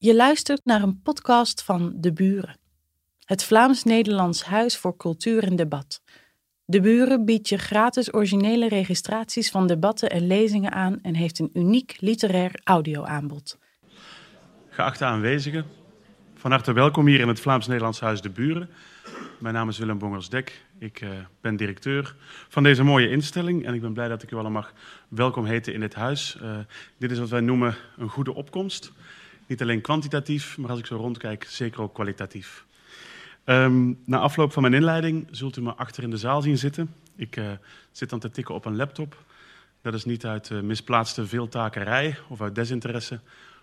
Je luistert naar een podcast van De Buren, het Vlaams-Nederlands Huis voor Cultuur en Debat. De Buren biedt je gratis originele registraties van debatten en lezingen aan en heeft een uniek literair audioaanbod. Geachte aanwezigen, van harte welkom hier in het Vlaams-Nederlands Huis De Buren. Mijn naam is Willem Bongersdek. Ik uh, ben directeur van deze mooie instelling en ik ben blij dat ik u allemaal mag welkom heten in dit huis. Uh, dit is wat wij noemen een goede opkomst. Niet alleen kwantitatief, maar als ik zo rondkijk, zeker ook kwalitatief. Um, na afloop van mijn inleiding zult u me achter in de zaal zien zitten. Ik uh, zit dan te tikken op een laptop. Dat is niet uit uh, misplaatste veeltakerij of uit desinteresse,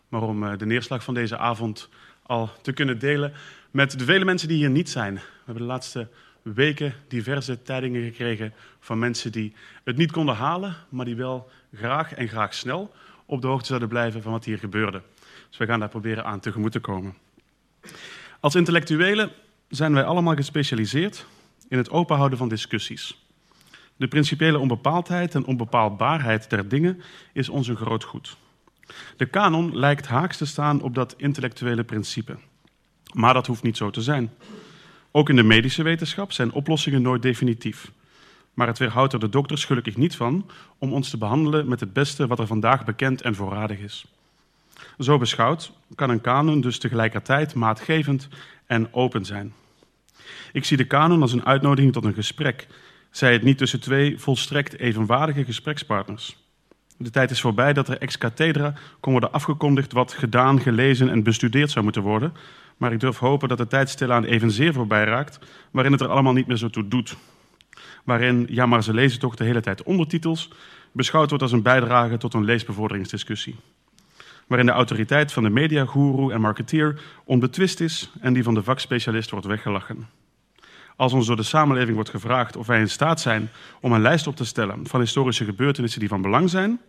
maar om uh, de neerslag van deze avond al te kunnen delen met de vele mensen die hier niet zijn. We hebben de laatste weken diverse tijdingen gekregen van mensen die het niet konden halen, maar die wel graag en graag snel op de hoogte zouden blijven van wat hier gebeurde. Dus we gaan daar proberen aan tegemoet te komen. Als intellectuelen zijn wij allemaal gespecialiseerd in het openhouden van discussies. De principiële onbepaaldheid en onbepaalbaarheid der dingen is ons een groot goed. De kanon lijkt haaks te staan op dat intellectuele principe. Maar dat hoeft niet zo te zijn. Ook in de medische wetenschap zijn oplossingen nooit definitief. Maar het weerhoudt er de dokters gelukkig niet van om ons te behandelen met het beste wat er vandaag bekend en voorradig is. Zo beschouwd kan een kanon dus tegelijkertijd maatgevend en open zijn. Ik zie de kanon als een uitnodiging tot een gesprek, zij het niet tussen twee volstrekt evenwaardige gesprekspartners. De tijd is voorbij dat er ex cathedra kon worden afgekondigd wat gedaan, gelezen en bestudeerd zou moeten worden. Maar ik durf hopen dat de tijd stilaan evenzeer voorbij raakt, waarin het er allemaal niet meer zo toe doet. Waarin, ja maar ze lezen toch de hele tijd ondertitels, beschouwd wordt als een bijdrage tot een leesbevorderingsdiscussie waarin de autoriteit van de mediagoeroe en marketeer onbetwist is en die van de vakspecialist wordt weggelachen. Als ons door de samenleving wordt gevraagd of wij in staat zijn om een lijst op te stellen van historische gebeurtenissen die van belang zijn,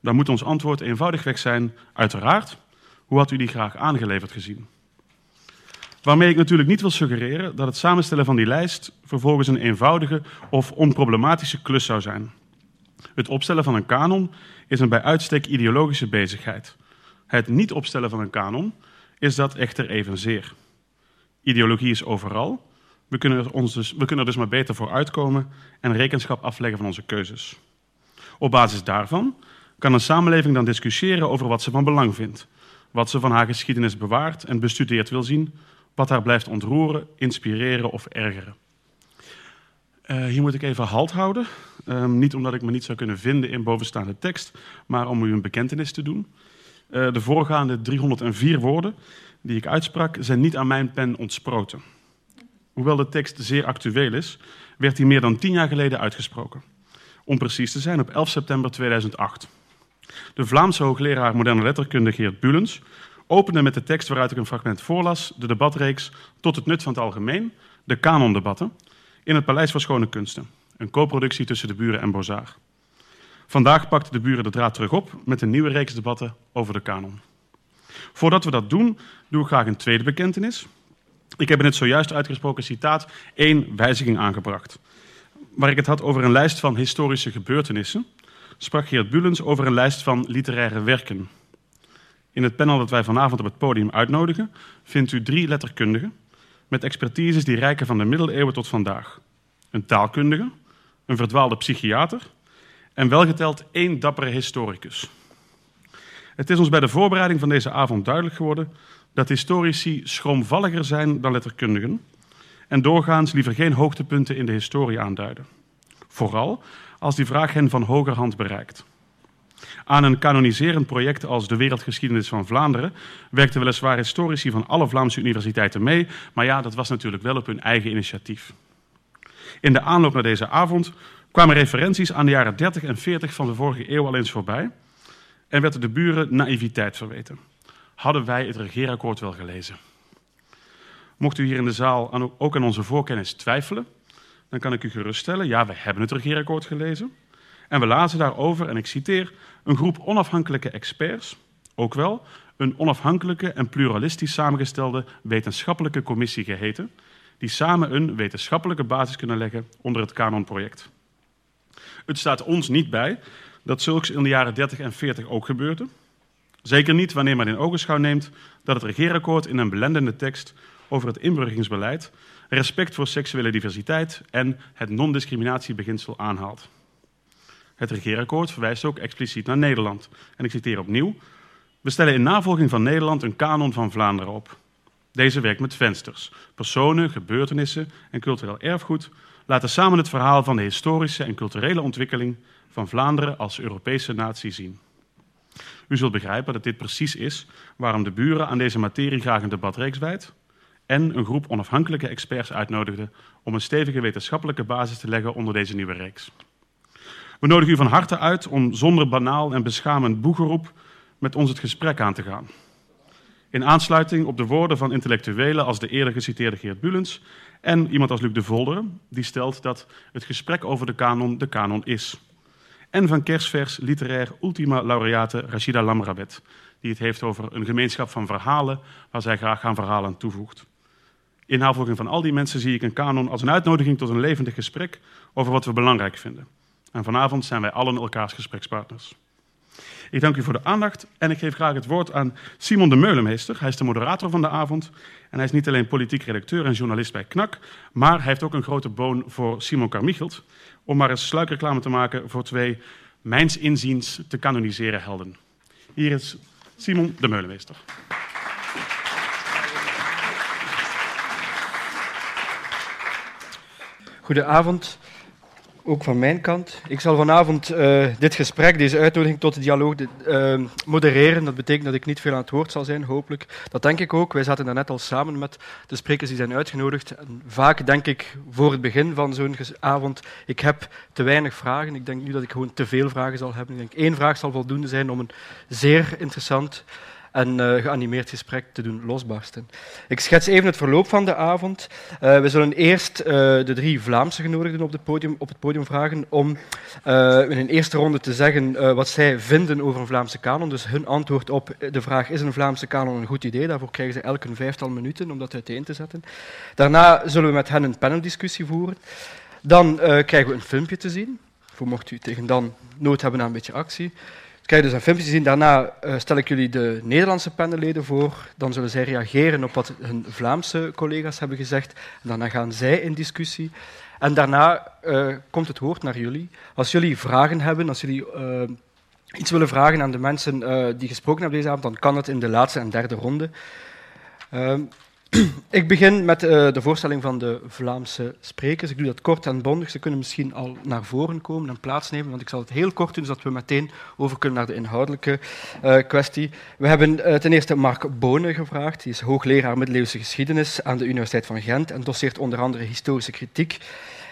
dan moet ons antwoord eenvoudigweg zijn: uiteraard. Hoe had u die graag aangeleverd gezien? Waarmee ik natuurlijk niet wil suggereren dat het samenstellen van die lijst vervolgens een eenvoudige of onproblematische klus zou zijn. Het opstellen van een kanon is een bij uitstek ideologische bezigheid. Het niet opstellen van een kanon is dat echter evenzeer. Ideologie is overal. We kunnen, er ons dus, we kunnen dus maar beter voor uitkomen en rekenschap afleggen van onze keuzes. Op basis daarvan kan een samenleving dan discussiëren over wat ze van belang vindt, wat ze van haar geschiedenis bewaart en bestudeerd wil zien, wat haar blijft ontroeren, inspireren of ergeren. Uh, hier moet ik even halt houden. Um, niet omdat ik me niet zou kunnen vinden in bovenstaande tekst, maar om u een bekentenis te doen. Uh, de voorgaande 304 woorden die ik uitsprak zijn niet aan mijn pen ontsproten. Hoewel de tekst zeer actueel is, werd die meer dan tien jaar geleden uitgesproken. Om precies te zijn op 11 september 2008. De Vlaamse hoogleraar moderne letterkunde Geert Bulens opende met de tekst waaruit ik een fragment voorlas de debatreeks Tot het nut van het algemeen, de kanondebatten, in het Paleis voor Schone Kunsten. Een co-productie tussen de buren en Bozar. Vandaag pakten de buren de draad terug op met een nieuwe reeks debatten over de kanon. Voordat we dat doen, doe ik graag een tweede bekentenis. Ik heb in het zojuist uitgesproken citaat één wijziging aangebracht. Waar ik het had over een lijst van historische gebeurtenissen, sprak Geert Bulens over een lijst van literaire werken. In het panel dat wij vanavond op het podium uitnodigen, vindt u drie letterkundigen met expertises die reiken van de middeleeuwen tot vandaag. Een taalkundige, een verdwaalde psychiater en welgeteld één dappere historicus. Het is ons bij de voorbereiding van deze avond duidelijk geworden dat historici schroomvalliger zijn dan letterkundigen en doorgaans liever geen hoogtepunten in de historie aanduiden. Vooral als die vraag hen van hogerhand bereikt. Aan een kanoniserend project als de Wereldgeschiedenis van Vlaanderen werkten weliswaar historici van alle Vlaamse universiteiten mee, maar ja, dat was natuurlijk wel op hun eigen initiatief. In de aanloop naar deze avond kwamen referenties aan de jaren 30 en 40 van de vorige eeuw al eens voorbij en werd de buren naïviteit verweten. Hadden wij het regeerakkoord wel gelezen? Mocht u hier in de zaal ook aan onze voorkennis twijfelen, dan kan ik u geruststellen, ja, we hebben het regeerakkoord gelezen. En we lazen daarover, en ik citeer, een groep onafhankelijke experts, ook wel een onafhankelijke en pluralistisch samengestelde wetenschappelijke commissie geheten, die samen een wetenschappelijke basis kunnen leggen onder het kanonproject. Het staat ons niet bij dat zulks in de jaren 30 en 40 ook gebeurde. Zeker niet wanneer men in ogenschouw neemt dat het regeerakkoord in een belendende tekst over het inburgeringsbeleid respect voor seksuele diversiteit en het non-discriminatiebeginsel aanhaalt. Het regeerakkoord verwijst ook expliciet naar Nederland. En ik citeer opnieuw. We stellen in navolging van Nederland een kanon van Vlaanderen op. Deze werkt met vensters, personen, gebeurtenissen en cultureel erfgoed laten samen het verhaal van de historische en culturele ontwikkeling van Vlaanderen als Europese natie zien. U zult begrijpen dat dit precies is waarom de buren aan deze materie graag een debatreeks en een groep onafhankelijke experts uitnodigde om een stevige wetenschappelijke basis te leggen onder deze nieuwe reeks. We nodigen u van harte uit om zonder banaal en beschamend boegeroep met ons het gesprek aan te gaan. In aansluiting op de woorden van intellectuelen als de eerder geciteerde Geert Bulens en iemand als Luc de Volder, die stelt dat het gesprek over de kanon de kanon is. En van kerstvers literair ultima laureate Rashida Lamrabet, die het heeft over een gemeenschap van verhalen waar zij graag aan verhalen toevoegt. In navolging van al die mensen zie ik een kanon als een uitnodiging tot een levendig gesprek over wat we belangrijk vinden. En vanavond zijn wij allen elkaars gesprekspartners. Ik dank u voor de aandacht en ik geef graag het woord aan Simon de Meulemeester. Hij is de moderator van de avond en hij is niet alleen politiek redacteur en journalist bij KNAK, maar hij heeft ook een grote boon voor Simon Carmichelt om maar eens sluikreclame te maken voor twee mijns inziens te kanoniseren helden. Hier is Simon de Meulemeester. Goedenavond ook van mijn kant. Ik zal vanavond uh, dit gesprek, deze uitnodiging tot de dialoog uh, modereren. Dat betekent dat ik niet veel aan het woord zal zijn, hopelijk. Dat denk ik ook. Wij zaten daarnet al samen met de sprekers die zijn uitgenodigd. En vaak denk ik voor het begin van zo'n avond, ik heb te weinig vragen. Ik denk nu dat ik gewoon te veel vragen zal hebben. Ik denk één vraag zal voldoende zijn om een zeer interessant en uh, geanimeerd gesprek te doen losbarsten. Ik schets even het verloop van de avond. Uh, we zullen eerst uh, de drie Vlaamse genodigden op, podium, op, het podium vragen om in een eerste ronde te zeggen wat zij vinden over een Vlaamse kanon. Dus hun antwoord op de vraag is een Vlaamse kanon een goed idee. Daarvoor krijgen ze elk een vijftal minuten om dat uiteen te zetten. Daarna zullen we met hen een paneldiscussie voeren. Dan krijgen we een filmpje te zien. Voor mocht u tegen dan nood hebben aan een beetje actie je dus een filmpje zien. Daarna uh, stel ik jullie de Nederlandse panelleden voor. Dan zullen zij reageren op wat hun Vlaamse collega's hebben gezegd. En daarna gaan zij in discussie. En daarna uh, komt het woord naar jullie. Als jullie vragen hebben, als jullie uh, iets willen vragen aan de mensen die gesproken hebben deze avond, dan kan het in de laatste en derde ronde. Ik begin met uh, de voorstelling van de Vlaamse sprekers. Ik doe dat kort en bondig. Ze kunnen misschien al naar voren komen en plaatsnemen, want ik zal het heel kort doen, zodat we meteen over kunnen naar de inhoudelijke uh, kwestie. We hebben uh, ten eerste Mark Bonen gevraagd. Die is hoogleraar middeleeuwse geschiedenis aan de Universiteit van Gent en doseert onder andere historische kritiek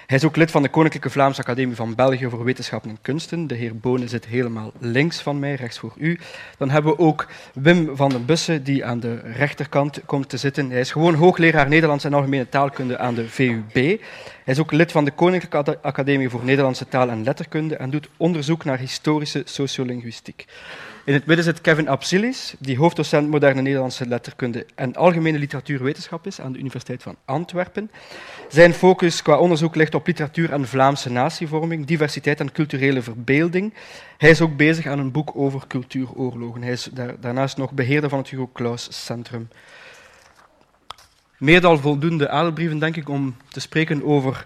hij is ook lid van de Koninklijke Vlaamse Academie van België voor Wetenschappen en Kunsten. De heer Bonen zit helemaal links van mij, rechts voor u. Dan hebben we ook Wim van den Bussen, die aan de rechterkant komt te zitten. Hij is gewoon hoogleraar Nederlands en Algemene Taalkunde aan de VUB. Hij is ook lid van de Koninklijke Academie voor Nederlandse Taal en Letterkunde en doet onderzoek naar historische sociolinguïstiek. In het midden zit Kevin Absilis, die hoofddocent moderne Nederlandse letterkunde en algemene literatuurwetenschap is aan de Universiteit van Antwerpen. Zijn focus qua onderzoek ligt op literatuur en Vlaamse natievorming, diversiteit en culturele verbeelding. Hij is ook bezig aan een boek over cultuuroorlogen. Hij is daarnaast nog beheerder van het Hugo Claus Centrum. Meer dan voldoende adelbrieven, denk ik, om te spreken over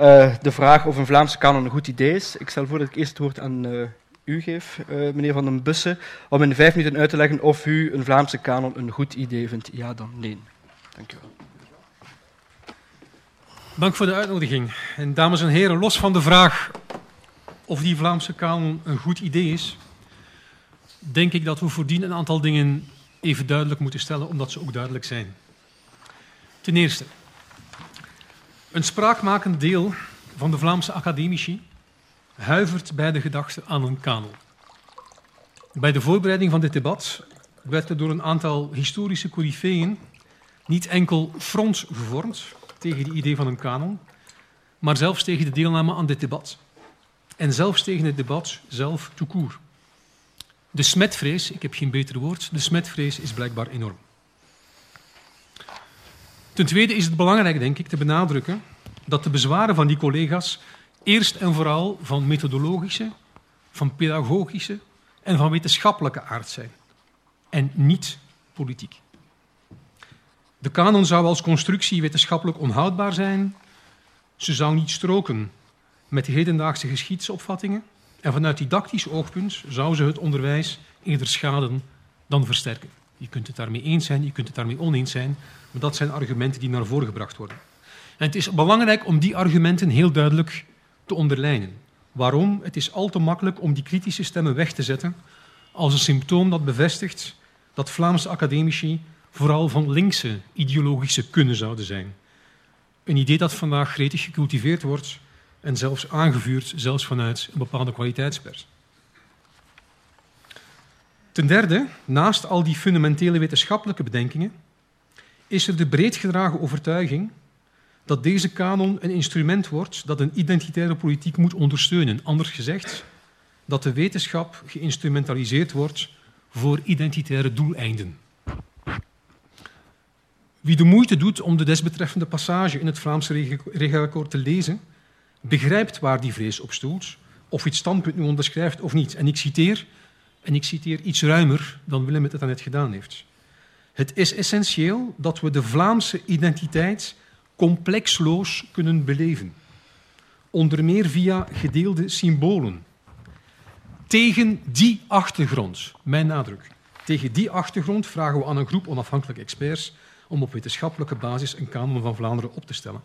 uh, de vraag of een Vlaamse kanon een goed idee is. Ik stel voor dat ik eerst het woord aan uh, u geef, uh, meneer Van den Bussen, om in vijf minuten uit te leggen of u een Vlaamse kanon een goed idee vindt. Ja dan nee. Dank u wel. Dank voor de uitnodiging. En dames en heren, los van de vraag of die Vlaamse kanon een goed idee is, denk ik dat we voordien een aantal dingen even duidelijk moeten stellen, omdat ze ook duidelijk zijn. Ten eerste, een spraakmakend deel van de Vlaamse academici huivert bij de gedachte aan een kanon. Bij de voorbereiding van dit debat werd er door een aantal historische coryfeeën niet enkel frons gevormd tegen het idee van een kanon, maar zelfs tegen de deelname aan dit debat. En zelfs tegen het debat zelf tout court. De smetvrees, ik heb geen beter woord, de smetvrees is blijkbaar enorm. Ten tweede is het belangrijk, denk ik, te benadrukken dat de bezwaren van die collega's eerst en vooral van methodologische, van pedagogische en van wetenschappelijke aard zijn. en niet politiek. De kanon zou als constructie wetenschappelijk onhoudbaar zijn. Ze zou niet stroken met de hedendaagse geschiedsopvattingen. En vanuit didactisch oogpunt zou ze het onderwijs eerder schaden dan versterken. Je kunt het daarmee eens zijn, je kunt het daarmee oneens zijn, maar dat zijn argumenten die naar voren gebracht worden. En het is belangrijk om die argumenten heel duidelijk te onderlijnen. Waarom? Het is al te makkelijk om die kritische stemmen weg te zetten als een symptoom dat bevestigt dat Vlaamse academici vooral van linkse ideologische kunnen zouden zijn. Een idee dat vandaag gretig gecultiveerd wordt en zelfs aangevuurd, zelfs vanuit een bepaalde kwaliteitspers. Ten derde, naast al die fundamentele wetenschappelijke bedenkingen, is er de breed gedragen overtuiging dat deze kanon een instrument wordt dat een identitaire politiek moet ondersteunen. Anders gezegd, dat de wetenschap geïnstrumentaliseerd wordt voor identitaire doeleinden. Wie de moeite doet om de desbetreffende passage in het Vlaamse regeerakkoord te lezen, begrijpt waar die vrees op stoelt, of hij het standpunt nu onderschrijft of niet. En ik citeer, en ik citeer iets ruimer dan Willem het net gedaan heeft. Het is essentieel dat we de Vlaamse identiteit complexloos kunnen beleven. Onder meer via gedeelde symbolen. Tegen die achtergrond, mijn nadruk, tegen die achtergrond vragen we aan een groep onafhankelijke experts om op wetenschappelijke basis een kanon van Vlaanderen op te stellen.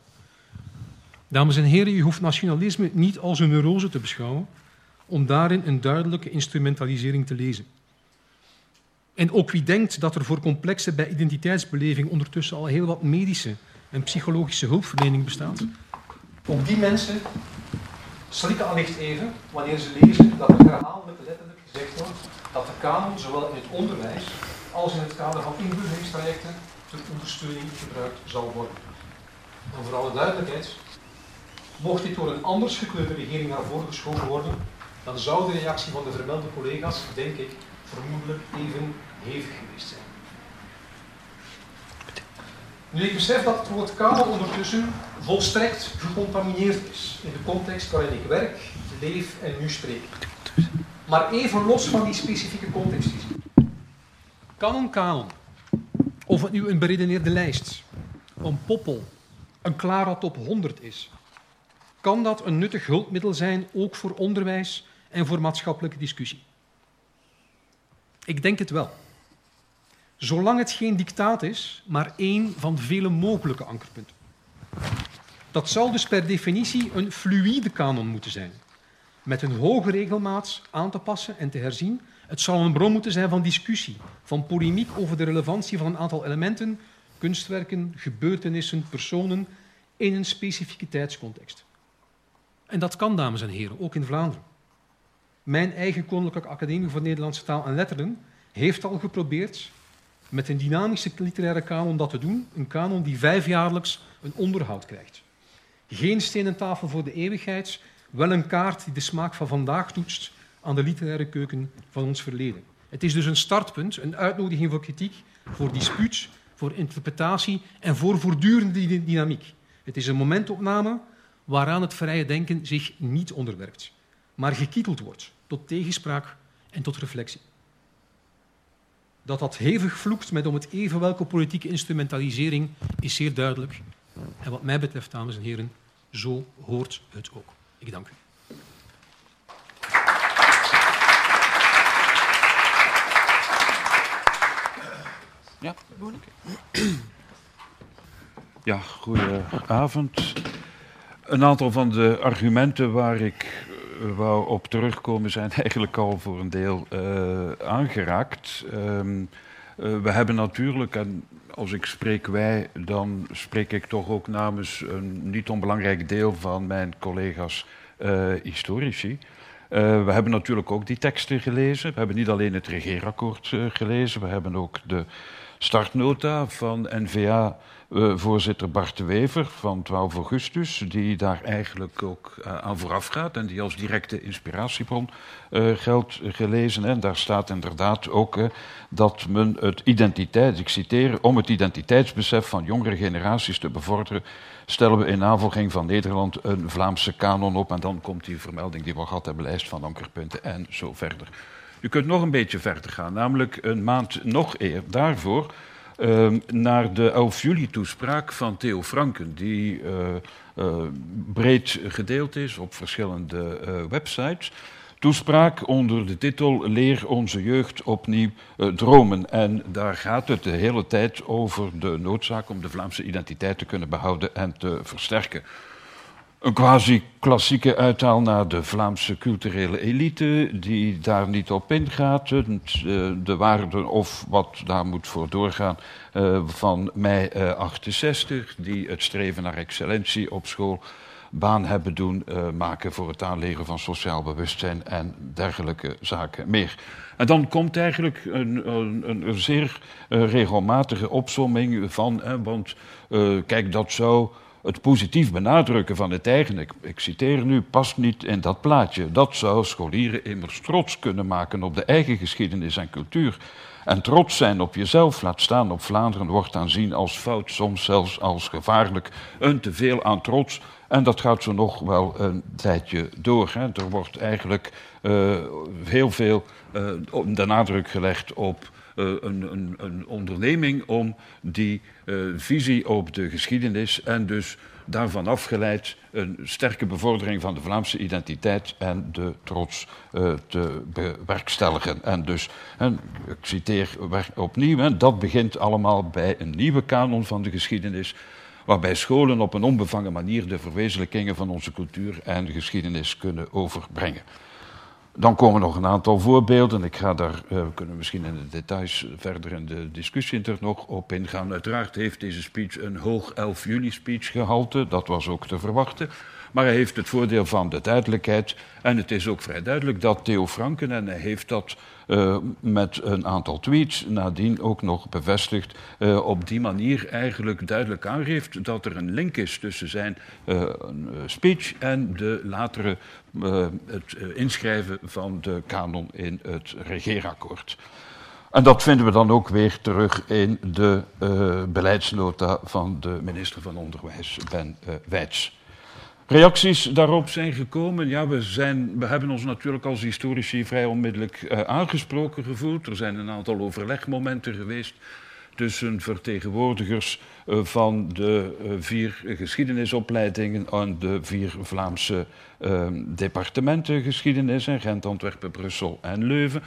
Dames en heren, u hoeft nationalisme niet als een neurose te beschouwen, om daarin een duidelijke instrumentalisering te lezen. En ook wie denkt dat er voor complexen bij identiteitsbeleving ondertussen al heel wat medische en psychologische hulpverlening bestaat, ook die mensen schrikken allicht even wanneer ze lezen dat er herhaaldelijk letterlijk gezegd wordt dat de kanon zowel in het onderwijs als in het kader van inburgeringstrajecten ter ondersteuning gebruikt zal worden. En voor alle duidelijkheid, mocht dit door een anders gekleurde regering naar voren geschoven worden, dan zou de reactie van de vermelde collega's, denk ik, vermoedelijk even hevig geweest zijn. Nu, ik besef dat het woord kader ondertussen volstrekt gecontamineerd is in de context waarin ik werk, leef en nu spreek. Maar even los van die specifieke context. Kan een kanon, of het nu een beredeneerde lijst, een poppel, een Clara top 100 is, kan dat een nuttig hulpmiddel zijn ook voor onderwijs en voor maatschappelijke discussie? Ik denk het wel. Zolang het geen dictaat is, maar één van vele mogelijke ankerpunten. Dat zal dus per definitie een fluïde kanon moeten zijn, met een hoge regelmaat aan te passen en te herzien. Het zal een bron moeten zijn van discussie, van polemiek over de relevantie van een aantal elementen, kunstwerken, gebeurtenissen, personen in een specifieke tijdscontext. En dat kan, dames en heren, ook in Vlaanderen. Mijn eigen Koninklijke Academie voor Nederlandse Taal en Letteren heeft al geprobeerd met een dynamische literaire kanon dat te doen. Een kanon die vijfjaarlijks een onderhoud krijgt. Geen stenen tafel voor de eeuwigheid, wel een kaart die de smaak van vandaag toetst aan de literaire keuken van ons verleden. Het is dus een startpunt, een uitnodiging voor kritiek, voor dispuut, voor interpretatie en voor voortdurende dynamiek. Het is een momentopname waaraan het vrije denken zich niet onderwerpt, maar gekieteld wordt tot tegenspraak en tot reflectie. Dat dat hevig vloekt met om het even welke politieke instrumentalisering is zeer duidelijk. En wat mij betreft, dames en heren, zo hoort het ook. Ik dank u. Ja, ja goedenavond. Een aantal van de argumenten waar ik wou op terugkomen zijn eigenlijk al voor een deel uh, aangeraakt. Um, uh, we hebben natuurlijk, en als ik spreek wij, dan spreek ik toch ook namens een niet onbelangrijk deel van mijn collega's uh, historici. We hebben natuurlijk ook die teksten gelezen. We hebben niet alleen het regeerakkoord gelezen, we hebben ook de startnota van NVA uh, voorzitter Bart de Wever van 12 augustus, die daar eigenlijk ook uh, aan vooraf gaat en die als directe inspiratiebron uh, geldt gelezen. En daar staat inderdaad ook dat men het identiteit, ik citeer, om het identiteitsbesef van jongere generaties te bevorderen, stellen we in navolging van Nederland een Vlaamse kanon op. En dan komt die vermelding die we gehad hebben, lijst van ankerpunten en zo verder. U kunt nog een beetje verder gaan, namelijk een maand nog eer daarvoor naar de 11 juli-toespraak van Theo Franken, die uh, uh, breed gedeeld is op verschillende websites. Toespraak onder de titel Leer onze jeugd opnieuw dromen. En daar gaat het de hele tijd over de noodzaak om de Vlaamse identiteit te kunnen behouden en te versterken. Een quasi-klassieke uithaal naar de Vlaamse culturele elite, die daar niet op ingaat. Eh, de waarden of wat daar moet voor doorgaan uh, van mei uh, 68, die het streven naar excellentie op school baan hebben doen maken voor het aanleren van sociaal bewustzijn en dergelijke zaken meer. En dan komt eigenlijk een, een, een zeer regelmatige opsomming van, want kijk, dat zou het positief benadrukken van het eigen, ik, citeer nu, past niet in dat plaatje. Dat zou scholieren immers trots kunnen maken op de eigen geschiedenis en cultuur. En trots zijn op jezelf, laat staan op Vlaanderen, wordt aanzien als fout, soms zelfs als gevaarlijk. Een teveel aan trots. En dat gaat zo nog wel een tijdje door. Hè. Er wordt eigenlijk uh, heel veel uh, de nadruk gelegd op een, een, een, onderneming om die uh, visie op de geschiedenis en dus daarvan afgeleid een sterke bevordering van de Vlaamse identiteit en de trots uh, te bewerkstelligen. En dus, en, ik citeer opnieuw, dat begint allemaal bij een nieuwe kanon van de geschiedenis, waarbij scholen op een onbevangen manier de verwezenlijkingen van onze cultuur en geschiedenis kunnen overbrengen. Dan komen nog een aantal voorbeelden. Ik ga daar, uh, we kunnen misschien in de details verder in de discussie er nog op ingaan. Uiteraard heeft deze speech een hoog 11 juli speech gehalte, dat was ook te verwachten. Maar hij heeft het voordeel van de duidelijkheid. En het is ook vrij duidelijk dat Theo Franken, en hij heeft dat uh, met een aantal tweets nadien ook nog bevestigd, uh, op die manier eigenlijk duidelijk aangeeft dat er een link is tussen zijn uh, speech en de latere het inschrijven van de kanon in het regeerakkoord. En dat vinden we dan ook weer terug in de beleidsnota van de minister van Onderwijs, Ben Wijts. Reacties daarop zijn gekomen. Ja, we, zijn, we hebben ons natuurlijk als historici vrij onmiddellijk uh, aangesproken gevoeld. Er zijn een aantal overlegmomenten geweest tussen vertegenwoordigers uh, van de uh, vier geschiedenisopleidingen en de vier Vlaamse departementen geschiedenis in Gent, Antwerpen, Brussel en Leuven.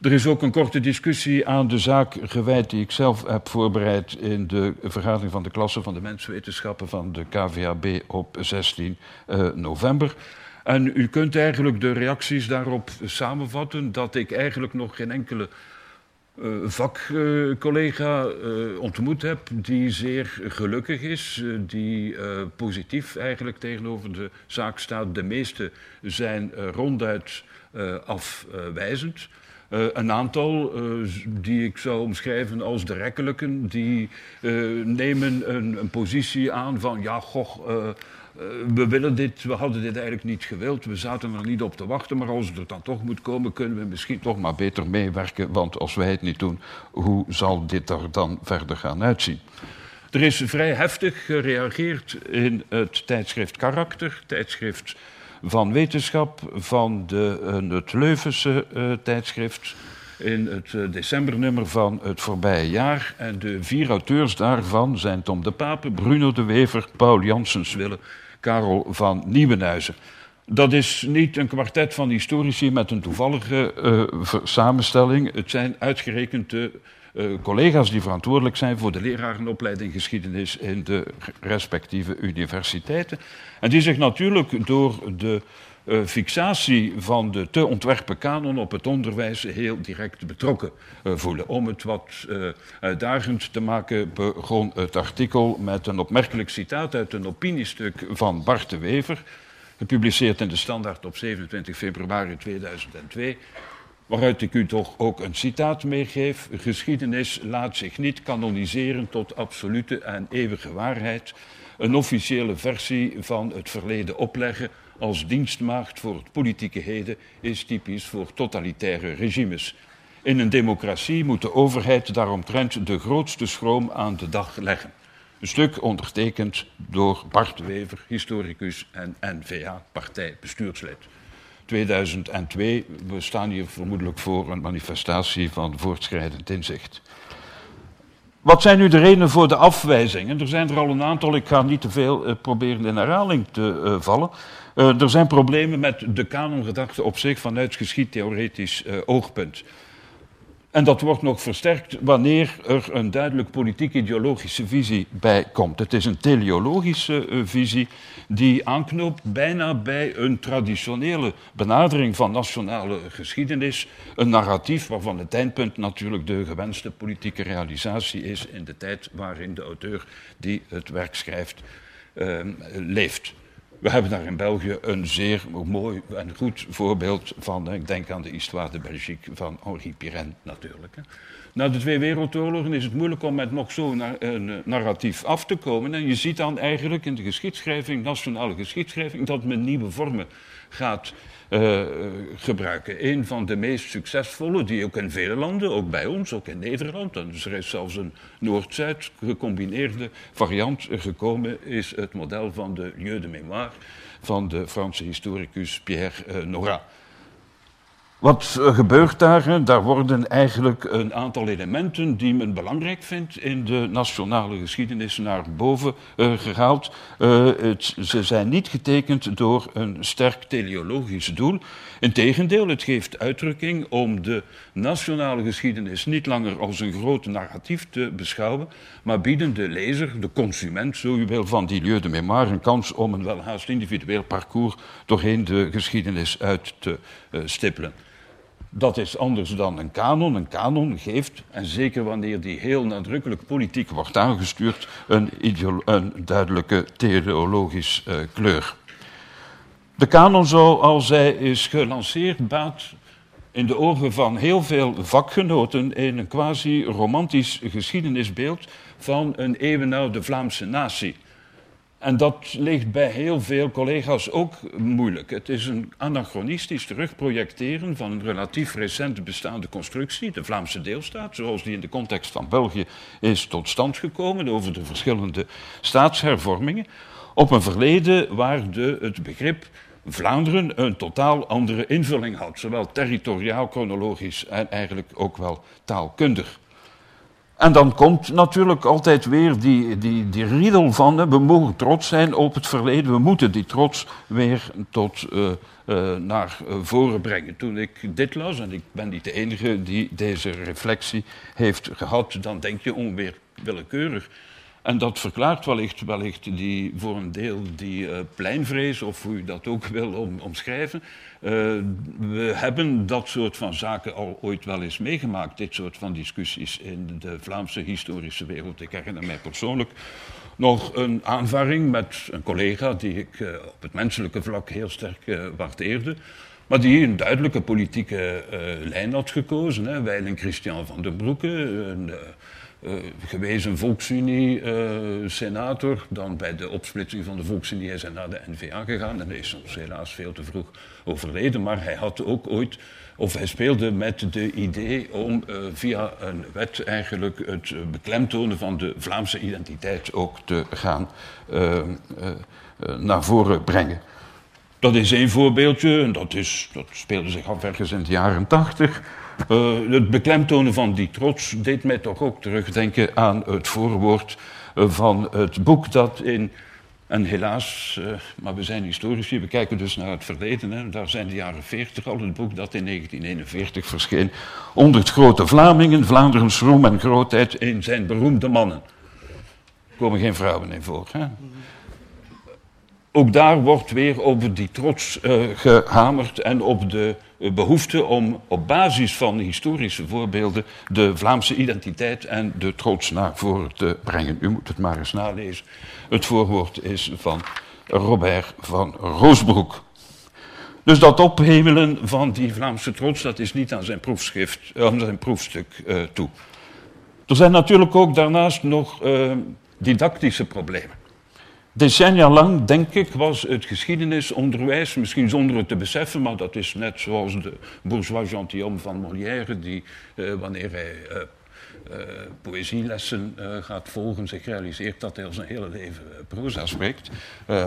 Er is ook een korte discussie aan de zaak gewijd die ik zelf heb voorbereid in de vergadering van de klasse van de menswetenschappen van de KVAB op 16 uh, november. En u kunt eigenlijk de reacties daarop samenvatten dat ik eigenlijk nog geen enkele uh, vakcollega uh, ontmoet heb die zeer gelukkig is, die positief eigenlijk tegenover de zaak staat. De meeste zijn ronduit afwijzend. Uh, een aantal uh, die ik zou omschrijven als de rekkelijken, die uh, nemen een, een, positie aan van ja, goh, we willen dit, we hadden dit eigenlijk niet gewild, we zaten er niet op te wachten, maar als het er dan toch moet komen, kunnen we misschien toch maar beter meewerken, want als wij het niet doen, hoe zal dit er dan verder gaan uitzien? Er is vrij heftig gereageerd in het tijdschrift Karakter, tijdschrift van wetenschap van de, uh, het Leuvense uh, tijdschrift in het uh, decembernummer van het voorbije jaar. En de vier auteurs daarvan zijn Tom de Pape, Bruno de Wever, Paul Janssens-Wille, Karel van Nieuwenhuizen. Dat is niet een kwartet van historici met een toevallige samenstelling. Het zijn uitgerekend de uh, collega's die verantwoordelijk zijn voor de lerarenopleiding geschiedenis in de respectieve universiteiten. En die zich natuurlijk door de uh, fixatie van de te ontwerpen kanon op het onderwijs heel direct betrokken uh, voelen. Om het wat uitdagend te maken begon het artikel met een opmerkelijk citaat uit een opiniestuk van Bart de Wever, gepubliceerd in de Standaard op 27 februari 2002 waaruit ik u toch ook een citaat meegeef. Geschiedenis laat zich niet kanoniseren tot absolute en eeuwige waarheid. Een officiële versie van het verleden opleggen als dienstmaagd voor het politieke heden is typisch voor totalitaire regimes. In een democratie moet de overheid daaromtrent de grootste schroom aan de dag leggen. Een stuk ondertekend door Bart Wever, historicus en N-VA-partijbestuurslid. 2002. We staan hier vermoedelijk voor een manifestatie van voortschrijdend inzicht. Wat zijn nu de redenen voor de afwijzingen? Er zijn er al een aantal, ik ga niet te veel uh, proberen in herhaling te uh, vallen. Uh, er zijn problemen met de kanongedachte op zich vanuit geschiedtheoretisch oogpunt. En dat wordt nog versterkt wanneer er een duidelijk politiek-ideologische visie bij komt. Het is een teleologische uh, visie die aanknoopt bijna bij een traditionele benadering van nationale geschiedenis. Een narratief waarvan het eindpunt natuurlijk de gewenste politieke realisatie is in de tijd waarin de auteur die het werk schrijft uh, leeft. We hebben daar in België een zeer mooi en goed voorbeeld van. Ik denk aan de Histoire de Belgique van Henri Pirenne natuurlijk. Na de twee wereldoorlogen is het moeilijk om met nog zo'n narratief af te komen. En je ziet dan eigenlijk in de geschiedschrijving, nationale geschiedschrijving, dat men nieuwe vormen gaat uh, gebruiken. Een van de meest succesvolle, die ook in vele landen, ook bij ons, ook in Nederland, en dus er is zelfs een Noord-Zuid gecombineerde variant gekomen, is het model van de lieu de mémoire van de Franse historicus Pierre uh, Nora. Wat gebeurt daar? Daar worden eigenlijk een aantal elementen die men belangrijk vindt in de nationale geschiedenis naar boven uh, gehaald. Uh, het, ze zijn niet getekend door een sterk teleologisch doel. Integendeel, het geeft uitdrukking om de nationale geschiedenis niet langer als een groot narratief te beschouwen, maar bieden de lezer, de consument, zo u wil, van die lieu de mémoire een kans om een welhaast individueel parcours doorheen de geschiedenis uit te stippelen. Dat is anders dan een kanon. Een kanon geeft, en zeker wanneer die heel nadrukkelijk politiek wordt aangestuurd, een, een duidelijke teleologisch uh, kleur. De kanon, zoals hij is gelanceerd, baat in de ogen van heel veel vakgenoten in een quasi-romantisch geschiedenisbeeld van een eeuwenoude Vlaamse natie. En dat ligt bij heel veel collega's ook moeilijk. Het is een anachronistisch terugprojecteren van een relatief recent bestaande constructie, de Vlaamse deelstaat, zoals die in de context van België is tot stand gekomen over de verschillende staatshervormingen, op een verleden waar de, het begrip Vlaanderen een totaal andere invulling had, zowel territoriaal, chronologisch en eigenlijk ook wel taalkundig. En dan komt natuurlijk altijd weer die, die, die riedel van we mogen trots zijn op het verleden, we moeten die trots weer tot uh, uh, naar voren brengen. Toen ik dit las, en ik ben niet de enige die deze reflectie heeft gehad, dan denk je onweer willekeurig. En dat verklaart wellicht, wellicht die, voor een deel die uh, pleinvrees, of hoe u dat ook wil om, omschrijven. Uh, we hebben dat soort van zaken al ooit wel eens meegemaakt, dit soort van discussies in de Vlaamse historische wereld. Ik herinner mij persoonlijk nog een aanvaring met een collega die ik uh, op het menselijke vlak heel sterk waardeerde. Maar die een duidelijke politieke lijn had gekozen. Hè. Christian van den Broeke, een, uh, gewezen Volksunie-senator. Uh, dan bij de opsplitsing van de Volksunie is hij naar de NVA gegaan. En hij is ons helaas veel te vroeg overleden. Maar hij had ook ooit, of hij speelde met de idee om uh, via een wet eigenlijk het beklemtonen van de Vlaamse identiteit ook te gaan naar voren brengen. Dat is één voorbeeldje, en dat, is, dat speelde zich af ergens in de jaren tachtig. Uh, het beklemtonen van die trots deed mij toch ook terugdenken aan het voorwoord uh, van het boek dat in. En helaas, uh, maar we zijn historici, we kijken dus naar het verleden. Hè, daar zijn de jaren 40 al, het boek dat in 1941 verscheen. Onder het grote Vlamingen, Vlaanderens roem en grootheid in zijn beroemde mannen. Er komen geen vrouwen in voor. Hè? Ook daar wordt weer over die trots gehamerd en op de behoefte om op basis van historische voorbeelden de Vlaamse identiteit en de trots naar voren te brengen. U moet het maar eens nalezen. Het voorwoord is van Robert van Roosbroek. Dus dat ophemelen van die Vlaamse trots, dat is niet aan zijn, proefschrift, aan zijn proefstuk uh, toe. Er zijn natuurlijk ook daarnaast nog didactische problemen. Decennia lang, denk ik, was het geschiedenisonderwijs, misschien zonder het te beseffen, maar dat is net zoals de bourgeois gentilhomme van Molière, die uh, wanneer hij uh, poëzielessen gaat volgen, zich realiseert dat hij al zijn hele leven proza spreekt.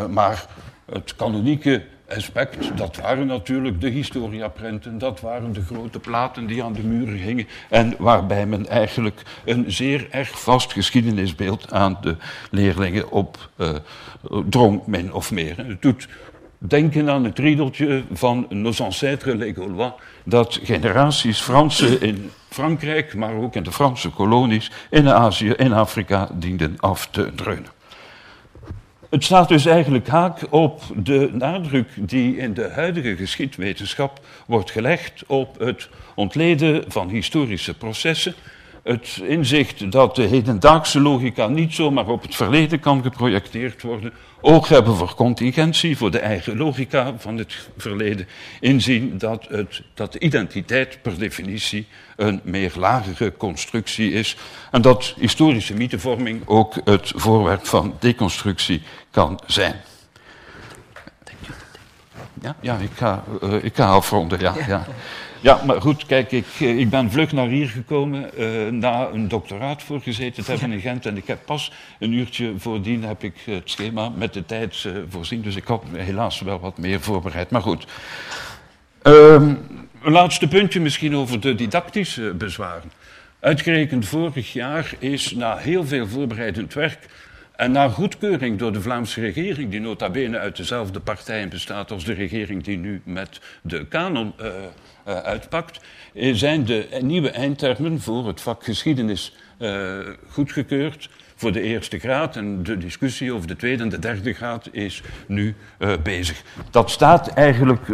maar het kanonieke aspect, dat waren natuurlijk de historiaprenten, dat waren de grote platen die aan de muren hingen en waarbij men eigenlijk een zeer erg vast geschiedenisbeeld aan de leerlingen op uh, drong, min of meer. Het doet denken aan het riedeltje van Nos ancêtres les Gaulois, dat generaties Fransen in Frankrijk, maar ook in de Franse kolonies in Azië en Afrika dienden af te dreunen. Het staat dus eigenlijk haak op de nadruk die in de huidige geschiedwetenschap wordt gelegd op het ontleden van historische processen. Het inzicht dat de hedendaagse logica niet zomaar op het verleden kan geprojecteerd worden, oog hebben voor contingentie, voor de eigen logica van het verleden, inzien dat, het, dat de identiteit per definitie een meer lagere constructie is en dat historische mythevorming ook het voorwerp van deconstructie kan zijn. Ja, ja ik, ga, uh, ik ga afronden. Ja, ja. Ja, maar goed, kijk, ik, eh, ik ben vlug naar hier gekomen uh, na een doctoraat voorgezeten te hebben in Gent. En ik heb pas een uurtje voordien heb ik het schema met de tijd uh, voorzien. Dus ik had helaas wel wat meer voorbereid. Maar goed. Um, een laatste puntje misschien over de didactische bezwaren. Uitgerekend vorig jaar is na heel veel voorbereidend werk en na goedkeuring door de Vlaamse regering, die nota bene uit dezelfde partijen bestaat als de regering die nu met de kanon uh, uitpakt, eh, zijn de nieuwe eindtermen voor het vak geschiedenis uh, goedgekeurd voor de eerste graad. En de discussie over de tweede en de derde graad is nu bezig. Dat staat eigenlijk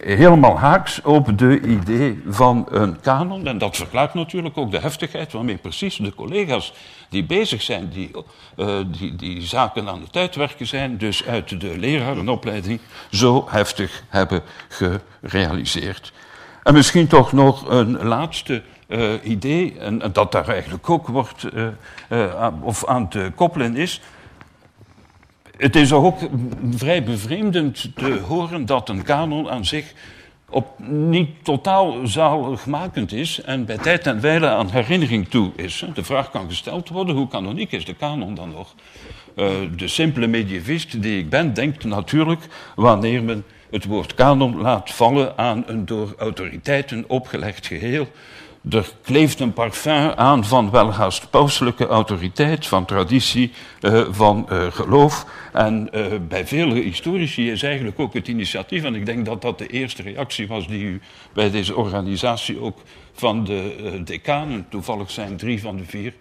helemaal haaks op de idee van een kanon. En dat verklaart natuurlijk ook de heftigheid waarmee precies de collega's die bezig zijn, die, die, die zaken aan het uitwerken zijn, dus uit de lerarenopleiding, zo heftig hebben gerealiseerd. En misschien toch nog een laatste uh, idee, en, dat daar eigenlijk ook wordt, uh, uh, of aan te koppelen is. Het is ook vrij bevreemdend te horen dat een kanon aan zich op niet totaal zaligmakend is en bij tijd en wijle aan herinnering toe is. De vraag kan gesteld worden, hoe kanoniek is de kanon dan nog? de simpele medievist die ik ben, denkt natuurlijk wanneer men het woord kanon laat vallen aan een door autoriteiten opgelegd geheel, er kleeft een parfum aan van welhaast pauselijke autoriteit, van traditie, uh, van uh, geloof. En uh, bij vele historici is eigenlijk ook het initiatief, en ik denk dat dat de eerste reactie was die u bij deze organisatie ook van de decanen, toevallig zijn drie van de vier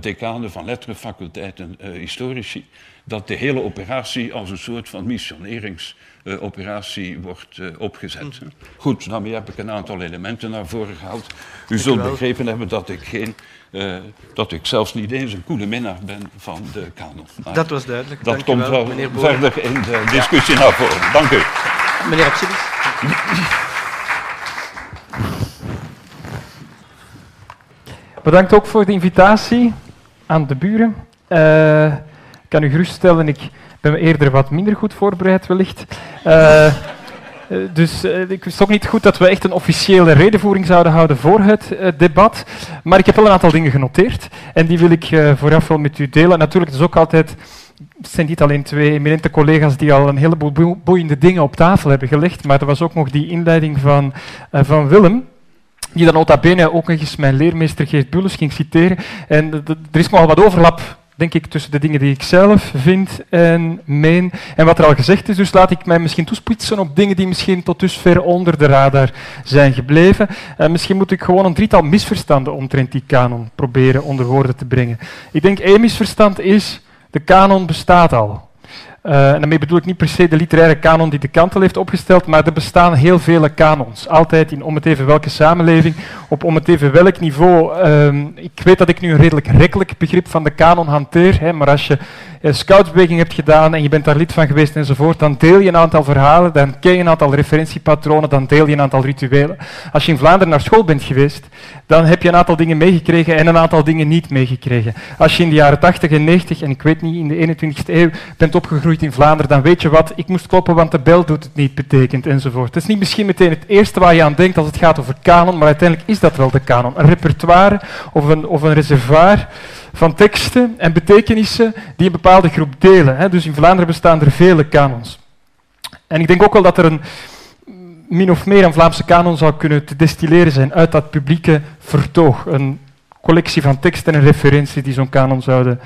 decanen van letterenfaculteiten historici, dat de hele operatie als een soort van missionerings uh, operatie wordt uh, opgezet. Mm. Goed, daarmee heb ik een aantal elementen naar voren gehaald. U zult begrepen hebben dat ik, geen, uh, dat ik zelfs niet eens een koele minnaar ben van de kanon. Maar dat was duidelijk. Dat Dank komt wel, wel verder in de discussie ja. naar voren. Dank u. Meneer Absidis. Bedankt ook voor de invitatie aan de buren. ik kan u geruststellen, ik ben eerder wat minder goed voorbereid wellicht. Uh, dus uh, ik wist ook niet goed dat we echt een officiële redenvoering zouden houden voor het debat. Maar ik heb wel een aantal dingen genoteerd. En die wil ik vooraf wel met u delen. Natuurlijk, het is ook altijd zijn niet alleen twee eminente collega's die al een heleboel boeiende dingen op tafel hebben gelegd, maar er was ook nog die inleiding van, van Willem, die dan nota bene ook nog eens mijn leermeester Geert Bulles ging citeren. En er is nogal wat overlap denk ik, tussen de dingen die ik zelf vind en meen en wat er al gezegd is. Dus laat ik mij misschien toespitsen op dingen die misschien tot dusver onder de radar zijn gebleven. Uh, misschien moet ik gewoon een drietal misverstanden omtrent die kanon proberen onder woorden te brengen. Ik denk één misverstand is, de kanon bestaat al. Uh, en daarmee bedoel ik niet per se de literaire kanon die de Kantel heeft opgesteld, maar er bestaan heel vele kanons. Altijd in om het even welke samenleving, op om het even welk niveau. Uh, ik weet dat ik nu een redelijk rekkelijk begrip van de kanon hanteer, hè, maar als je uh, scoutsbeweging hebt gedaan en je bent daar lid van geweest enzovoort, dan deel je een aantal verhalen, dan ken je een aantal referentiepatronen, dan deel je een aantal rituelen. Als je in Vlaanderen naar school bent geweest, dan heb je een aantal dingen meegekregen en een aantal dingen niet meegekregen. Als je in de jaren 80 en 90, en ik weet niet, in de 21ste eeuw bent opgegroeid in Vlaanderen, dan weet je wat, ik moest kloppen, want de bel doet het niet betekent enzovoort. Het is niet misschien meteen het eerste waar je aan denkt als het gaat over kanon, maar uiteindelijk is dat wel de kanon. Een repertoire of een, of een reservoir van teksten en betekenissen die een bepaalde groep delen. Dus in Vlaanderen bestaan er vele kanons. En ik denk ook wel dat er een min of meer een Vlaamse kanon zou kunnen te destilleren zijn uit dat publieke vertoog. Een collectie van teksten en referenties die zo'n kanon zouden,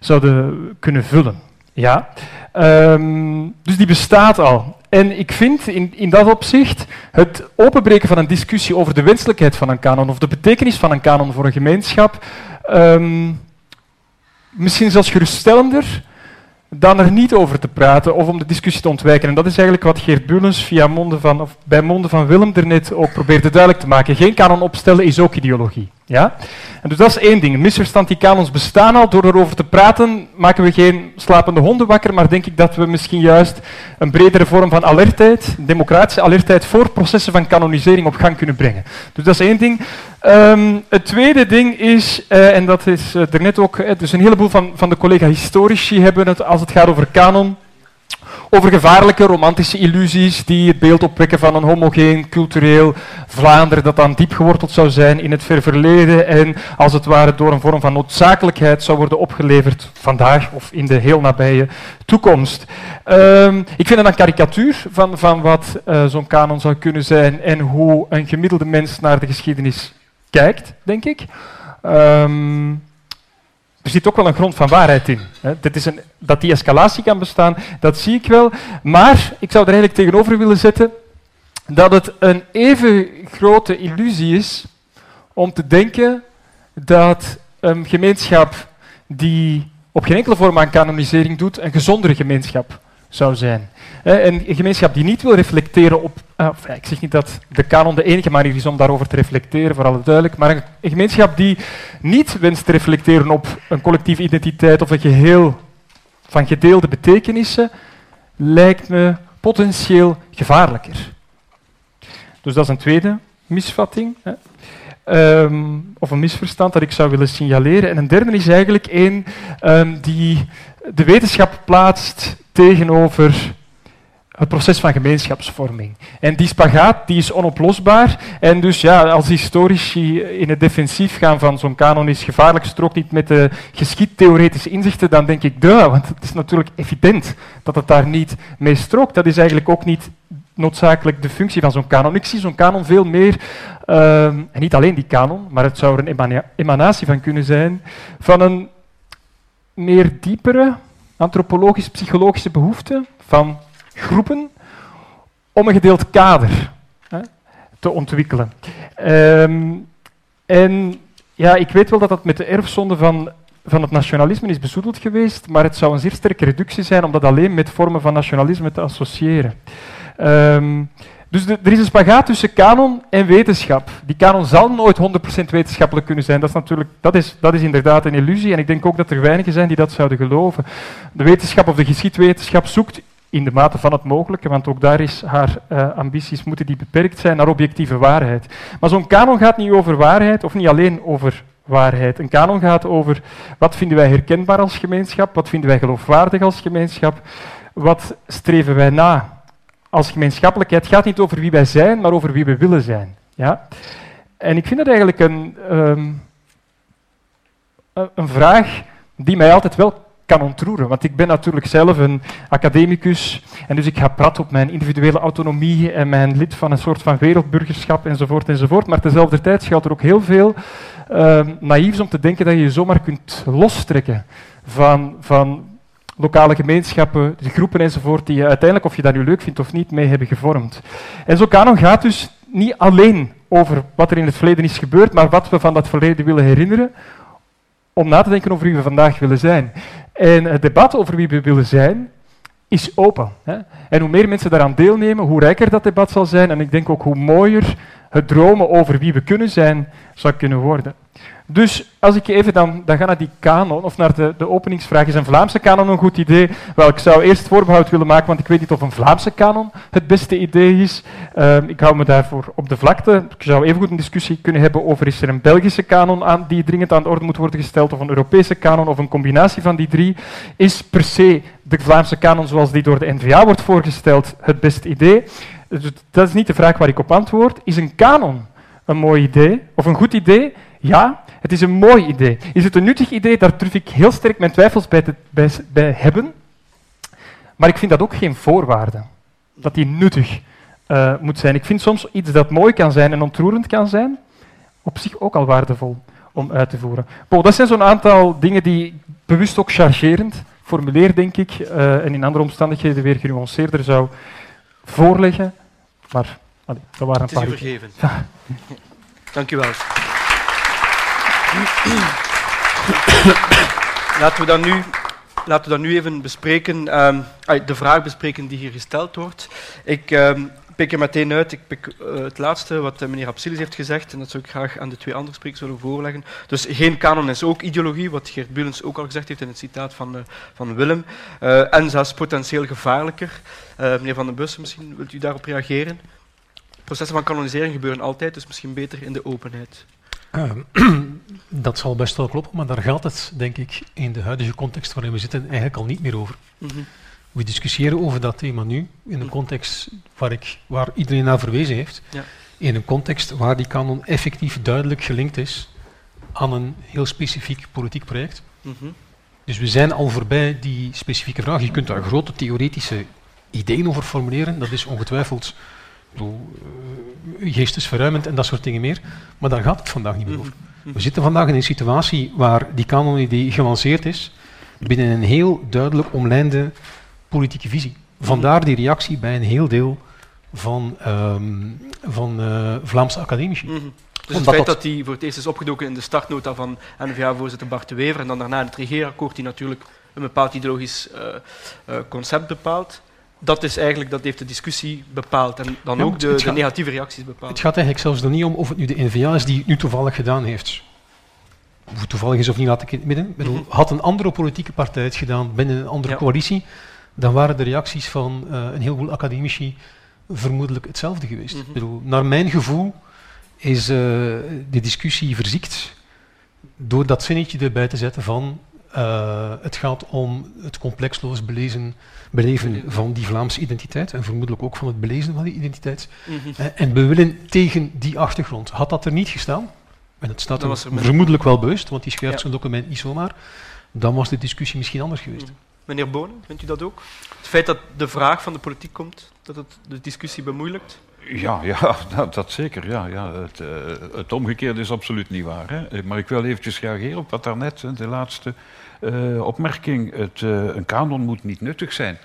zouden kunnen vullen. Ja. Ehm, dus die bestaat al. En ik vind in, in dat opzicht het openbreken van een discussie over de wenselijkheid van een kanon of de betekenis van een kanon voor een gemeenschap ehm, misschien zelfs geruststellender dan er niet over te praten of om de discussie te ontwijken. En dat is eigenlijk wat Geert Bulens via monden van, of bij monden van Willem er net ook probeerde duidelijk te maken. Geen kanon opstellen is ook ideologie. Ja? En dus dat is één ding. Een misverstand die kanons bestaan al. Door erover te praten maken we geen slapende honden wakker, maar denk ik dat we misschien juist een bredere vorm van alertheid, democratische alertheid voor processen van kanonisering op gang kunnen brengen. Dus dat is één ding. Um, het tweede ding is, uh, en dat is er net ook, uh, dus een heleboel van, van de collega-historici hebben het als het gaat over kanon over gevaarlijke romantische illusies die het beeld opwekken van een homogeen cultureel Vlaanderen dat dan diep geworteld zou zijn in het ver verleden en als het ware door een vorm van noodzakelijkheid zou worden opgeleverd vandaag of in de heel nabije toekomst. Um, ik vind het een karikatuur van, van wat uh, zo'n kanon zou kunnen zijn en hoe een gemiddelde mens naar de geschiedenis kijkt, denk ik. Um, er zit ook wel een grond van waarheid in. Hè. Dit is een, dat die escalatie kan bestaan, dat zie ik wel. Maar ik zou er eigenlijk tegenover willen zetten dat het een even grote illusie is om te denken dat een gemeenschap die op geen enkele vorm aan kanonisering doet, een gezondere gemeenschap zou zijn. Een gemeenschap die niet wil reflecteren op. Uh, ik zeg niet dat de kanon de enige manier is om daarover te reflecteren, voor alle duidelijk, maar een, gemeenschap die niet wenst te reflecteren op een collectieve identiteit of een geheel van gedeelde betekenissen, lijkt me potentieel gevaarlijker. Dus dat is een tweede misvatting. Hè. Um, of een misverstand dat ik zou willen signaleren. En een derde is eigenlijk een um, die de wetenschap plaatst tegenover het proces van gemeenschapsvorming. En die spagaat die is onoplosbaar. En dus ja, als historici in het defensief gaan van zo'n kanon is gevaarlijk, strookt niet met de geschiedtheoretische inzichten, dan denk ik, duh, want het is natuurlijk evident dat het daar niet mee strookt. Dat is eigenlijk ook niet noodzakelijk de functie van zo'n kanon. Ik zie zo'n kanon veel meer, uh, en niet alleen die kanon, maar het zou er een emanatie van kunnen zijn, van een meer diepere antropologisch-psychologische behoefte van groepen om een gedeeld kader hè, te ontwikkelen. Um, en ja, ik weet wel dat dat met de erfzonde van, van het nationalisme is bezoedeld geweest, maar het zou een zeer sterke reductie zijn om dat alleen met vormen van nationalisme te associëren. Um, dus er is een spagaat tussen kanon en wetenschap. Die kanon zal nooit 100% wetenschappelijk kunnen zijn. Dat is, natuurlijk, dat, is, dat is inderdaad een illusie. En ik denk ook dat er weinigen zijn die dat zouden geloven. De wetenschap of de geschiedwetenschap zoekt in de mate van het mogelijke, want ook daar is haar uh, ambities moeten die beperkt zijn naar objectieve waarheid. Maar zo'n kanon gaat niet over waarheid, of niet alleen over waarheid. Een kanon gaat over wat vinden wij herkenbaar als gemeenschap, wat vinden wij geloofwaardig als gemeenschap, wat streven wij na als gemeenschappelijkheid. Het gaat niet over wie wij zijn, maar over wie we willen zijn. Ja? En ik vind het eigenlijk een, um, een vraag die mij altijd wel kan ontroeren. Want ik ben natuurlijk zelf een academicus en dus ik ga prat op mijn individuele autonomie en mijn lid van een soort van wereldburgerschap enzovoort enzovoort. Maar tezelfde tijd geldt er ook heel veel uh, naïefs om te denken dat je je zomaar kunt lostrekken van, van lokale gemeenschappen, groepen enzovoort, die je uiteindelijk, of je dat nu leuk vindt of niet, mee hebben gevormd. En zo kanon gaat dus niet alleen over wat er in het verleden is gebeurd, maar wat we van dat verleden willen herinneren, om na te denken over wie we vandaag willen zijn. En het debat over wie we willen zijn is open. Hè? En hoe meer mensen daaraan deelnemen, hoe rijker dat debat zal zijn. En ik denk ook hoe mooier het dromen over wie we kunnen zijn zou kunnen worden. Dus als ik even dan, dan ga naar die kanon, of naar de, de openingsvraag, is een Vlaamse kanon een goed idee? Wel, ik zou eerst voorbehoud willen maken, want ik weet niet of een Vlaamse kanon het beste idee is. Ehm, ik hou me daarvoor op de vlakte. Ik zou even goed een discussie kunnen hebben over is er een Belgische kanon aan die dringend aan de orde moet worden gesteld, of een Europese kanon, of een combinatie van die drie. Is per se de Vlaamse kanon zoals die door de NVA wordt voorgesteld het beste idee? Dus dat is niet de vraag waar ik op antwoord. Is een kanon een mooi idee of een goed idee? Ja, het is een mooi idee. Is het een nuttig idee? Daar durf ik heel sterk mijn twijfels bij, te, bij hebben. Maar ik vind dat ook geen voorwaarde. Dat die nuttig uh, moet zijn. Ik vind soms iets dat mooi kan zijn en ontroerend kan zijn, op zich ook al waardevol om uit te voeren. Bo, dat zijn zo'n aantal dingen die ik bewust ook chargerend formuleer, denk ik, uh, en in andere omstandigheden weer genuanceerder zou voorleggen. Maar allee, dat waren een paar... Het is vergeven. Dank u wel. laten, we dan nu, laten we dan nu even bespreken, um, de vraag bespreken die hier gesteld wordt. Ik um, pik er meteen uit, ik pik uh, het laatste wat uh, meneer Absilis heeft gezegd, en dat zou ik graag aan de twee andere sprekers willen voorleggen. Dus geen kanon is ook ideologie, wat Geert Bulens ook al gezegd heeft in het citaat van, uh, van Willem. en zelfs potentieel gevaarlijker. meneer Van den Bussen, misschien wilt u daarop reageren? Processen van kanonisering gebeuren altijd, dus misschien beter in de openheid. Dat zal best wel kloppen, maar daar gaat het, denk ik, in de huidige context waarin we zitten, eigenlijk al niet meer over. Mm -hmm. We discussiëren over dat thema nu, in een mhm. context waar, ik, waar iedereen naar verwezen heeft. Ja. In een context waar die kanon effectief duidelijk gelinkt is aan een heel specifiek politiek project. Mm -hmm. Dus we zijn al voorbij die specifieke vraag. Je kunt daar grote theoretische ideeën over formuleren, dat is ongetwijfeld bedoel, uh, geestesverruimend en dat soort dingen meer. Maar daar gaat het vandaag niet meer over. We zitten vandaag in een situatie waar die kanonidee gelanceerd is binnen een heel duidelijk omlijnde politieke visie. Vandaar die reactie bij een heel deel van, um, van uh, Vlaamse academici. Mm -hmm. Dus het feit dat die voor het eerst is opgedoken in de startnota van NVA-voorzitter Bart de Wever en dan daarna in het regeerakkoord die natuurlijk een bepaald ideologisch uh, uh, concept bepaalt, dat, is eigenlijk, dat heeft de discussie bepaald en dan ook de, de, negatieve reacties bepaald. Het gaat eigenlijk zelfs er niet om of het nu de NVA is die het nu toevallig gedaan heeft. Of het toevallig is of niet, laat ik in het midden. Mhm. Had een andere politieke partij het gedaan binnen een andere coalitie, dan waren de reacties van uh, een heleboel academici vermoedelijk hetzelfde geweest. Mm bedoel, naar mijn gevoel is uh, de discussie verziekt door dat zinnetje erbij te zetten van uh, het gaat om het complexloos belezen, beleven van die Vlaamse identiteit en vermoedelijk ook van het belezen van die identiteit. Mm -hmm. en we willen tegen die achtergrond. Had dat er niet gestaan, en het staat er vermoedelijk wel bewust, want die schrijft ja. zo'n document niet zomaar, dan was de discussie misschien anders geweest. Mm. Meneer Bonen, vindt u dat ook? Het feit dat de vraag van de politiek komt, dat het de discussie bemoeilijkt? Ja, ja dat, dat zeker. Ja, ja. Het, uh, het, omgekeerde is absoluut niet waar. Hè. Maar ik wil eventjes reageren op wat daarnet, de laatste uh, opmerking. Het, een kanon moet niet nuttig zijn.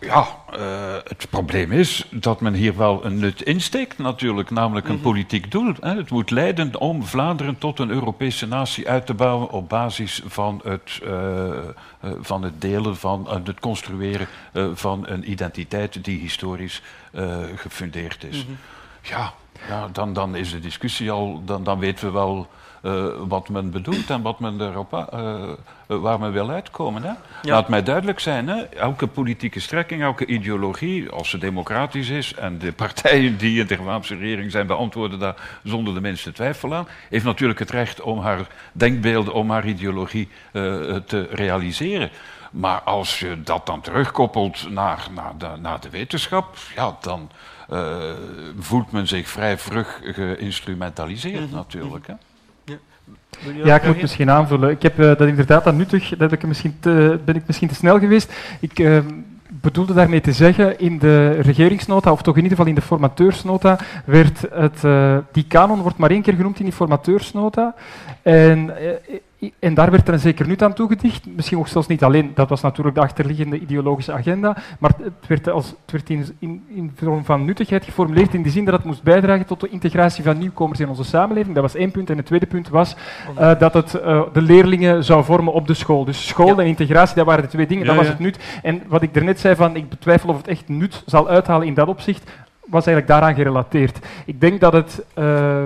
Ja, uh, het probleem is dat men hier wel een nut insteekt natuurlijk, namelijk een mm -hmm. politiek doel. Hè. Het moet leiden om Vlaanderen tot een Europese natie uit te bouwen op basis van het, uh, uh, van het delen, van het construeren van een identiteit die historisch gefundeerd is. Mm -hmm. Ja, ja dan, dan is de discussie al, dan, dan weten we wel uh, wat men bedoelt en wat men erop, uh, waar men wil uitkomen. Hè? Ja. Laat mij duidelijk zijn, hè? elke politieke strekking, elke ideologie, als ze democratisch is en de partijen die in de Vlaamse regering zijn beantwoorden daar zonder de minste twijfel aan, heeft natuurlijk het recht om haar denkbeelden, om haar ideologie uh, te realiseren. Maar als je dat dan terugkoppelt naar, naar, de, naar de wetenschap, ja, dan voelt men zich vrij vlug geïnstrumentaliseerd -hmm. natuurlijk. Hè? Ja, ik moet misschien aanvullen. Ik heb uh, dat inderdaad dat nuttig, dat ik misschien te, ben ik misschien te snel geweest. Ik uh, bedoelde daarmee te zeggen, in de regeringsnota, of toch in ieder geval in de formateursnota, werd het, uh, die kanon wordt maar één keer genoemd in die formateursnota. En en daar werd er een zeker nut aan toegedicht. Misschien ook zelfs niet alleen, dat was natuurlijk de achterliggende ideologische agenda, maar het werd, als, het werd in, in, in vorm van nuttigheid geformuleerd in de zin dat het moest bijdragen tot de integratie van nieuwkomers in onze samenleving. Dat was één punt. En het tweede punt was uh, dat het uh, de leerlingen zou vormen op de school. Dus school ja. en integratie, dat waren de twee dingen, ja, dat was het nut. En wat ik daarnet zei, van, ik betwijfel of het echt nut zal uithalen in dat opzicht, was eigenlijk daaraan gerelateerd. Ik denk dat het... Uh,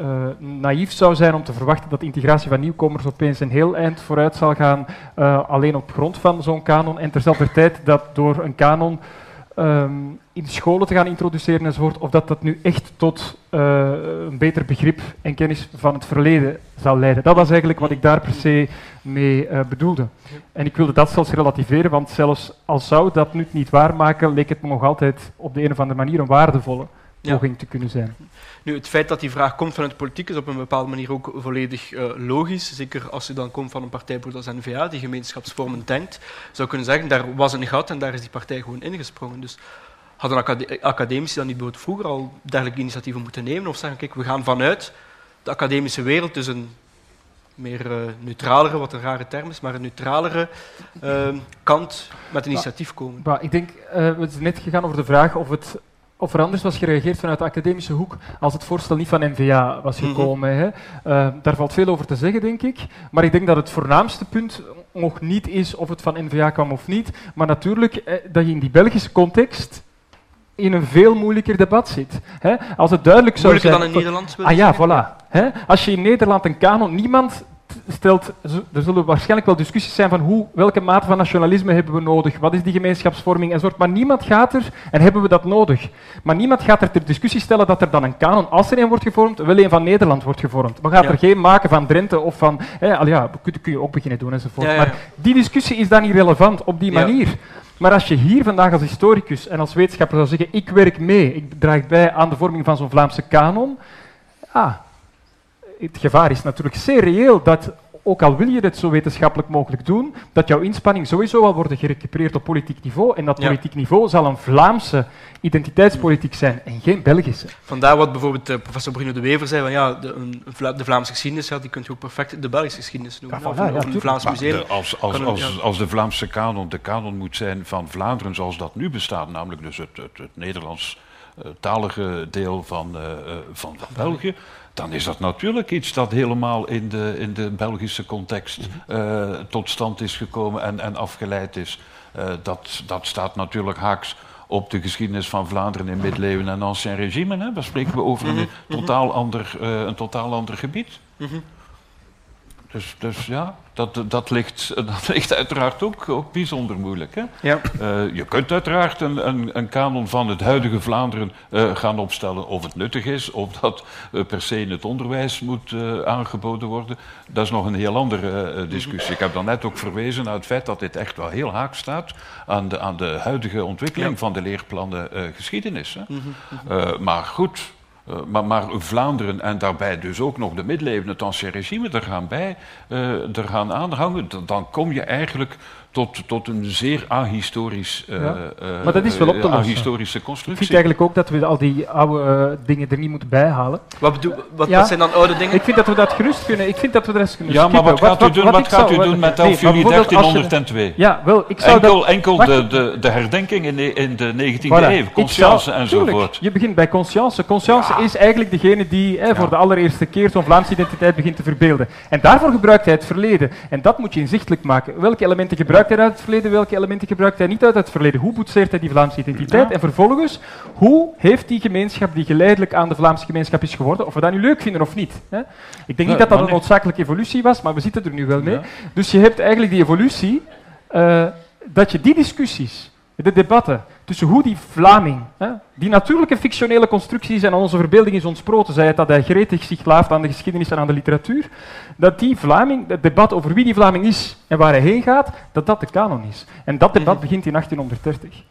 uh, naïef zou zijn om te verwachten dat de integratie van nieuwkomers opeens een heel eind vooruit zal gaan, uh, alleen op grond van zo'n kanon. En terzelfde tijd dat door een kanon um, in scholen te gaan introduceren enzovoort, of dat dat nu echt tot uh, een beter begrip en kennis van het verleden zal leiden. Dat was eigenlijk wat ik daar per se mee bedoelde. En ik wilde dat zelfs relativeren, want zelfs al zou dat nu niet waarmaken, leek het me nog altijd op de een of andere manier een waardevolle poging ja. te kunnen zijn. Nu, het feit dat die vraag komt vanuit de politiek is op een bepaalde manier ook volledig uh, logisch. Zeker als je dan komt van een partij als N-VA, die gemeenschapsvormen denkt, zou kunnen zeggen, daar was een gat en daar is die partij gewoon ingesprongen. Dus hadden acad academici dan niet bijvoorbeeld vroeger al dergelijke initiatieven moeten nemen? Of zeggen, kijk, we gaan vanuit de academische wereld, dus een meer uh, neutralere, wat een rare term is, maar een neutralere uh, kant met een initiatief komen. Bah, ik denk, uh, we zijn net gegaan over de vraag of het of er anders was gereageerd vanuit de academische hoek als het voorstel niet van NVA was mhm. gekomen. hè. Uh, daar valt veel over te zeggen, denk ik. Maar ik denk dat het voornaamste punt nog niet is of het van NVA kwam of niet. Maar natuurlijk eh, dat je in die Belgische context in een veel moeilijker debat zit. Hè. Als het duidelijk zou zijn... Moeilijker dan in Nederland? Ah ja, voilà. Hè. Als je in Nederland een kanon... Niemand stelt, er zullen waarschijnlijk wel discussies zijn van hoe, welke mate van nationalisme hebben we nodig, wat is die gemeenschapsvorming enzovoort, maar niemand gaat er, en hebben we dat nodig, maar niemand gaat er ter discussie stellen dat er dan een kanon, als er een wordt gevormd, wel een van Nederland wordt gevormd. We gaan er geen maken van Drenthe of van, hè, al ja, kun, kun je ook beginnen doen enzovoort. Ja, ja. Maar die discussie is dan niet relevant op die manier. Maar als je hier vandaag als historicus en als wetenschapper zou zeggen, ik werk mee, ik draag bij aan de vorming van zo'n Vlaamse kanon, ah, het gevaar is natuurlijk zeer reëel dat, ook al wil je het zo wetenschappelijk mogelijk doen, dat jouw inspanning sowieso al worden gerecupereerd op politiek niveau. En dat politiek niveau zal een Vlaamse identiteitspolitiek zijn en geen Belgische. Vandaar wat bijvoorbeeld uh, professor Bruno de Wever zei, van ja, de, een, de Vlaamse geschiedenis, ja, die kun je ook perfect de Belgische geschiedenis noemen. Ja, of, ja, of een Vlaams museum. De, als, als, als, als, de Vlaamse kanon de kanon moet zijn van Vlaanderen zoals dat nu bestaat, namelijk dus het, het, het Nederlands uh, talige deel van, uh, van, van België, dan is dat natuurlijk iets dat helemaal in de, in de Belgische context uh, tot stand is gekomen en, en afgeleid is. Uh, dat, dat staat natuurlijk haaks op de geschiedenis van Vlaanderen in middeleeuwen en ancien regime. Hè. Daar spreken we over een, mhm. totaal ander, uh, een totaal ander gebied. Dus, dus ja, dat, dat, ligt, dat ligt uiteraard ook, ook bijzonder moeilijk. Hè? Ja. Uh, je kunt uiteraard een, een, een, kanon van het huidige Vlaanderen uh, gaan opstellen. Of het nuttig is, of dat uh, per se in het onderwijs moet aangeboden worden. Dat is nog een heel andere discussie. Ik heb dan net ook verwezen naar het feit dat dit echt wel heel haak staat aan de, aan de huidige ontwikkeling ja. van de leerplannen geschiedenis. Hè? Mm -hmm. maar goed, maar, maar, Vlaanderen en daarbij dus ook nog de middeleeuwen, het ancien regime, er gaan bij, uh, er gaan aanhangen, dan kom je eigenlijk tot, tot een zeer ahistorisch, uh, ja. maar dat is wel op te ahistorische constructie. Ik vind eigenlijk ook dat we al die oude uh, dingen er niet moeten bijhalen. Wat, bedoel, wat, ja. wat, zijn dan oude dingen? Ik vind dat we dat gerust kunnen. Ik vind dat we de rest kunnen Ja, maar wat gaat u doen, wat, wat gaat u doen met 11 juli 1302? Ja, wel, ik zou enkel dat, enkel de, de, de herdenking in de, in de 19e voilà. eeuw, conscience enzovoort. Je begint bij conscience. Conscience ja. is eigenlijk degene die eh, voor de allereerste keer zo'n Vlaamse identiteit begint te verbeelden. En daarvoor gebruikt hij het verleden. En dat moet je inzichtelijk maken. Welke elementen gebruikt gebruikt hij uit het verleden, welke elementen gebruikt hij niet uit het verleden? Hoe boetseert hij die Vlaamse identiteit? En vervolgens, hoe heeft die gemeenschap die geleidelijk aan de Vlaamse gemeenschap is geworden, of we dat nu leuk vinden of niet? Hè? Ik denk niet dat dat een noodzakelijke evolutie was, maar we zitten er nu wel mee. Dus je hebt eigenlijk die evolutie, uh, dat je die discussies, de debatten tussen hoe die Vlaming, hè, die natuurlijke fictionele constructies en aan onze verbeelding is ontsproten, zij het dat hij gretig zich laaft aan de geschiedenis en aan de literatuur, dat die Vlaming, het debat over wie die Vlaming is en waar hij heen gaat, dat dat de kanon is. En dat debat mhm. begint in 1830.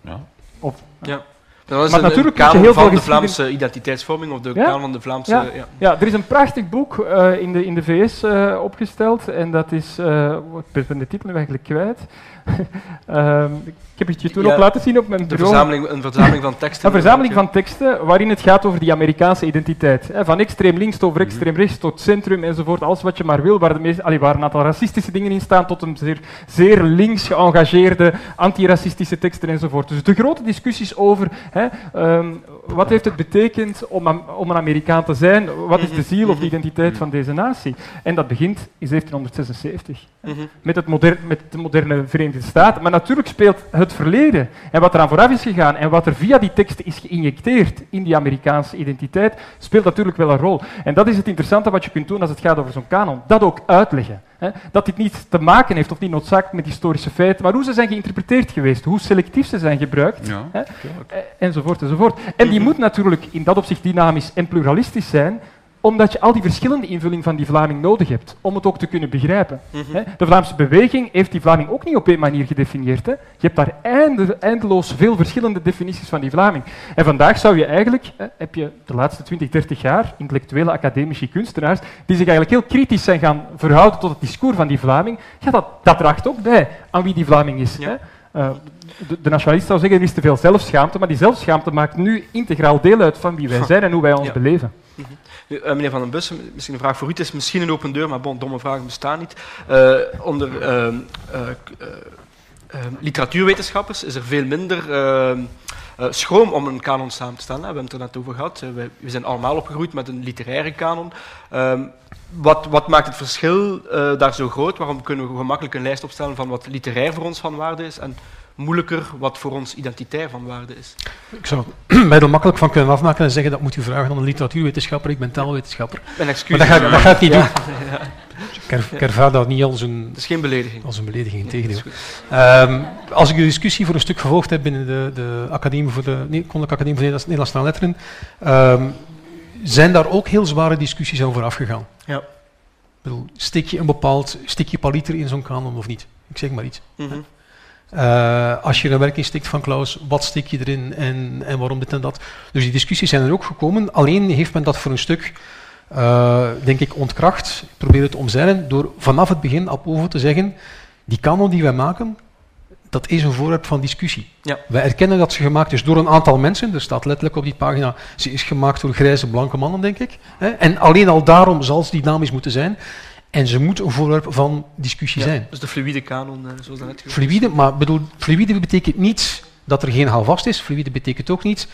Ja. Of, ja. Dat is maar een, natuurlijk een heel van de Vlaamse identiteitsvorming of de ja? kanon van de Vlaamse... Ja, ja. ja. er is een prachtig boek uh, in, de, in de VS uh, eh, opgesteld en dat is... Uh, ik ben de titel nu eigenlijk kwijt. Um, ik heb het je toen ook laten zien op mijn bureau. Verzameling, een verzameling van teksten. Een verzameling van teksten waarin het gaat over die Amerikaanse identiteit. Van extreem links over mhm. extreem rechts tot centrum enzovoort. Alles wat je maar wil, waar, de meest, allee, waar een aantal racistische dingen in staan tot een zeer, zeer links geëngageerde antiracistische teksten enzovoort. Dus de grote discussies over Hè? Ehm, wat heeft het betekend om, om een Amerikaan te zijn? Wat is de ziel of de identiteit van deze natie? En dat begint in 1776 Mhm. met, het moder- met de moderne Verenigde Staten. Maar natuurlijk speelt het verleden en wat eraan vooraf is gegaan en wat er via die teksten is geïnjecteerd in die Amerikaanse identiteit, speelt natuurlijk wel een rol. En dat is het interessante wat je kunt doen als het gaat over zo'n kanon. Dat ook uitleggen. Hè? Dat dit niet te maken heeft of niet noodzakelijk met historische feiten, maar hoe ze zijn geïnterpreteerd geweest, hoe selectief ze zijn gebruikt, Ja, Hè? eh, enzovoort enzovoort. En die moet natuurlijk in dat opzicht dynamisch en pluralistisch zijn, omdat je al die verschillende invulling van die Vlaming nodig hebt om het ook te kunnen begrijpen. Mhm. De Vlaamse beweging heeft die Vlaming ook niet op één manier gedefinieerd. Hè. Je hebt daar einde- eindeloos veel verschillende definities van die Vlaming. En vandaag zou je eigenlijk, hè, heb je de laatste 20, 30 jaar intellectuele academische kunstenaars die zich eigenlijk heel kritisch zijn gaan verhouden tot het discours van die Vlaming. Ja, dat, dat draagt ook bij aan wie die Vlaming is. Ja. Hè. Eh, de, de nationalist zou zeggen, er is te veel zelfschaamte, maar die zelfschaamte maakt nu integraal deel uit van wie wij zijn en hoe wij ons Ja. beleven. Nu, eh, meneer Van den Bussen, misschien een vraag voor u. Het is misschien een open deur, maar bon, domme vragen bestaan niet. Eh, onder ehm, eh, eh, ehm, literatuurwetenschappers is er veel minder ehm, eh, schroom om een kanon samen te stellen. hè. We hebben het er net over gehad. Eh, wij- we zijn allemaal opgegroeid met een literaire kanon. Wat, wat maakt het verschil eh, daar zo groot? Waarom kunnen we gemakkelijk een lijst opstellen van wat literair voor ons van waarde is en moeilijker wat voor ons identitair van waarde is? Ik zou mij er makkelijk van kunnen afmaken en zeggen dat moet u vragen aan een literatuurwetenschapper, ik ben taalwetenschapper. Mijn excuus. Maar dat ga, dat ga ik niet Ja, doen. Er- ik ervaar dat niet als een, Dat is geen belediging. als een belediging, in tegendeel. Ehm, als ik de discussie voor een stuk gevolgd heb binnen de, de Academie voor de nee, Koninklijke Academie voor Nederlands- Nederlandse Letteren, ehm, zijn daar ook heel zware discussies over afgegaan. Ja. Ik bedoel, stik je een bepaald stikje paliter in zo'n kanon of niet? Ik zeg maar iets. Mhm. Eh, als je een werk instikt van Klaus, wat stik je erin en, en waarom dit en dat? Dus die discussies zijn er ook gekomen. Alleen heeft men dat voor een stuk, eh, denk ik, ontkracht. Ik probeer het te omzeilen door vanaf het begin op over te zeggen: die kanon die wij maken, dat is een voorwerp van discussie. Ja. Wij erkennen dat ze gemaakt is door een aantal mensen. Er staat letterlijk op die pagina: ze is gemaakt door grijze blanke mannen, denk ik. Hè? En alleen al daarom zal ze dynamisch moeten zijn. En ze moet een voorwerp van discussie Ja, zijn. Dus de fluïde kanon, eh, zoals dat net is. Fluïde, maar bedoel, fluïde betekent niet dat er geen houvast is. Fluïde betekent ook niet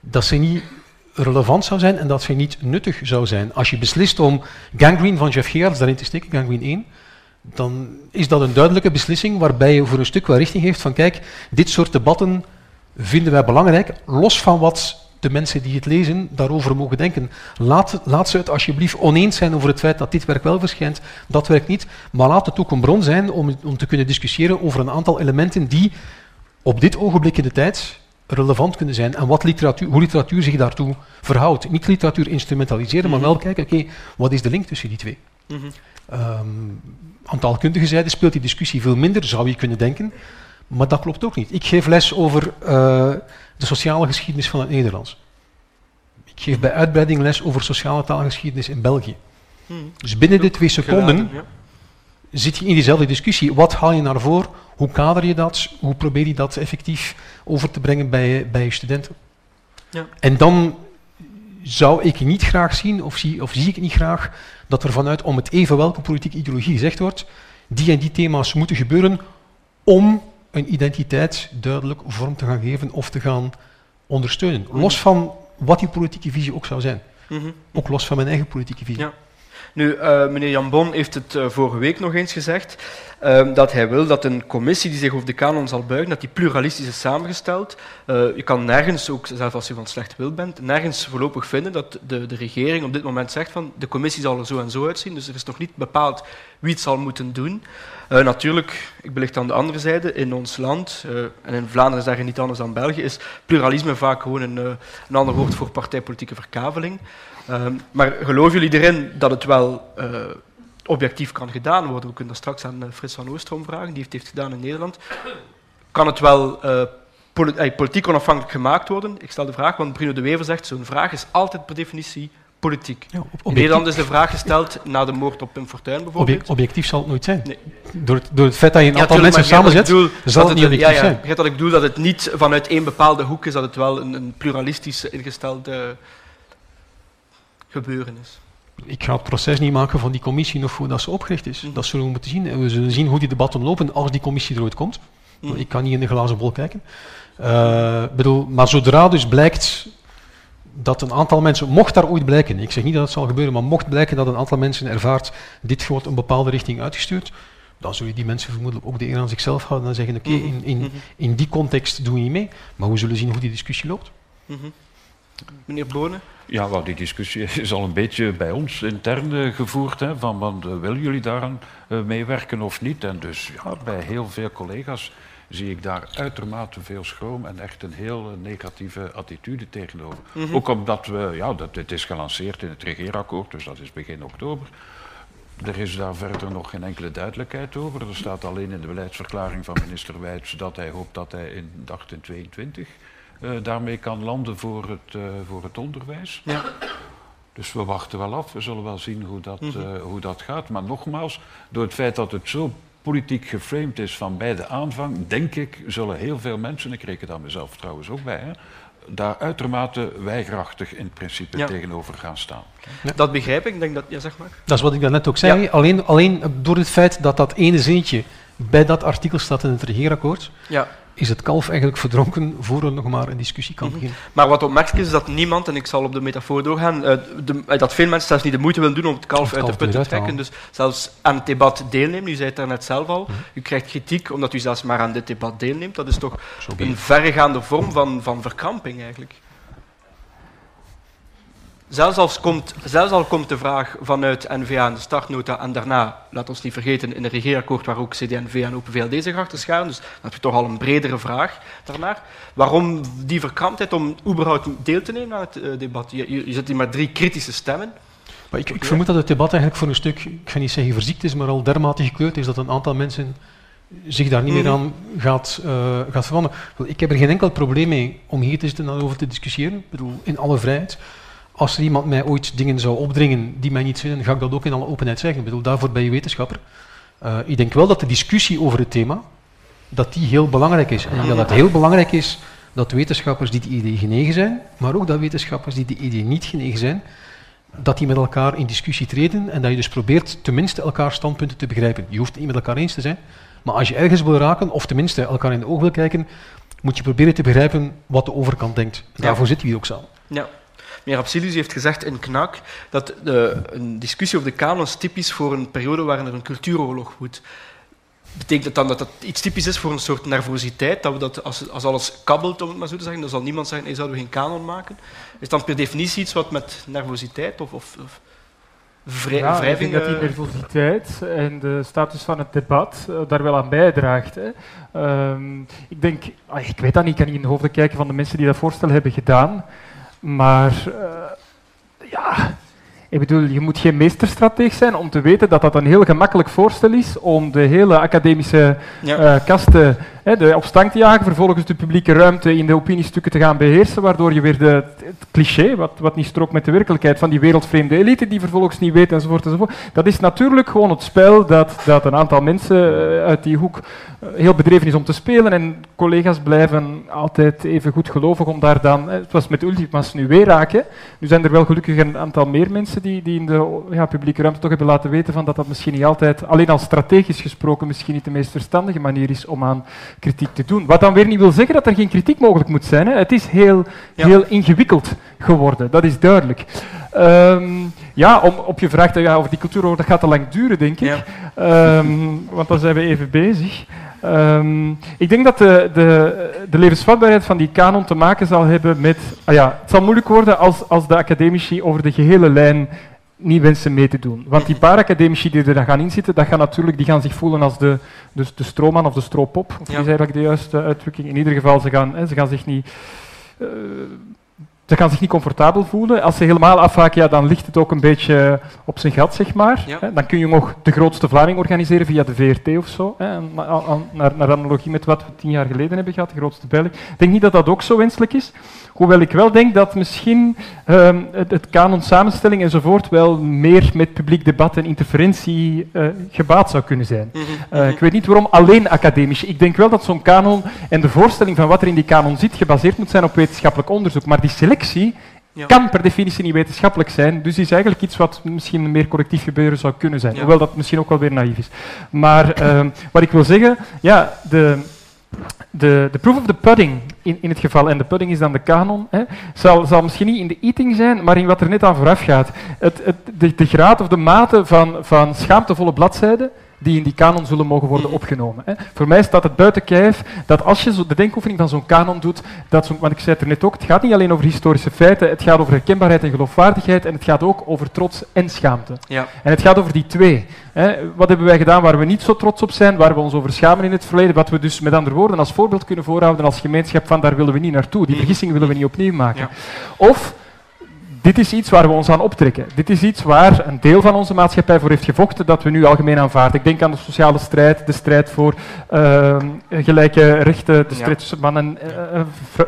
dat ze niet relevant zou zijn en dat ze niet nuttig zou zijn. Als je beslist om gangrene van Jeff Gerards daarin te steken, gangrene 1, dan is dat een duidelijke beslissing waarbij je voor een stuk wel richting heeft van kijk, dit soort debatten vinden wij belangrijk, los van wat de mensen die het lezen daarover mogen denken. Laat, laat ze het alsjeblieft oneens zijn over het feit dat dit werk wel verschijnt, dat werk niet, maar laat het ook een bron zijn om, om te kunnen discussiëren over een aantal elementen die op dit ogenblik in de tijd relevant kunnen zijn en wat literatuur, hoe literatuur zich daartoe verhoudt. Niet literatuur instrumentaliseren, maar wel kijken, oké, wat is de link tussen die twee? Mhm. Ehm aan taalkundige zijde speelt die discussie veel minder, zou je kunnen denken. Maar dat klopt ook niet. Ik geef les over eh, de sociale geschiedenis van het Nederlands. Ik geef bij uitbreiding les over sociale taalgeschiedenis in België. Mhm. Dus binnen de twee seconden ja. zit je in diezelfde discussie. Wat haal je naar voren? Hoe kader je dat? Hoe probeer je dat effectief over te brengen bij, bij je studenten? Ja. En dan zou ik niet graag zien, of zie, of zie ik niet graag, dat er vanuit om het even welke politieke ideologie gezegd wordt, die en die thema's moeten gebeuren om een identiteit duidelijk vorm te gaan geven of te gaan ondersteunen. Los van wat die politieke visie ook zou zijn. Mhm. Ook los van mijn eigen politieke visie. Ja. Nu, eh, meneer Jan Bon heeft het eh, vorige week nog eens gezegd, ehm, dat hij wil dat een commissie die zich over de kanon zal buigen, dat die pluralistisch is samengesteld. Eh, je kan nergens, ook zelfs als je van slecht wil bent, nergens voorlopig vinden dat de, de regering op dit moment zegt van de commissie zal er zo en zo uitzien, dus er is nog niet bepaald wie het zal moeten doen. Natuurlijk, ik belicht aan de andere zijde, in ons land, en in Vlaanderen zeggen niet anders dan België, is pluralisme vaak gewoon een, een ander woord voor partijpolitieke verkaveling. Ehm, maar geloven jullie erin dat het wel eh, objectief kan gedaan worden? We kunnen dat straks aan eh, Frits van Oostrom vragen, die het heeft gedaan in Nederland. Kan het wel eh, poli- politiek onafhankelijk gemaakt worden? Ik stel de vraag, want Bruno de Wever zegt, zo'n vraag is altijd per definitie politiek. Ja, In Nederland is de vraag gesteld na de moord op Pim Fortuyn bijvoorbeeld. Object- objectief zal het nooit zijn. Nee. Door, het, door het feit dat je een Ja, aantal mensen samenzet, ik zal dat het niet ja, objectief ja, zijn. begrijp wat ik bedoel, dat het niet vanuit één bepaalde hoek is, dat het wel een, een pluralistisch ingestelde gebeuren is. Ik ga het proces niet maken van die commissie nog voordat ze opgericht is. Mhm. Dat zullen we moeten zien. En we zullen zien hoe die debatten lopen als die commissie eruit komt. Mm. Ik kan niet in de glazen bol kijken. Uh, bedoel, maar zodra dus blijkt dat een aantal mensen, mocht daar ooit blijken, ik zeg niet dat het zal gebeuren, maar mocht blijken dat een aantal mensen ervaart, dit wordt een bepaalde richting uitgestuurd, dan zul je die mensen vermoedelijk ook de eer aan zichzelf houden en zeggen, oké, in, in, mhm. in die context doen we niet mee, maar we zullen zien hoe die discussie loopt. Mhm. Meneer Bonen? Ja, wel, die discussie is al een beetje bij ons intern uh, gevoerd. Hè, van, van uh, willen jullie daaraan uh, meewerken of niet? En dus ja, bij heel veel collega's zie ik daar uitermate veel schroom en echt een heel negatieve attitude tegenover. Mhm. Ook omdat we, ja, dat, dit is gelanceerd in het regeerakkoord, dus dat is begin oktober. Er is daar verder nog geen enkele duidelijkheid over. Er staat alleen in de beleidsverklaring van minister Wijts dat hij hoopt dat hij in 1822 uh, daarmee kan landen voor het, uh, voor het onderwijs. Ja. Dus we wachten wel af. We zullen wel zien hoe dat, uh, hoe dat gaat. Maar nogmaals, door het feit dat het zo politiek geframed is van bij de aanvang, denk ik, zullen heel veel mensen, ik reken daar mezelf trouwens ook bij, hè, daar uitermate weigerachtig in principe tegenover gaan staan. Ja. Dat begrijp ik, ik denk dat, ja, zeg maar. Dat is wat ik daarnet ook zei. Alleen, alleen door het feit dat dat ene zinnetje bij dat artikel staat in het regeerakkoord, ja is het kalf eigenlijk verdronken voor er nog maar een discussie kan mhm. beginnen. Maar wat opmerkelijk is, dat niemand, en ik zal op de metafoor doorgaan, de, uh, dat veel mensen zelfs niet de moeite willen doen om het kalf, uit de put te trekken. Dus zelfs aan het debat deelnemen, u zei het daarnet zelf al, mhm. u krijgt kritiek omdat u zelfs maar aan dit debat deelneemt. Dat is toch een verregaande vorm van, van verkramping eigenlijk. Zelfs, als komt, zelfs al komt de vraag vanuit N-VA in de startnota en daarna, laat ons niet vergeten, in een regeerakkoord waar ook CD-N-VA en Open VLD zich achter scharen, dus dan heb je toch al een bredere vraag daarnaar. Waarom die verkramptheid om überhaupt deel te nemen aan het uh, debat? Je, je, je zet hier maar drie kritische stemmen. Maar ik, ik, vermoed dat het debat eigenlijk voor een stuk, ik ga niet zeggen verziekt is, maar al dermate gekleurd is dat een aantal mensen zich daar niet meer mhm. aan gaat, uh, gaat veranderen. Ik heb er geen enkel probleem mee om hier te zitten en over te discussiëren, ik bedoel, in alle vrijheid als er iemand mij ooit dingen zou opdringen die mij niet vinden, ga ik dat ook in alle openheid zeggen. Ik bedoel, daarvoor ben je wetenschapper. Uh, ik denk wel dat de discussie over het thema, dat die heel belangrijk is. En dat het heel belangrijk is dat wetenschappers die het idee genegen zijn, maar ook dat wetenschappers die het idee niet genegen zijn, dat die met elkaar in discussie treden en dat je dus probeert tenminste elkaar standpunten te begrijpen. Je hoeft het niet met elkaar eens te zijn, maar als je ergens wil raken, of tenminste elkaar in de ogen wil kijken, moet je proberen te begrijpen wat de overkant denkt. Daarvoor zitten we hier ook samen. Ja. Meneer Absilius heeft gezegd in KNAK dat de, een discussie over de kanons typisch voor een periode waarin er een cultuuroorlog woedt. Betekent dat dan dat dat iets typisch is voor een soort nervositeit? Dat we dat als, als alles kabbelt, om het maar zo te zeggen, dan zal niemand zeggen, hey, zouden we geen kanon maken? Is dan per definitie iets wat met nervositeit of, of, of vrij, ja, Ik denk dat die nervositeit en de status van het debat uh, daar wel aan bijdraagt. Hè. Um, ik denk, ah, ik weet dat niet, ik kan niet in de hoofden kijken van de mensen die dat voorstel hebben gedaan. Maar uh, ja, ik bedoel, je moet geen meesterstrateeg zijn om te weten dat dat een heel gemakkelijk voorstel is om de hele academische ja. uh, kasten de op stank te jagen, vervolgens de publieke ruimte in de opiniestukken te gaan beheersen, waardoor je weer de, het cliché, wat, wat niet strookt met de werkelijkheid, van die wereldvreemde elite die vervolgens niet weten enzovoort enzovoort. Dat is natuurlijk gewoon het spel dat, dat een aantal mensen uh, uit die hoek uh, heel bedreven is om te spelen en collega's blijven altijd even goed gelovig om daar dan, het was met Ultimas nu weer raken, nu zijn er wel gelukkig een aantal meer mensen die, die in de ja, publieke ruimte toch hebben laten weten van dat dat misschien niet altijd, alleen al strategisch gesproken, misschien niet de meest verstandige manier is om aan kritiek te doen. Wat dan weer niet wil zeggen dat er geen kritiek mogelijk moet zijn. Hè. Het is heel, heel ingewikkeld geworden, dat is duidelijk. Um, ja, om op je vraag te gaan over die cultuuroorlog, dat gaat te lang duren, denk ik. Ja. Um, want dan zijn we even bezig. Um, ik denk dat de, de, de, levensvatbaarheid van die kanon te maken zal hebben met... Ah ja, het zal moeilijk worden als, als de academici over de gehele lijn niet wensen mee te doen. Want die paar academici die er dan gaan inzitten, dat gaan natuurlijk, die gaan zich voelen als de, de, de stroomman of de stroopop. Of ja. is eigenlijk de juiste uitdrukking. In ieder geval, ze gaan, hè, ze gaan zich niet... Uh, ze gaan zich niet comfortabel voelen. Als ze helemaal afhaken, ja, dan ligt het ook een beetje op zijn gat, zeg maar. Ja. Dan kun je nog de grootste Vlaming organiseren via de VRT of zo. Hè. Naar, naar analogie met wat we tien jaar geleden hebben gehad, de grootste Belg. Ik denk niet dat dat ook zo wenselijk is. Hoewel ik wel denk dat misschien um, het, het kanon samenstelling enzovoort wel meer met publiek debat en interferentie uh, gebaat zou kunnen zijn. Mm -hmm. uh, ik weet niet waarom alleen academisch. Ik denk wel dat zo'n kanon en de voorstelling van wat er in die kanon zit gebaseerd moet zijn op wetenschappelijk onderzoek. Maar die selectie ja. kan per definitie niet wetenschappelijk zijn. Dus is eigenlijk iets wat misschien meer collectief gebeuren zou kunnen zijn. Ja. Hoewel dat misschien ook wel weer naïef is. Maar uh, wat ik wil zeggen, ja, de, de, de proof of the pudding in, in het geval, en de pudding is dan de kanon, hè, zal, zal misschien niet in de eating zijn, maar in wat er net aan vooraf gaat. Het, het, de, de graad of de mate van, van schaamtevolle bladzijden die in die kanon zullen mogen worden opgenomen. Hè. Voor mij staat het buiten kijf dat als je zo de denkoefening van zo'n kanon doet, dat zo, want ik zei het er net ook, het gaat niet alleen over historische feiten, het gaat over herkenbaarheid en geloofwaardigheid en het gaat ook over trots en schaamte. Ja. En het gaat over die twee. Hè. Wat hebben wij gedaan waar we niet zo trots op zijn, waar we ons over schamen in het verleden, wat we dus met andere woorden als voorbeeld kunnen voorhouden als gemeenschap van daar willen we niet naartoe, die vergissing willen we niet opnieuw maken. Ja. Of dit is iets waar we ons aan optrekken. Dit is iets waar een deel van onze maatschappij voor heeft gevochten dat we nu algemeen aanvaarden. Ik denk aan de sociale strijd, de strijd voor uh, gelijke rechten, de strijd tussen mannen, uh,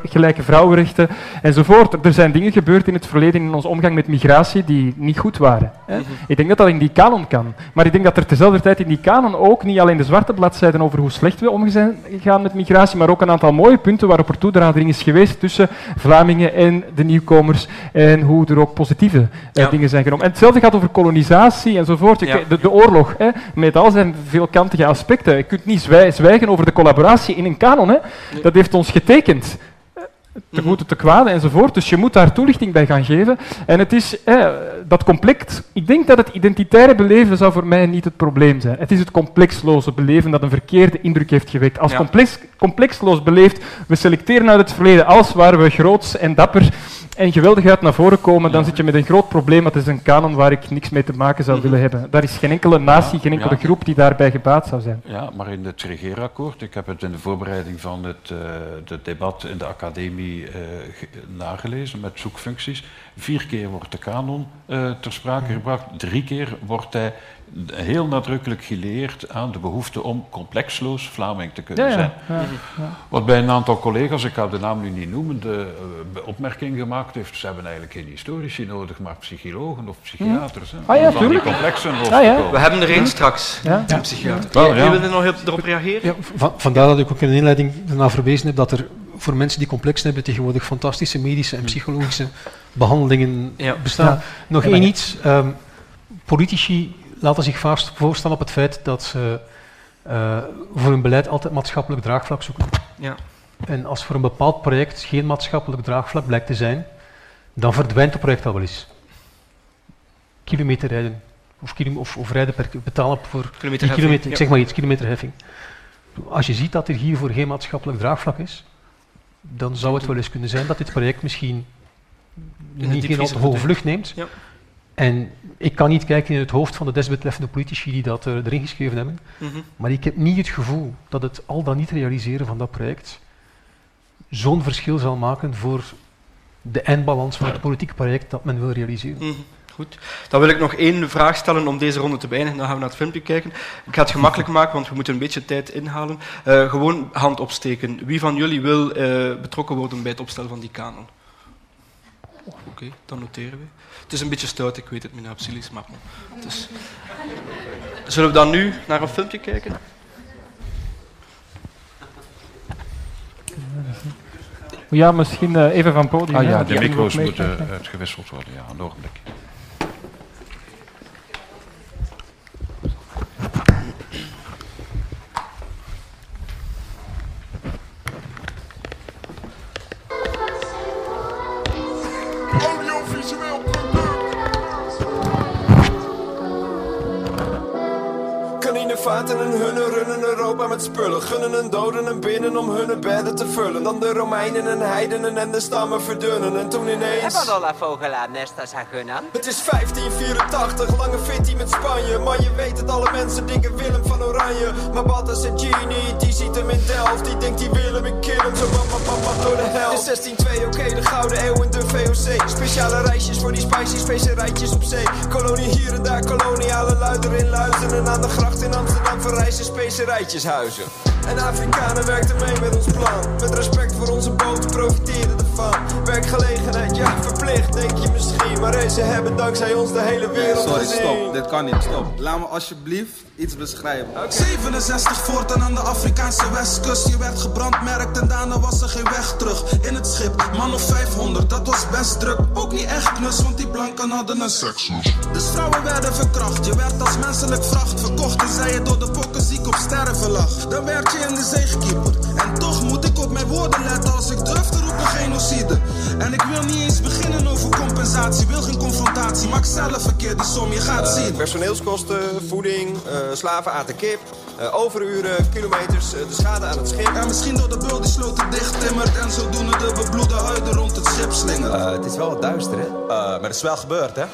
gelijke vrouwenrechten enzovoort. Er zijn dingen gebeurd in het verleden in onze omgang met migratie die niet goed waren. Hè. -hmm. Ik denk dat dat in die kanon kan. Maar ik denk dat er tezelfde tijd in die kanon ook niet alleen de zwarte bladzijden over hoe slecht we omgegaan met migratie, maar ook een aantal mooie punten waarop er toedraading is geweest tussen Vlamingen en de nieuwkomers en hoe er ook positieve ja. uh, dingen zijn genomen. En hetzelfde gaat over kolonisatie enzovoort. Ja. De, de, oorlog, hè, met al zijn veelkantige aspecten. Je kunt niet zwijgen over de collaboratie in een kanon. Hè. Nee. Dat heeft ons getekend. Te goede, te kwade enzovoort. Dus je moet daar toelichting bij gaan geven. En het is eh, dat complex. Ik denk dat het identitaire beleven zou voor mij niet het probleem zijn. Het is het complexloze beleven dat een verkeerde indruk heeft gewekt. Als ja. complex, complexloos beleefd, we selecteren uit het verleden alles waar we groots en dapper en geweldig uit naar voren komen, dan zit je met een groot probleem. Dat is een kanon waar ik niks mee te maken zou willen hebben. Daar is geen enkele natie, geen enkele groep die daarbij gebaat zou zijn. Ja, maar in het regeerakkoord, ik heb het in de voorbereiding van het, uh, het debat in de academie uh, nagelezen met zoekfuncties. Vier keer wordt de kanon uh, ter sprake gebracht, drie keer wordt hij heel nadrukkelijk geleerd aan de behoefte om complexloos Vlaming te kunnen ja, ja. zijn. Ja, Wat bij een aantal collega's, ik ga de naam nu niet noemen, de uh, opmerking gemaakt heeft, ze hebben eigenlijk geen historici nodig, maar psychologen of psychiaters. Hè, ah, ja, om die complexen los ah, ja. te komen. We hebben er één straks, Ja. een psychiater. Wel, Wie ja. wil er nog erop reageren? Ja, van, vandaar dat ik ook in de inleiding ernaar verwezen heb dat er voor mensen die complex hebben tegenwoordig fantastische medische en psychologische behandelingen Ja. bestaan. Ja. Nog Ja, één iets. ehm, politici laten zich vaak voorstaan op het feit dat ze eh, voor hun beleid altijd maatschappelijk draagvlak zoeken. Ja. En als voor een bepaald project geen maatschappelijk draagvlak blijkt te zijn, dan verdwijnt het project al wel eens. Kilometer rijden. Of, kilo- of, of rijden per, betalen voor kilometer, ik zeg maar iets, kilometerheffing. Als je ziet dat er hiervoor geen maatschappelijk draagvlak is, dan zou het wel eens kunnen zijn dat dit project misschien niet diepvriezer hoge vlucht neemt. Ja. En ik kan niet kijken in het hoofd van de desbetreffende politici die dat eh, erin geschreven hebben, Mhm. maar ik heb niet het gevoel dat het al dan niet realiseren van dat project zo'n verschil zal maken voor de eindbalans van het politieke project dat men wil realiseren. Mhm, Goed. Dan wil ik nog één vraag stellen om deze ronde te beëindigen. Dan gaan we naar het filmpje kijken. Ik ga het gemakkelijk maken, want we moeten een beetje tijd inhalen. Eh, gewoon hand opsteken. Wie van jullie wil eh, betrokken worden bij het opstellen van die kanon? Oké, dan noteren we. Het is een beetje stout, ik weet het, meneer Absilis, maar is... Zullen we dan nu naar een filmpje kijken? Ja, misschien eh, even van podium. Ah ja, de die micro's moet moeten meekijken. uitgewisseld worden, ja, een ogenblik. Gunnen en doden en binnen om hun bedden te vullen. Dan de Romeinen en heidenen en de stammen verdunnen. En toen ineens... Epadola vogela nestas agunan. Het is 1584, lange fitty met Spanje. Maar je weet het, alle mensen denken Willem van Oranje. Maar Battas en Genie, die ziet hem in Delft. Die denkt die Willem, ik kill hem zo bam, bam, door de hel. In 1602, oké, de Gouden Eeuw in de VOC. Speciale reisjes voor die spicy specerijtjes op zee. Kolonie hier en daar, koloniale luider in Luizen. En aan de gracht in Amsterdam verrijzen specerijtjeshuizen. En Afrikanen werkten mee met ons plan. Met respect voor onze boten profiteerden ervan. Werkgelegenheid, ja, verplicht, denk je misschien. Maar hey, ze hebben dankzij ons de hele wereld Sorry, gezien. stop. Dit kan niet. Stop. Laat me alsjeblieft iets beschrijven. 67 voortaan aan de Afrikaanse westkust. Je werd gebrandmerkt en daarna was er geen weg terug. In het schip, man of 500, dat was best druk. Ook niet echt knus, want die blanken hadden een sekslust. Dus vrouwen werden verkracht. Je werd als menselijk vracht verkocht. En zij je door de pokken ziek op sterven lag. Dan werd je en de zegekeeper. En toch moet ik op mijn woorden letten als ik durf te roepen genocide. En ik wil niet eens beginnen over compensatie, wil geen confrontatie. Maak zelf verkeerde die som, je gaat eh, zien. Personeelskosten, voeding, uh, slaven aan de kip. Eh, overuren, kilometers, de schade aan het schip. En misschien door de bul die sloten dicht timmert en zodoende de bebloede huiden rond het schip slingen. Het is wel wat duister, hè? maar het is wel gebeurd, hè?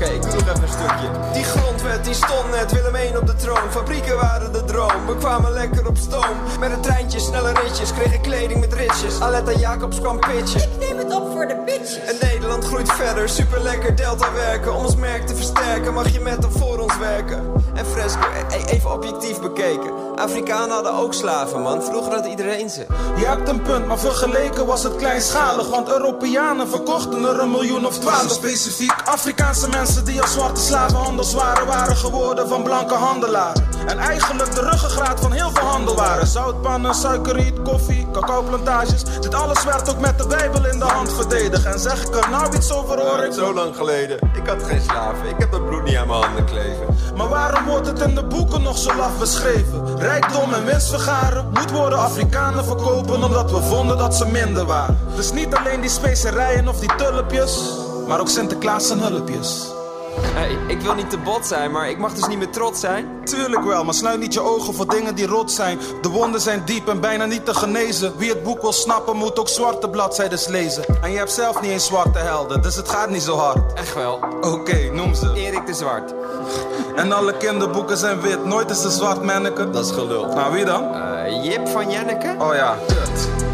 Oké, ik doe nog even een stukje. Die grondwet die stond net, Willem 1 op de troon. Fabrieken waren de droom, we kwamen lekker op stoom. Met een treintje, snelle ritjes, kregen kleding met ritjes. Aletta Jacobs kwam pitchen. Ik neem het op voor de bitches. Nederland groeit verder, super lekker delta werken. Om ons merk te versterken, mag je met of voor ons werken. En Fresco, e- even objectief bekeken. Afrikanen hadden ook slaven, man. Vroeger had iedereen ze. Je hebt een punt, maar vergeleken was het kleinschalig. Want Europeanen verkochten er een miljoen of twaalf. Specifiek Afrikaanse mensen die als zwarte slavenhandels waren, waren geworden van blanke handelaren. En eigenlijk de ruggengraat van heel veel handel waren. Zoutpannen, suikerriet, koffie, cacaoplantages. Dit alles werd ook met de Bijbel in de hand verdedigd. En zeg ik er nou iets over hoor ik... Zo lang geleden. Ik had geen slaven. Ik heb dat bloed niet aan mijn handen kleven. Maar waarom wordt het in de boeken nog zo laf beschreven? Rijkdom en winst vergaren moet worden Afrikanen verkopen omdat we vonden dat ze minder waren. Dus niet alleen die specerijen of die tulpjes, maar ook Sinterklaas en hulpjes. Hey, ik wil niet te bot zijn, maar ik mag dus niet meer trots zijn? Tuurlijk wel, maar sluit niet je ogen voor dingen die rot zijn. De wonden zijn diep en bijna niet te genezen. Wie het boek wil snappen, moet ook zwarte bladzijden lezen. En je hebt zelf niet eens zwarte helden, dus het gaat niet zo hard. Echt wel. Oké, noem ze. Erik de Zwart. En alle kinderboeken zijn wit, nooit is de zwart manneke. Dat is gelul. Nou, wie dan? Uh, Jip van Jenneke. Oh ja, kut.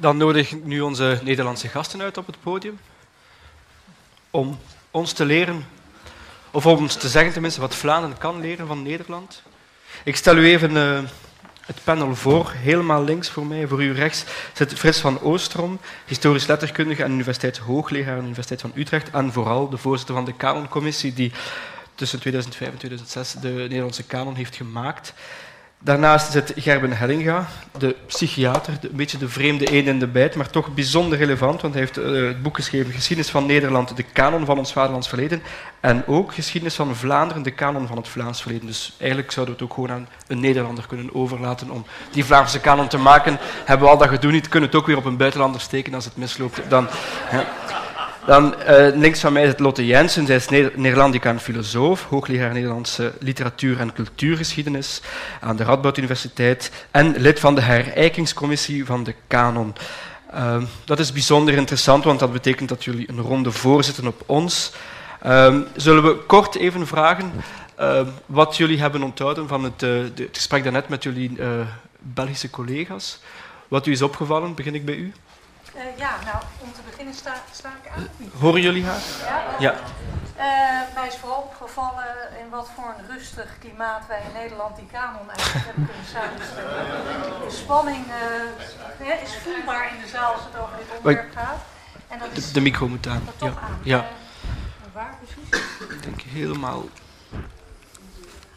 Dan nodig ik nu onze Nederlandse gasten uit op het podium om ons te leren, of om ons te zeggen tenminste wat Vlaanderen kan leren van Nederland. Ik stel u even uh, het panel voor. Helemaal links voor mij, voor u rechts, zit Frits van Oostrom, historisch letterkundige aan de Universiteit Hoogleraar aan de Universiteit van Utrecht en vooral de voorzitter van de Canoncommissie die tussen 2005 en 2006 de Nederlandse kanon heeft gemaakt. Daarnaast zit Gerben Hellinga, de psychiater, een beetje de vreemde een in de bijt, maar toch bijzonder relevant, want hij heeft uh, het boek geschreven Geschiedenis van Nederland, de kanon van ons vaderlands verleden, en ook Geschiedenis van Vlaanderen, de kanon van het Vlaams verleden. Dus eigenlijk zouden we het ook gewoon aan een Nederlander kunnen overlaten om die Vlaamse kanon te maken. Hebben we al dat gedoe niet, kunnen het ook weer op een buitenlander steken als het misloopt. Dan. Dan uh, links van mij zit Lotte Jensen. Zij is Nederlandica en filosoof, hoogleraar Nederlandse literatuur en cultuurgeschiedenis aan de Radboud Universiteit en lid van de herijkingscommissie van de Canon. Uh, dat is bijzonder interessant, want dat betekent dat jullie een ronde voorzitten op ons. Uh, zullen we kort even vragen wat jullie hebben onthouden van het, de, het gesprek daarnet met jullie Belgische collega's? Wat u is opgevallen? Begin ik bij u. Uh, ja, nou, om te beginnen sta, sta ik aan. Horen jullie haar? Ja. ja. Uh, mij is vooral opgevallen in wat voor een rustig klimaat wij in Nederland die kanon eigenlijk hebben kunnen samenstellen. De spanning uh, is voelbaar in de zaal als het over dit onderwerp gaat. En dat is, de, de micro moet aan. Ja. Aan. ja. waar precies? Ik denk helemaal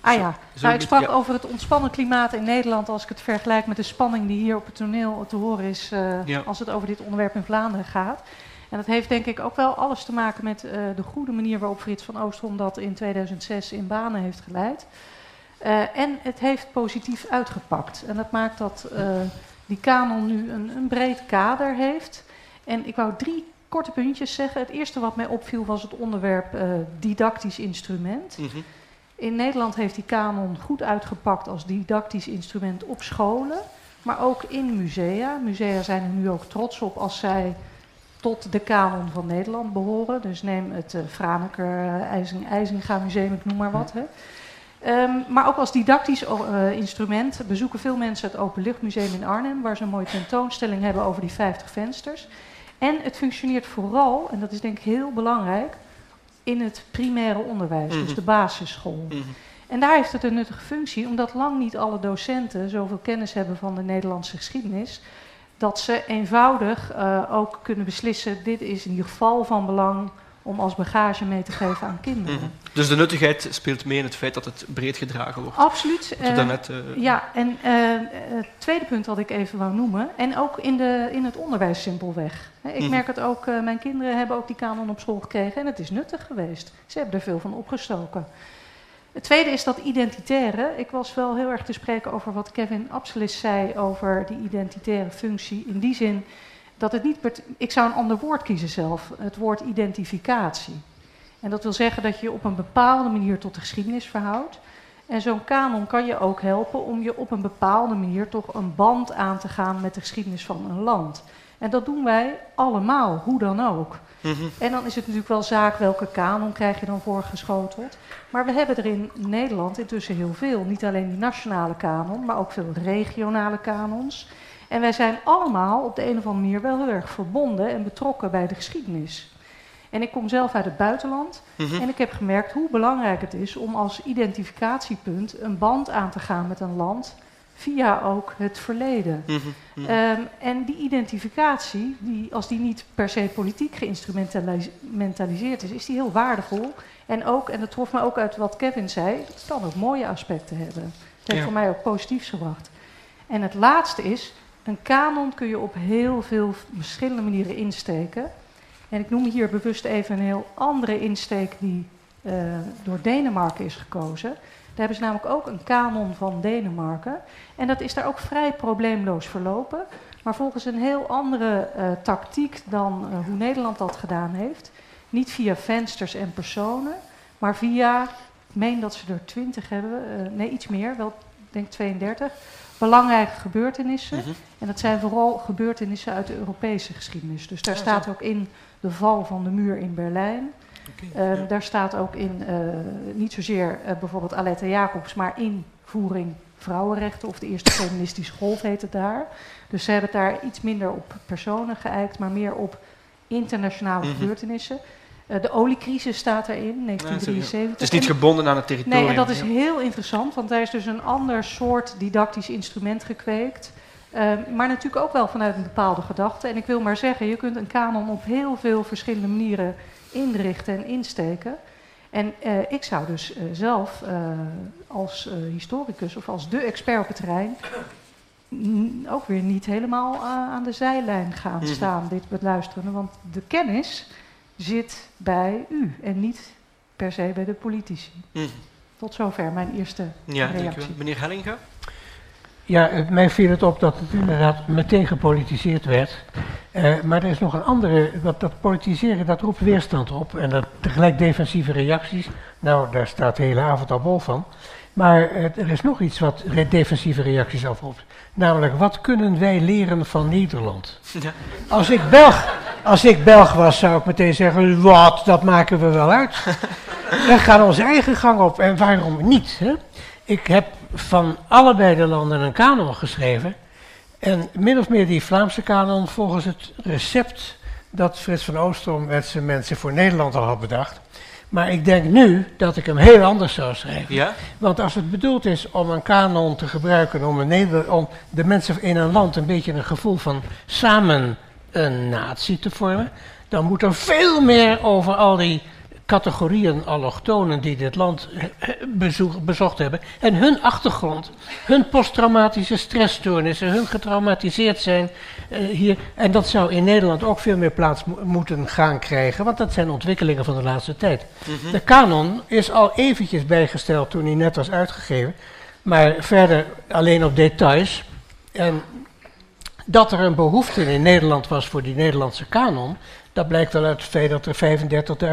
Ah ja, nou, ik sprak ja. over het ontspannen klimaat in Nederland als ik het vergelijk met de spanning die hier op het toneel te horen is uh, ja. als het over dit onderwerp in Vlaanderen gaat. En dat heeft denk ik ook wel alles te maken met uh, de goede manier waarop Frits van Oostrom dat in 2006 in banen heeft geleid. Uh, en het heeft positief uitgepakt. En dat maakt dat die kanon nu een, een breed kader heeft. En ik wou drie korte puntjes zeggen. Het eerste wat mij opviel was het onderwerp didactisch instrument. Mm -hmm. In Nederland heeft die kanon goed uitgepakt als didactisch instrument op scholen, maar ook in musea. Musea zijn er nu ook trots op als zij tot de kanon van Nederland behoren. Dus neem het uh, Franeker, IJzing, IJzinga Museum, ik noem maar wat. Hè. Um, maar ook als didactisch uh, instrument bezoeken veel mensen het Openluchtmuseum in Arnhem, waar ze een mooie tentoonstelling hebben over die 50 vensters. En het functioneert vooral, en dat is denk ik heel belangrijk, in het primaire onderwijs, mm -hmm. dus de basisschool. Mm -hmm. En daar heeft het een nuttige functie, omdat lang niet alle docenten zoveel kennis hebben van de Nederlandse geschiedenis, dat ze eenvoudig uh, ook kunnen beslissen: dit is in ieder geval van belang om als bagage mee te geven aan kinderen. Mhm. Dus de nuttigheid speelt mee in het feit dat het breed gedragen wordt. Absoluut. Uh, daarnet, uh, ja, en het tweede punt wat ik even wou noemen, en ook in, de, in het onderwijs simpelweg. Ik mhm. merk het ook, mijn kinderen hebben ook die kanon op school gekregen en het is nuttig geweest. Ze hebben er veel van opgestoken. Het tweede is dat identitaire. Ik was wel heel erg te spreken over wat Kevin Abselis zei over die identitaire functie. In die zin dat het niet. Ik zou een ander woord kiezen zelf: het woord identificatie. En dat wil zeggen dat je je op een bepaalde manier tot de geschiedenis verhoudt. En zo'n kanon kan je ook helpen om je op een bepaalde manier toch een band aan te gaan met de geschiedenis van een land. En dat doen wij allemaal, hoe dan ook. En dan is het natuurlijk wel zaak welke kanon krijg je dan voorgeschoteld. Maar we hebben er in Nederland intussen heel veel. Niet alleen die nationale kanon, maar ook veel regionale kanons. En wij zijn allemaal op de een of andere manier wel heel erg verbonden en betrokken bij de geschiedenis. En ik kom zelf uit het buitenland mhm. en ik heb gemerkt hoe belangrijk het is om als identificatiepunt een band aan te gaan met een land via ook het verleden. Mhm, mhm. Ehm, en die identificatie, die, als die niet per se politiek geïnstrumentaliseerd is, is die heel waardevol. En ook, en dat trof me ook uit wat Kevin zei, het kan ook mooie aspecten hebben. Het heeft voor mij ook positiefs gebracht. En het laatste is, een kanon kun je op heel veel verschillende manieren insteken. En ik noem hier bewust even een heel andere insteek die uh, door Denemarken is gekozen. Daar hebben ze namelijk ook een kanon van Denemarken. En dat is daar ook vrij probleemloos verlopen. Maar volgens een heel andere uh, tactiek dan uh, hoe Nederland dat gedaan heeft. Niet via vensters en personen, maar via, ik meen dat ze er 20 hebben, uh, nee iets meer, wel ik denk 32, belangrijke gebeurtenissen. Mm -hmm. En dat zijn vooral gebeurtenissen uit de Europese geschiedenis. Dus daar staat ook in de val van de muur in Berlijn. Okay, uh, Daar staat ook in, uh, niet zozeer uh, bijvoorbeeld Aletta Jacobs, maar invoering vrouwenrechten of de eerste feministische golf heet het daar. Dus ze hebben daar iets minder op personen geëikt, maar meer op internationale -hmm. gebeurtenissen. de oliecrisis staat erin, 1973. het is niet gebonden aan het territorium. Nee, en dat is heel interessant, want daar is dus een ander soort didactisch instrument gekweekt. Uh, maar natuurlijk ook wel vanuit een bepaalde gedachte. En ik wil maar zeggen, je kunt een kanon op heel veel verschillende manieren inrichten en insteken. En uh, ik zou dus uh, zelf uh, als historicus of als de expert op het terrein ook weer niet helemaal aan de zijlijn gaan mm. staan, dit beluisteren. Want de kennis zit bij u en niet per se bij de politici. Mm. Tot zover mijn eerste ja, reactie. Meneer Hellinga? Ja, mij viel het op dat het inderdaad meteen gepolitiseerd werd. Uh, maar er is nog een andere, dat, dat politiseren, dat roept weerstand op. En dat tegelijk defensieve reacties, nou daar staat de hele avond al bol van. Maar uh, er is nog iets wat defensieve reacties afroept. Namelijk, wat kunnen wij leren van Nederland? Ja. Als, ik Belg, als ik Belg was, zou ik meteen zeggen, wat, dat maken we wel uit. we gaan onze eigen gang op en waarom niet? Hè? Ik heb van allebei de landen een kanon geschreven. En min of meer die Vlaamse kanon volgens het recept dat Frits van Oostrom met zijn mensen voor Nederland al had bedacht. Maar ik denk nu dat ik hem heel anders zou schrijven. Ja? Want als het bedoeld is om een kanon te gebruiken om, een om de mensen in een land een beetje een gevoel van samen een natie te vormen, dan moet er veel meer over al die categorieën allochtonen die dit land bezoek, bezocht hebben. En hun achtergrond, hun posttraumatische stressstoornissen, hun getraumatiseerd zijn uh, hier. En dat zou in Nederland ook veel meer plaats moeten gaan krijgen, want dat zijn ontwikkelingen van de laatste tijd. Mhm. De kanon is al eventjes bijgesteld toen hij net was uitgegeven, maar verder alleen op details. En dat er een behoefte in Nederland was voor die Nederlandse kanon, dat blijkt wel uit het feit dat er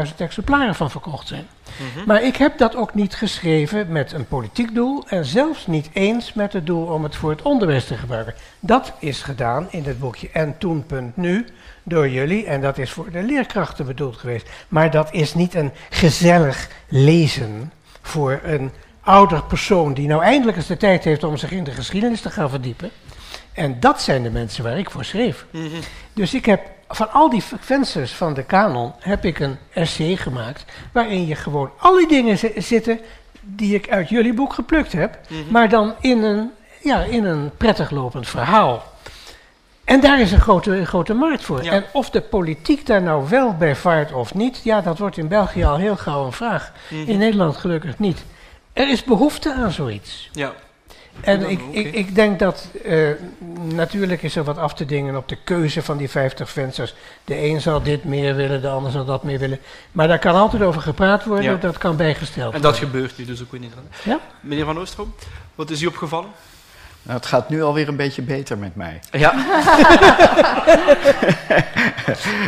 35.000 exemplaren van verkocht zijn. Mhm. Maar ik heb dat ook niet geschreven met een politiek doel en zelfs niet eens met het doel om het voor het onderwijs te gebruiken. Dat is gedaan in het boekje En Toen.nu door jullie en dat is voor de leerkrachten bedoeld geweest. Maar dat is niet een gezellig lezen voor een ouder persoon die nou eindelijk eens de tijd heeft om zich in de geschiedenis te gaan verdiepen. En dat zijn de mensen waar ik voor schreef. Mhm. Dus ik heb van al die vensters van de kanon heb ik een essay gemaakt. waarin je gewoon al die dingen zitten. die ik uit jullie boek geplukt heb. Mhm. maar dan in een, ja, in een prettig lopend verhaal. En daar is een grote, een grote markt voor. En of de politiek daar nou wel bij vaart of niet, ja, dat wordt in België al heel gauw een vraag. Mhm. In Nederland gelukkig niet. Er is behoefte aan zoiets. Ja. En ik, ik, ik denk dat eh, natuurlijk is er wat af te dingen op de keuze van die 50 vensters. De een zal dit meer willen, de ander zal dat meer willen. Maar daar kan altijd over gepraat worden, Ja. dat kan bijgesteld En dat worden. gebeurt nu dus ook in Nederland. Ja. Meneer Van Oostrom, wat is u opgevallen? Nou, het gaat nu alweer een beetje beter met mij. Ja.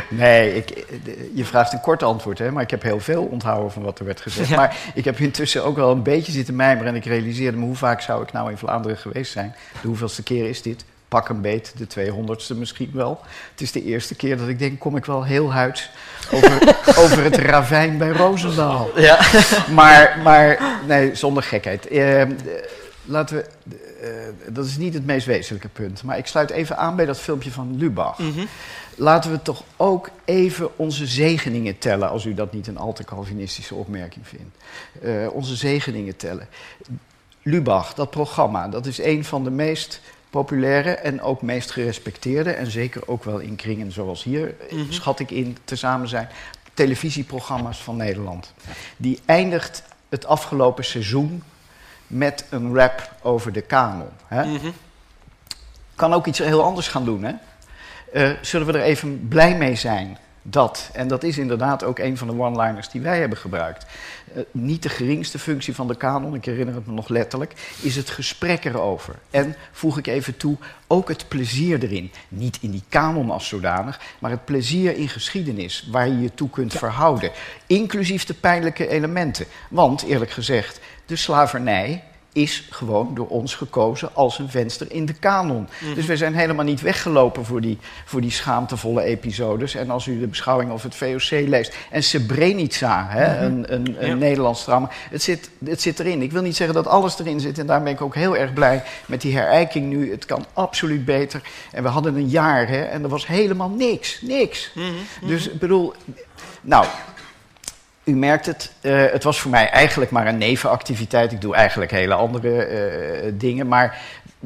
nee, ik, je vraagt een kort antwoord, hè, maar ik heb heel veel onthouden van wat er werd gezegd. Ja. Maar ik heb intussen ook wel een beetje zitten mijmeren en ik realiseerde me hoe vaak zou ik nou in Vlaanderen geweest zijn. De hoeveelste keer is dit? Pak een beet, de 200ste misschien wel. Het is de eerste keer dat ik denk, kom ik wel heel huid over, over het ravijn bij Roosendaal. Ja. Maar, maar nee, zonder gekheid. Eh, eh, laten we, dat is niet het meest wezenlijke punt. Maar ik sluit even aan bij dat filmpje van Lubach. Mhm. Laten we toch ook even onze zegeningen tellen, als u dat niet een al te Calvinistische opmerking vindt. Eh, onze zegeningen tellen. Lubach, dat programma, dat is een van de meest populaire en ook meest gerespecteerde, en zeker ook wel in kringen zoals hier, eh, Mhm. schat ik in, tezamen zijn, televisieprogramma's van Nederland. Die eindigt het afgelopen seizoen met een rap over de kanon. Hè? Mhm. Kan ook iets heel anders gaan doen, hè? Eh, zullen we er even blij mee zijn dat, en dat is inderdaad ook een van de one-liners die wij hebben gebruikt, eh, niet de geringste functie van de kanon, ik herinner het me nog letterlijk, is het gesprek erover. En voeg ik even toe, ook het plezier erin. Niet in die kanon als zodanig, maar het plezier in geschiedenis, waar je je toe kunt verhouden. Inclusief de pijnlijke elementen. Want, eerlijk gezegd, de slavernij is gewoon door ons gekozen als een venster in de kanon. Mhm. Dus we zijn helemaal niet weggelopen voor die, voor die schaamtevolle episodes. En als u de beschouwing of het VOC leest... en Srebrenica, hè, Mhm. een, een, een Ja. Nederlands drama... Het zit, het zit erin. Ik wil niet zeggen dat alles erin zit... en daar ben ik ook heel erg blij met die herijking nu. Het kan absoluut beter. En we hadden een jaar hè, en er was helemaal niks. Niks. Mhm. Dus ik bedoel... Nou, u merkt het, eh, het was voor mij eigenlijk maar een nevenactiviteit. Ik doe eigenlijk hele andere eh, dingen. Maar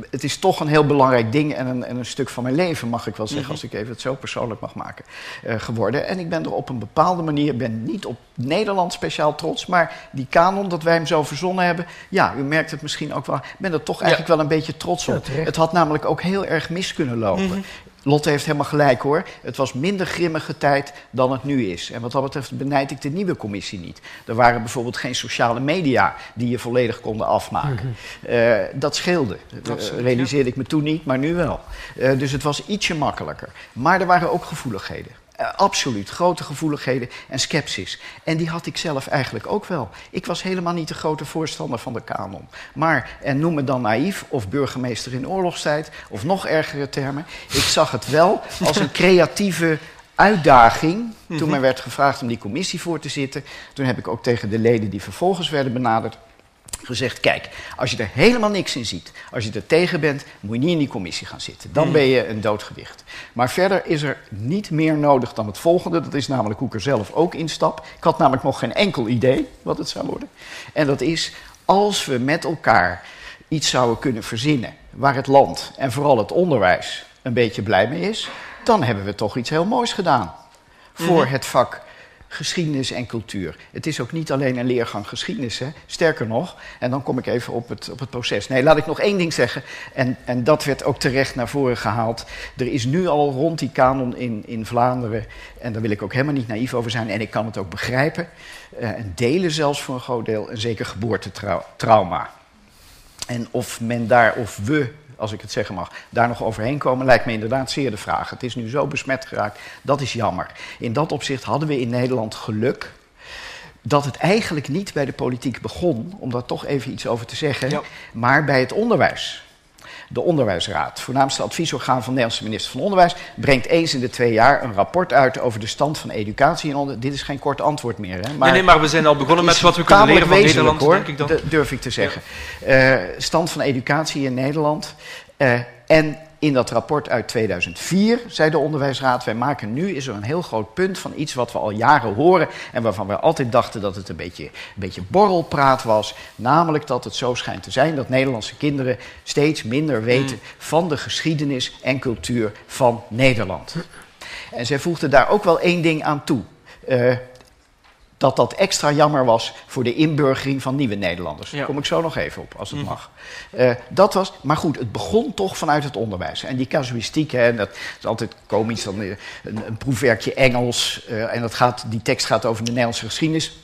het is toch een heel belangrijk ding en een, en een stuk van mijn leven, mag ik wel zeggen, Mhm. als ik even het zo persoonlijk mag maken, eh, geworden. En ik ben er op een bepaalde manier, ben niet op Nederland speciaal trots, maar die kanon, dat wij hem zo verzonnen hebben, ja, u merkt het misschien ook wel, ik ben er toch eigenlijk wel een beetje trots op. het had namelijk ook heel erg mis kunnen lopen. Mhm. Lotte heeft helemaal gelijk hoor. Het was minder grimmige tijd dan het nu is. En wat dat betreft benijd ik de nieuwe commissie niet. Er waren bijvoorbeeld geen sociale media die je volledig konden afmaken. Eh, dat scheelde. Dat Absoluut, realiseerde ik me toen niet, maar nu wel. Eh, dus het was ietsje makkelijker. Maar er waren ook gevoeligheden. Eh, absoluut, grote gevoeligheden en sceptisch. En die had ik zelf eigenlijk ook wel. Ik was helemaal niet de grote voorstander van de kanon. Maar, en noem me dan naïef of burgemeester in oorlogstijd... of nog ergere termen, ik zag het wel als een creatieve uitdaging... toen Mhm. mij werd gevraagd om die commissie voor te zitten. Toen heb ik ook tegen de leden die vervolgens werden benaderd gezegd: kijk, als je er helemaal niks in ziet, als je er tegen bent, moet je niet in die commissie gaan zitten. Dan Hmm. ben je een doodgewicht. Maar verder is er niet meer nodig dan het volgende. Dat is namelijk hoe ik er zelf ook instap. Ik had namelijk nog geen enkel idee wat het zou worden. En dat is als we met elkaar iets zouden kunnen verzinnen waar het land en vooral het onderwijs een beetje blij mee is, dan hebben we toch iets heel moois gedaan voor Mhm. het vak geschiedenis en cultuur. Het is ook niet alleen een leergang geschiedenis, hè. sterker nog, en dan kom ik even op het, op het proces. Nee, laat ik nog één ding zeggen, en, en dat werd ook terecht naar voren gehaald. Er is nu al rond die kanon in, in Vlaanderen, en daar wil ik ook helemaal niet naïef over zijn, en ik kan het ook begrijpen, eh, en delen zelfs voor een groot deel, een zeker geboortetrauma. En of men daar, of we, als ik het zeggen mag, daar nog overheen komen, lijkt me inderdaad zeer de vraag. Het is nu zo besmet geraakt, dat is jammer. In dat opzicht hadden we in Nederland geluk dat het eigenlijk niet bij de politiek begon, om daar toch even iets over te zeggen, maar bij het onderwijs. De Onderwijsraad, voornaamste adviesorgaan van de Nederlandse minister van Onderwijs, brengt eens in de twee jaar een rapport uit over de stand van educatie. En onder... Dit is geen kort antwoord meer. Hè? Nee, nee, maar we zijn al begonnen met wat we kunnen leren van Nederland, hoor, denk ik dan. durf ik te zeggen. Eh, stand van educatie in Nederland. Eh, en in dat rapport uit 2004 zei de onderwijsraad: wij maken nu is er een heel groot punt van iets wat we al jaren horen en waarvan we altijd dachten dat het een beetje, een beetje borrelpraat was, namelijk dat het zo schijnt te zijn dat Nederlandse kinderen steeds minder weten van de geschiedenis en cultuur van Nederland. En zij voegde daar ook wel één ding aan toe. Uh, dat dat extra jammer was voor de inburgering van nieuwe Nederlanders. Daar kom ik zo nog even op, als het Mhm. mag. Uh, dat was, maar goed, het begon toch vanuit het onderwijs. En die casuïstiek, hè, dat is altijd komisch, dan uh, een, een proefwerkje Engels... Uh, en dat gaat, die tekst gaat over de Nederlandse geschiedenis.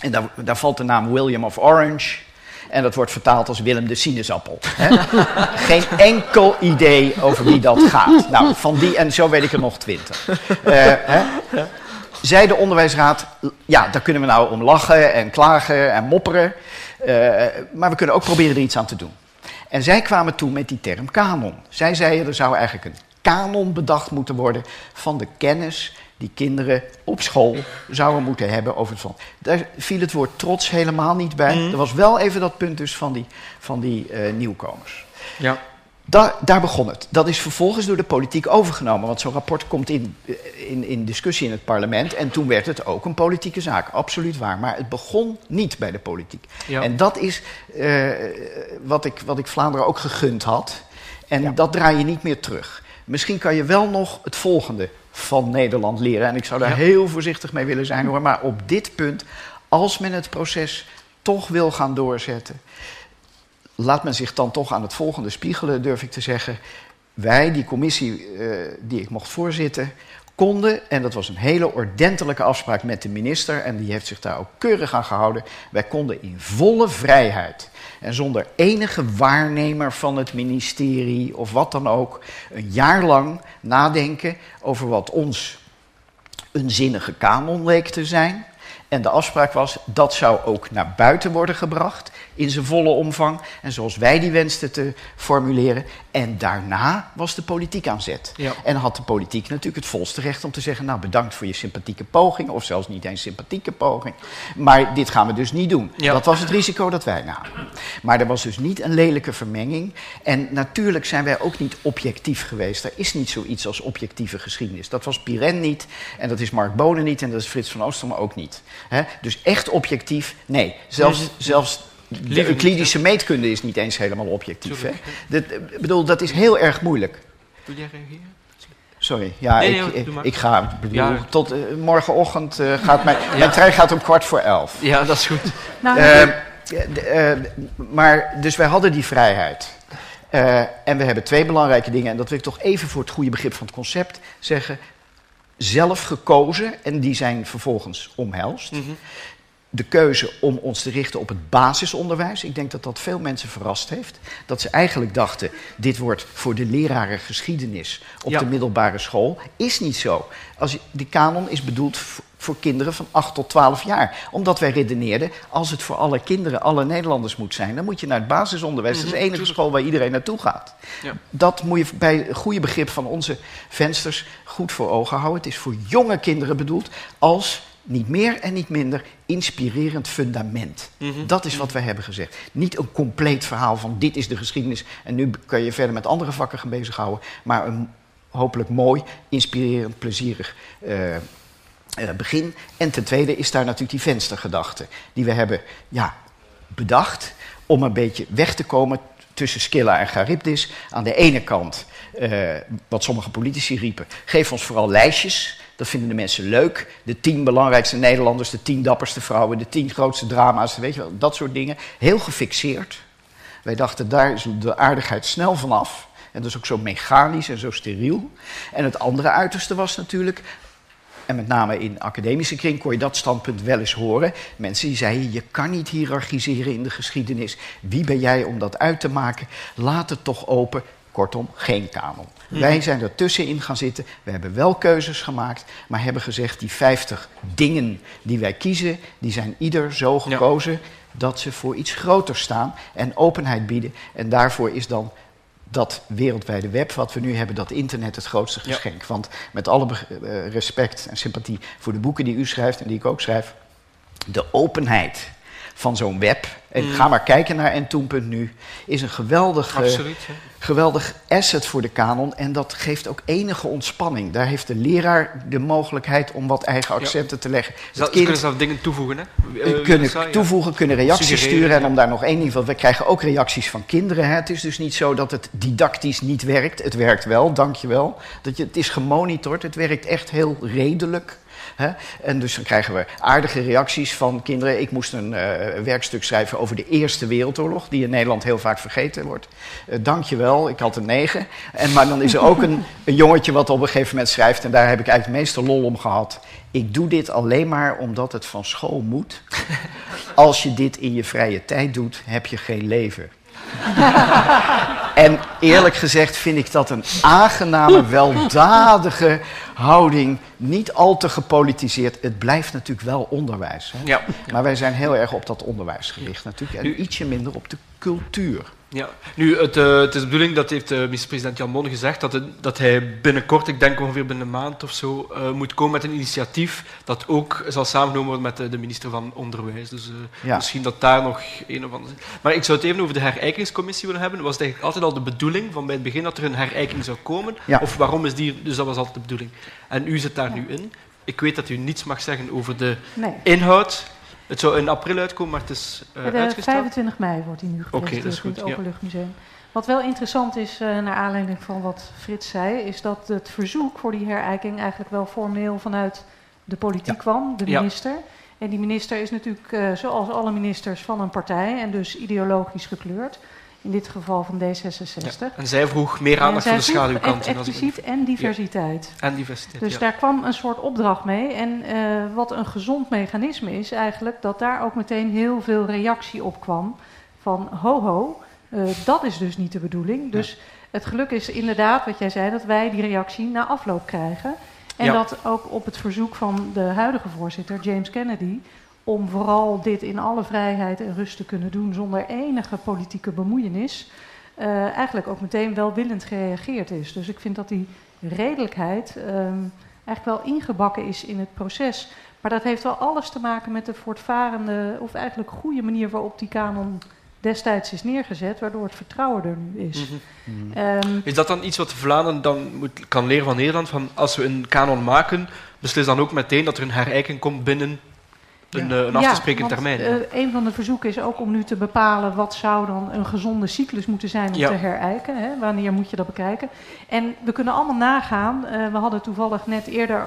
En daar, daar valt de naam William of Orange... En dat wordt vertaald als Willem de sinaasappel. Hè? Geen enkel idee over wie dat gaat. Nou, van die en zo weet ik er nog twintig. Uh, hè? Zei de onderwijsraad, ja, daar kunnen we nou om lachen en klagen en mopperen. Uh, maar we kunnen ook proberen er iets aan te doen. En zij kwamen toen met die term kanon. Zij zeiden, er zou eigenlijk een kanon bedacht moeten worden van de kennis die kinderen op school zouden moeten hebben over het land. Daar viel het woord trots helemaal niet bij. Mm. Er was wel even dat punt dus van die, van die uh, nieuwkomers. Ja. Daar, daar, begon het. Dat is vervolgens door de politiek overgenomen. Want zo'n rapport komt in, in, in, discussie in het parlement. En toen werd het ook een politieke zaak. Absoluut waar. Maar het begon niet bij de politiek. Ja. En dat is uh, wat, ik, wat ik Vlaanderen ook gegund had. En ja. dat draai je niet meer terug. Misschien kan je wel nog het volgende van Nederland leren. En ik zou daar ja. heel voorzichtig mee willen zijn hoor. Maar op dit punt, als men het proces toch wil gaan doorzetten laat men zich dan toch aan het volgende spiegelen, durf ik te zeggen. Wij, die commissie uh, die ik mocht voorzitten, konden, en dat was een hele ordentelijke afspraak met de minister, en die heeft zich daar ook keurig aan gehouden, wij konden in volle vrijheid en zonder enige waarnemer van het ministerie of wat dan ook, een jaar lang nadenken over wat ons een zinnige kanon leek te zijn. En de afspraak was, dat zou ook naar buiten worden gebracht in zijn volle omvang. En zoals wij die wensten te formuleren. En daarna was de politiek aan zet. Ja. En had de politiek natuurlijk het volste recht om te zeggen... nou, bedankt voor je sympathieke poging. Of zelfs niet eens sympathieke poging. Maar dit gaan we dus niet doen. Ja. Dat was het risico dat wij namen. Maar er was dus niet een lelijke vermenging. En natuurlijk zijn wij ook niet objectief geweest. Er is niet zoiets als objectieve geschiedenis. Dat was Piren niet. En dat is Mark Bonen niet. En dat is Frits van Oosterman ook niet. He? Dus echt objectief, nee. Zelfs, Nee. zelfs de Euclidische meetkunde is niet eens helemaal objectief. Hè? Dat, ik bedoel, dat is heel erg moeilijk. Wil jij reageren? Sorry, ja, Nee, ik, nee, ik, ga. Bedoel, Ja. tot eh, morgenochtend eh, gaat mijn, mijn trein gaat om kwart voor elf. Ja, dat is goed. Nou, Eh, eh, maar, dus wij hadden die vrijheid. Eh, en we hebben twee belangrijke dingen, en dat wil ik toch even voor het goede begrip van het concept zeggen. Zelf gekozen, en die zijn vervolgens omhelst. Mhm. De keuze om ons te richten op het basisonderwijs. Ik denk dat dat veel mensen verrast heeft. Dat ze eigenlijk dachten: dit wordt voor de leraren geschiedenis op Ja. de middelbare school. Is niet zo. Als die kanon is bedoeld voor kinderen van 8 tot 12 jaar. Omdat wij redeneerden: als het voor alle kinderen, alle Nederlanders moet zijn, dan moet je naar het basisonderwijs. Dat is de Mhm, enige school waar iedereen naartoe gaat. Ja. Dat moet je bij het goede begrip van onze vensters goed voor ogen houden. Het is voor jonge kinderen bedoeld als niet meer en niet minder inspirerend fundament. Mhm. Dat is wat wij hebben gezegd. Niet een compleet verhaal van dit is de geschiedenis en nu kan je verder met andere vakken gaan bezighouden, maar een hopelijk mooi, inspirerend, plezierig eh, begin. En ten tweede is daar natuurlijk die venstergedachte die we hebben ja, bedacht om een beetje weg te komen tussen Scylla en Charybdis. Aan de ene kant, eh, wat sommige politici riepen, geef ons vooral lijstjes. Dat vinden de mensen leuk. De tien belangrijkste Nederlanders, de tien dapperste vrouwen, de tien grootste drama's, weet je wel, dat soort dingen. Heel gefixeerd. Wij dachten, daar is de aardigheid snel vanaf. En dat is ook zo mechanisch en zo steriel. En het andere uiterste was natuurlijk, en met name in academische kring kon je dat standpunt wel eens horen. Mensen die zeiden, je kan niet hiërarchiseren in de geschiedenis. Wie ben jij om dat uit te maken? Laat het toch open. Kortom, geen kanon. Mhm. Wij zijn er tussenin gaan zitten. We hebben wel keuzes gemaakt, maar hebben gezegd... die 50 dingen die wij kiezen, die zijn ieder zo gekozen... dat ze voor iets groter staan en openheid bieden. En daarvoor is dan dat wereldwijde web wat we nu hebben, dat internet het grootste Ja. geschenk. Want met alle eh, respect en sympathie voor de boeken die u schrijft en die ik ook schrijf, de openheid van zo'n web. En Mm. ga maar kijken naar entoen.nu. Is een geweldig, eh, Absoluut, geweldig asset voor de kanon. En dat geeft ook enige ontspanning. Daar heeft de leraar de mogelijkheid om wat eigen accenten te leggen. Het ze kind kunnen zelf dingen toevoegen, hè? uh, kunnen ja. toevoegen, kunnen reacties Suggereren, sturen. En ja. om daar nog één ding van... We krijgen ook reacties van kinderen. Hè. Het is dus niet zo dat het didactisch niet werkt. Het werkt wel, dankjewel. Dat je, het is gemonitord. Het werkt echt heel redelijk. Hè? En dus dan krijgen we aardige reacties van kinderen. Ik moest een eh, werkstuk schrijven over de Eerste Wereldoorlog, die in Nederland heel vaak vergeten wordt. Uh, Dank je wel, ik had een negen. En, maar dan is er ook een, een jongetje wat op een gegeven moment schrijft, en daar heb ik eigenlijk het meeste lol om gehad. Ik doe dit alleen maar omdat het van school moet. Als je dit in je vrije tijd doet, heb je geen leven. En eerlijk gezegd vind ik dat een aangename, weldadige houding. Niet al te gepolitiseerd. Het blijft natuurlijk wel onderwijs. Hè? Ja. Maar wij zijn heel erg op dat onderwijs gericht natuurlijk. En ietsje minder op de cultuur. Ja, nu, het, eh, het is de bedoeling, dat heeft uh, minister-president Jan Mon gezegd, dat, het, dat hij binnenkort, ik denk ongeveer binnen een maand of zo, uh, moet komen met een initiatief dat ook zal samengenomen worden met de, minister van Onderwijs. Dus Ja. misschien dat daar nog een of andere... Maar ik zou het even over de herijkingscommissie willen hebben. Was het eigenlijk altijd al de bedoeling van bij het begin dat er een herijking zou komen? Ja. Of waarom is die... Dus dat was altijd de bedoeling. En u zit daar nu in. Ik weet dat u niets mag zeggen over de Nee. inhoud. Het zou in april uitkomen, maar het is uh, de uitgesteld. 25 mei wordt hij nu gepresenteerd is in het goed, ja. Openluchtmuseum. Wat wel interessant is, eh, naar aanleiding van wat Frits zei, is dat het verzoek voor die herijking eigenlijk wel formeel vanuit de politiek kwam, de Ja. minister. En die minister is natuurlijk, zoals alle ministers, van een partij en dus ideologisch gekleurd. In dit geval van D66. Ja. En zij vroeg meer aandacht voor de schaduwkant. Expliciet en diversiteit. En diversiteit, Dus ja. daar kwam een soort opdracht mee. En eh, wat een gezond mechanisme is eigenlijk, dat daar ook meteen heel veel reactie op kwam. Van ho ho, eh, dat is dus niet de bedoeling. Dus het geluk is inderdaad, wat jij zei, dat wij die reactie na afloop krijgen. En dat ook op het verzoek van de huidige voorzitter, James Kennedy, om vooral dit in alle vrijheid en rust te kunnen doen zonder enige politieke bemoeienis, eh, eigenlijk ook meteen welwillend gereageerd is. Dus ik vind dat die redelijkheid ehm, eigenlijk wel ingebakken is in het proces. Maar dat heeft wel alles te maken met de voortvarende, of eigenlijk goede manier waarop die kanon destijds is neergezet, waardoor het vertrouwen er nu is. Mhm. Ehm, Is dat dan iets wat Vlaanderen dan moet, kan leren van Nederland? Van als we een kanon maken, beslis dan ook meteen dat er een herijking komt binnen een, eh, een af te spreken want, termijn. eh, een van de verzoeken is ook om nu te bepalen wat zou dan een gezonde cyclus moeten zijn om Ja. te herijken. Hè? Wanneer moet je dat bekijken? En we kunnen allemaal nagaan. eh, we hadden toevallig net eerder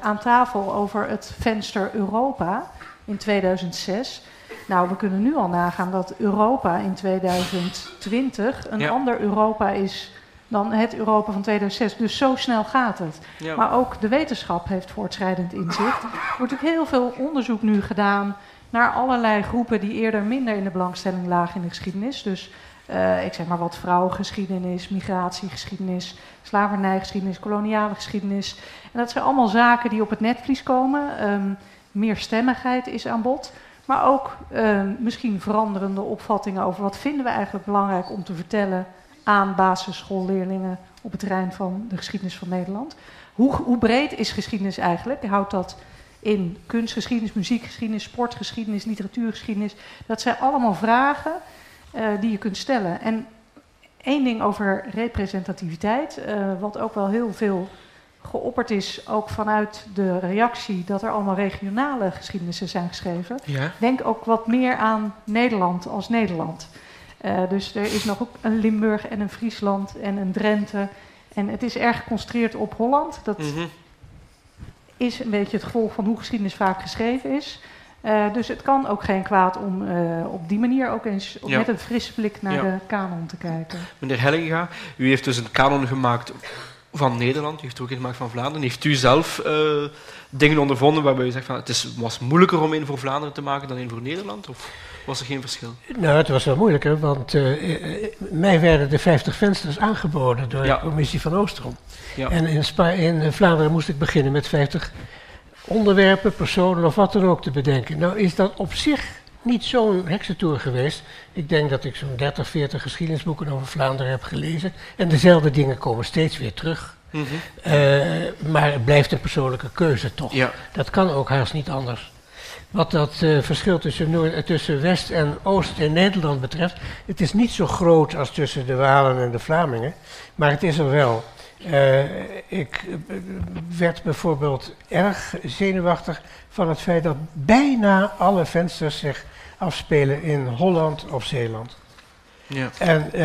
aan tafel over het venster Europa in 2006. Nou, we kunnen nu al nagaan dat Europa in 2020 een Ja. ander Europa is dan het Europa van 2006. Dus zo snel gaat het. Ja. Maar ook de wetenschap heeft voortschrijdend inzicht. Er wordt natuurlijk heel veel onderzoek nu gedaan naar allerlei groepen die eerder minder in de belangstelling lagen in de geschiedenis. Dus eh, ik zeg maar wat vrouwengeschiedenis, migratiegeschiedenis, slavernijgeschiedenis, koloniale geschiedenis. En dat zijn allemaal zaken die op het netvlies komen. Ehm meerstemmigheid is aan bod. Maar ook ehm, misschien veranderende opvattingen over wat vinden we eigenlijk belangrijk om te vertellen aan basisschoolleerlingen op het terrein van de geschiedenis van Nederland. Hoe, hoe breed is geschiedenis eigenlijk? Houdt dat in kunstgeschiedenis, muziekgeschiedenis, sportgeschiedenis, literatuurgeschiedenis? Dat zijn allemaal vragen eh, die je kunt stellen. En één ding over representativiteit, eh, wat ook wel heel veel geopperd is, ook vanuit de reactie dat er allemaal regionale geschiedenissen zijn geschreven. Ja. Denk ook wat meer aan Nederland als Nederland. Eh, dus er is nog ook een Limburg en een Friesland en een Drenthe. En het is erg geconcentreerd op Holland. Dat Mhm. is een beetje het gevolg van hoe geschiedenis vaak geschreven is. Eh, dus het kan ook geen kwaad om eh, op die manier ook eens Ja. met een frisse blik naar Ja. de kanon te kijken. Meneer Hellinga, u heeft dus een kanon gemaakt van Nederland, u heeft ook een gemaakt van Vlaanderen. Heeft u zelf dingen ondervonden waarbij u zegt van het is, was moeilijker om één voor Vlaanderen te maken dan één voor Nederland? Of was er geen verschil? Nou, het was wel moeilijker, want eh, eh, mij werden de 50 vensters aangeboden door Ja. de commissie van Oostrom. Ja. En in, Spa in eh, Vlaanderen moest ik beginnen met 50 onderwerpen, personen of wat dan ook te bedenken. Nou is dat op zich niet zo'n heksentour geweest. Ik denk dat ik zo'n 30, 40 geschiedenisboeken over Vlaanderen heb gelezen. En dezelfde dingen komen steeds weer terug. Mhm. Maar het blijft een persoonlijke keuze toch. Ja. Dat kan ook haast niet anders. Wat dat uh, verschil tussen, Noord, tussen West en Oost in Nederland betreft. Het is niet zo groot als tussen de Walen en de Vlamingen, maar het is er wel. Uh, ik werd bijvoorbeeld erg zenuwachtig van het feit dat bijna alle vensters zich afspelen in Holland of Zeeland. Ja. En uh,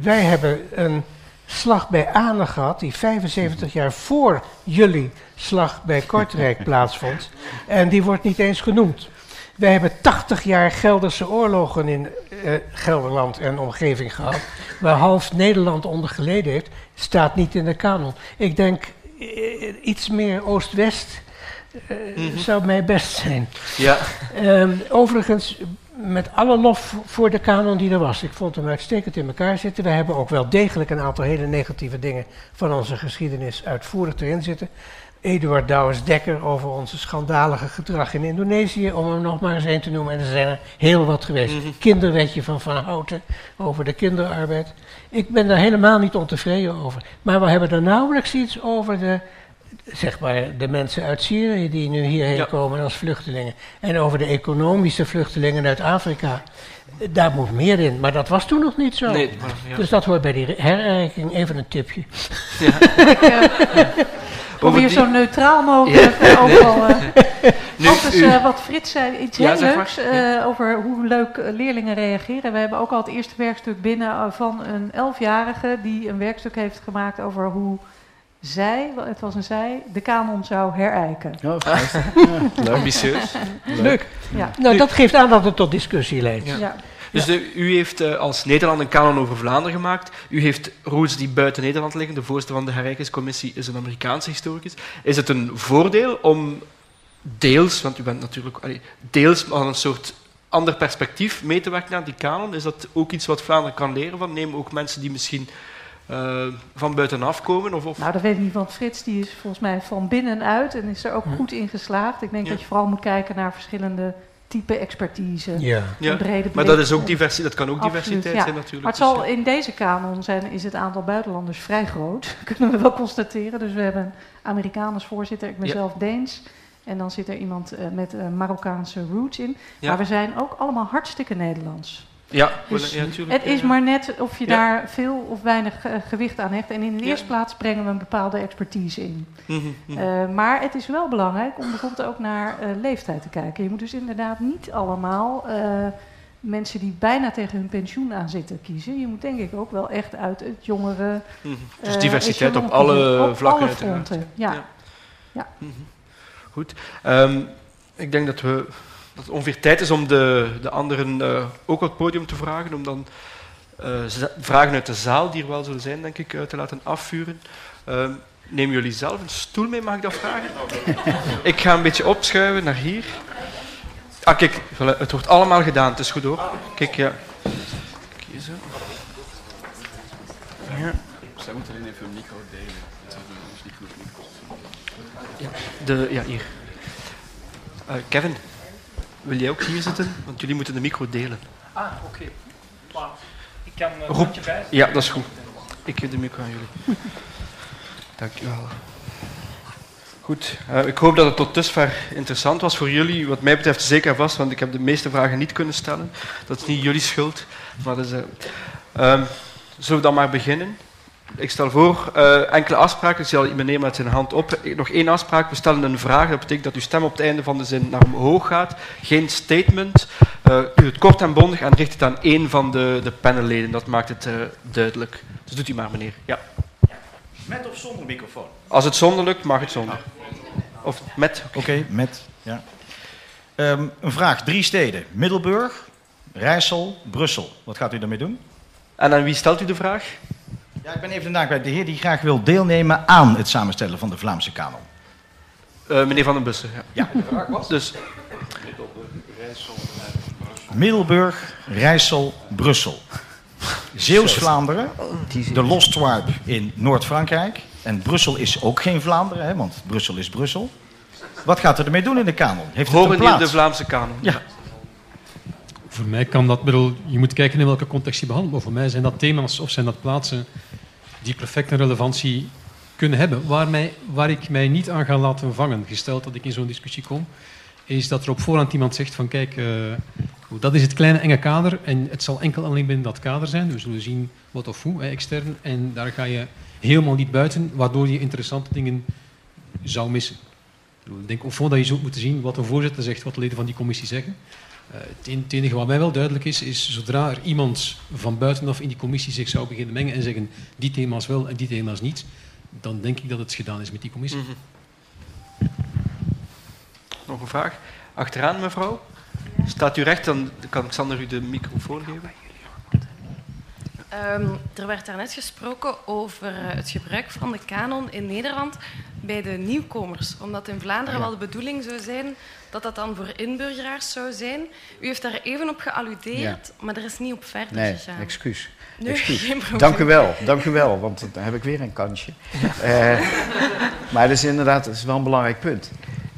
wij hebben een slag bij Anen gehad, die 75 jaar voor jullie slag bij Kortrijk plaatsvond. En die wordt niet eens genoemd. Wij hebben 80 jaar Gelderse oorlogen in uh, Gelderland en omgeving gehad, waar half Nederland onder geleden heeft, staat niet in de kanon. Ik denk uh, iets meer Oost-West uh, mm -hmm. zou mij best zijn. Ja. Um, overigens met alle lof voor de kanon die er was. Ik vond hem uitstekend in elkaar zitten. We hebben ook wel degelijk een aantal hele negatieve dingen van onze geschiedenis uitvoerig erin zitten. Eduard Douwes-Dekker over onze schandalige gedrag in Indonesië, om hem nog maar eens een te noemen. En er zijn er heel wat geweest. Mm -hmm. Kinderwetje van Van Houten over de kinderarbeid. Ik ben daar helemaal niet ontevreden over. Maar we hebben er nauwelijks iets over de zeg maar, de mensen uit Syrië die nu hierheen ja. komen als vluchtelingen. En over de economische vluchtelingen uit Afrika. Daar moet meer in, maar dat was toen nog niet zo. Nee, maar, ja. Dus dat hoort bij die herijking. Even een tipje. Ja. Probeer zo neutraal mogelijk ja. overal. Uh, nu, uh, wat Frits zei, iets heel leuks uh, over hoe leuk leerlingen reageren. We hebben ook al het eerste werkstuk binnen van een elfjarige die een werkstuk heeft gemaakt over hoe zij, het was een zij, de kanon zou herijken. Oh, ja, Ambitieus. Leuk. Ja. Nou, dat geeft aan dat het tot discussie leidt. Ja. ja. Dus de, u heeft uh, als Nederland een kanon over Vlaanderen gemaakt. U heeft roots die buiten Nederland liggen. De voorzitter van de Herrijkingscommissie is een Amerikaanse historicus. Is het een voordeel om deels, want u bent natuurlijk allee, deels van een soort ander perspectief mee te werken naar die kanon? Is dat ook iets wat Vlaanderen kan leren van? Neem ook mensen die misschien uh, van buitenaf komen? Of, of, Nou, dat weet ik niet, want Frits die is volgens mij van binnenuit en is er ook goed in geslaagd. Ik denk ja. dat je vooral moet kijken naar verschillende type expertise. Ja, ja. Brede maar dat, is ook diversi dat kan ook Absoluut, diversiteit ja. zijn natuurlijk. Maar het zal in deze kanon zijn, is het aantal buitenlanders vrij groot. kunnen we wel constateren. Dus we hebben Amerikanen als voorzitter, ik ben zelf Deens. En dan zit er iemand uh, met uh, Marokkaanse roots in. Maar we zijn ook allemaal hartstikke Nederlands. Ja, dus ja natuurlijk. Het is maar net of je ja. daar veel of weinig uh, gewicht aan hecht. En in de ja. eerste plaats brengen we een bepaalde expertise in. Mm -hmm, mm -hmm. Uh, maar het is wel belangrijk om bijvoorbeeld ook naar uh, leeftijd te kijken. Je moet dus inderdaad niet allemaal mensen die bijna tegen hun pensioen aan zitten kiezen. Je moet denk ik ook wel echt uit het jongere... Mm -hmm. Dus diversiteit op alle op vlakken. Alle fronten, ja. ja. Goed. Um, ik denk dat we dat het ongeveer tijd is om de, de anderen uh, ook op het podium te vragen, om dan uh, vragen uit de zaal, die er wel zullen zijn, denk ik, uh, te laten afvuren. Uh, nemen jullie zelf een stoel mee, mag ik dat vragen? ik ga een beetje opschuiven naar hier. Ah, kijk, het wordt allemaal gedaan, het is goed hoor. Kijk, ja. Kiezen. Ja. Zij moeten alleen even een micro delen. Dat is niet goed. Ja, de, ja hier. Kevin. Wil jij ook hier zitten? Want jullie moeten de micro delen. Ah, oké. Okay. Wow. Ik kan uh, Roep. bij. Ja, dat is goed. Ik geef de micro aan jullie. Dankjewel. Goed, uh, ik hoop dat het tot dusver interessant was voor jullie. Wat mij betreft zeker vast, want ik heb de meeste vragen niet kunnen stellen. Dat is niet jullie schuld. Maar dat is, uh, um, zullen we dan maar beginnen? Ik stel voor uh, enkele afspraken. Ik zie iemand nemen met zijn hand op. Nog één afspraak. We stellen een vraag. Dat betekent dat uw stem op het einde van de zin naar omhoog gaat. Geen statement. Uh, u het kort en bondig en richt het aan één van de, de panelleden. Dat maakt het uh, duidelijk. Dus doet u maar, meneer. Ja. Met of zonder microfoon? Als het zonder lukt, mag het zonder. Of met. Oké, okay, met. Ja. Um, een vraag. Drie steden. Middelburg, Rijssel, Brussel. Wat gaat u daarmee doen? En aan wie stelt u de vraag? Ja, ik ben even de naam kwijt. De heer die graag wil deelnemen aan het samenstellen van de Vlaamse kanon. Uh, meneer Van den Bussen, ja. ja. De vraag was? Dus... Middelburg, Rijssel, Brussel. Zeeuws-Vlaanderen, de Lostwarp in Noord-Frankrijk. En Brussel is ook geen Vlaanderen, hè, want Brussel is Brussel. Wat gaat er ermee doen in de kanon? Heeft het Horen hier de Vlaamse kanon? Ja. Voor mij kan dat, bedoel, je moet kijken in welke context je behandelt. Maar voor mij zijn dat thema's of zijn dat plaatsen die perfect een relevantie kunnen hebben. Waar, mij, waar ik mij niet aan ga laten vangen, gesteld dat ik in zo'n discussie kom, is dat er op voorhand iemand zegt van kijk, uh, dat is het kleine enge kader en het zal enkel alleen binnen dat kader zijn. We zullen zien wat of hoe, extern. En daar ga je helemaal niet buiten, waardoor je interessante dingen zou missen. Ik denk ook dat je zult moeten zien wat de voorzitter zegt, wat de leden van die commissie zeggen. Uh, het enige wat mij wel duidelijk is, is zodra er iemand van buitenaf in die commissie zich zou beginnen mengen en zeggen die thema's wel en die thema's niet, dan denk ik dat het gedaan is met die commissie. Mm -hmm. Nog een vraag? Achteraan, mevrouw. Staat u recht, dan kan Xander u de microfoon geven. Um, er werd daarnet gesproken over eh, het gebruik van de kanon in Nederland bij de nieuwkomers. Omdat in Vlaanderen wel de bedoeling zou zijn dat dat dan voor inburgeraars zou zijn. U heeft daar even op gealludeerd, maar er is niet op verder nee, gegaan. Excuus. Nee, excuus. geen probleem. Dank u wel, dank u wel, want dan heb ik weer een kansje. Uh, maar dat is inderdaad dat is wel een belangrijk punt.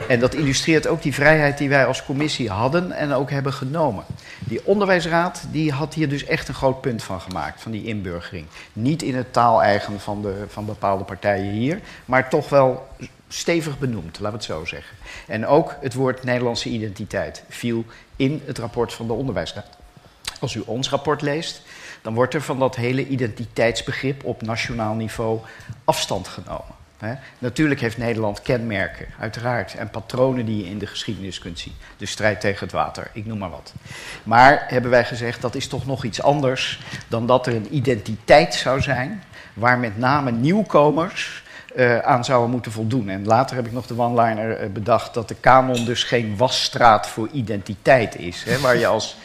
En dat illustreert ook die vrijheid die wij als commissie hadden en ook hebben genomen. Die onderwijsraad die had hier dus echt een groot punt van gemaakt, van die inburgering. Niet in het taaleigen van, de, van bepaalde partijen hier, maar toch wel stevig benoemd, laten we het zo zeggen. En ook het woord Nederlandse identiteit viel in het rapport van de onderwijsraad. Als u ons rapport leest, dan wordt er van dat hele identiteitsbegrip op nationaal niveau afstand genomen. Natuurlijk heeft Nederland kenmerken, uiteraard, en patronen die je in de geschiedenis kunt zien. De strijd tegen het water, ik noem maar wat. Maar hebben wij gezegd, dat is toch nog iets anders dan dat er een identiteit zou zijn, waar met name nieuwkomers uh, aan zouden moeten voldoen. En later heb ik nog de one-liner uh, bedacht dat de kanon dus geen wasstraat voor identiteit is, he, waar je als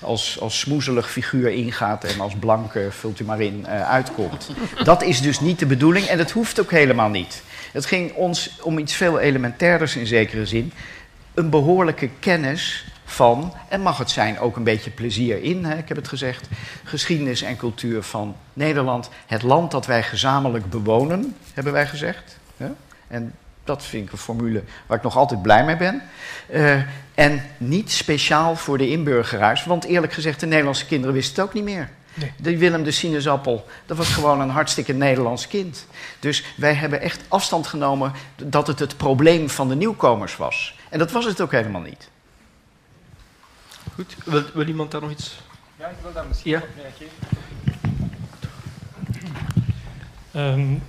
als, als smoezelig figuur ingaat en als blanke, vult u maar in, uh, uitkomt. Dat is dus niet de bedoeling en dat hoeft ook helemaal niet. Het ging ons om iets veel elementairder in zekere zin. Een behoorlijke kennis van, en mag het zijn ook een beetje plezier in, hè, ik heb het gezegd, geschiedenis en cultuur van Nederland. Het land dat wij gezamenlijk bewonen, hebben wij gezegd. Hè? En dat vind ik een formule waar ik nog altijd blij mee ben. Uh, en niet speciaal voor de inburgeraars, want eerlijk gezegd, de Nederlandse kinderen wisten het ook niet meer. Nee. Die Willem de Sinaasappel, dat was gewoon een hartstikke Nederlands kind. Dus wij hebben echt afstand genomen dat het het probleem van de nieuwkomers was. En dat was het ook helemaal niet. Goed, wil, wil iemand daar nog iets? Ja, ik wil daar misschien ja. op reageren. Um,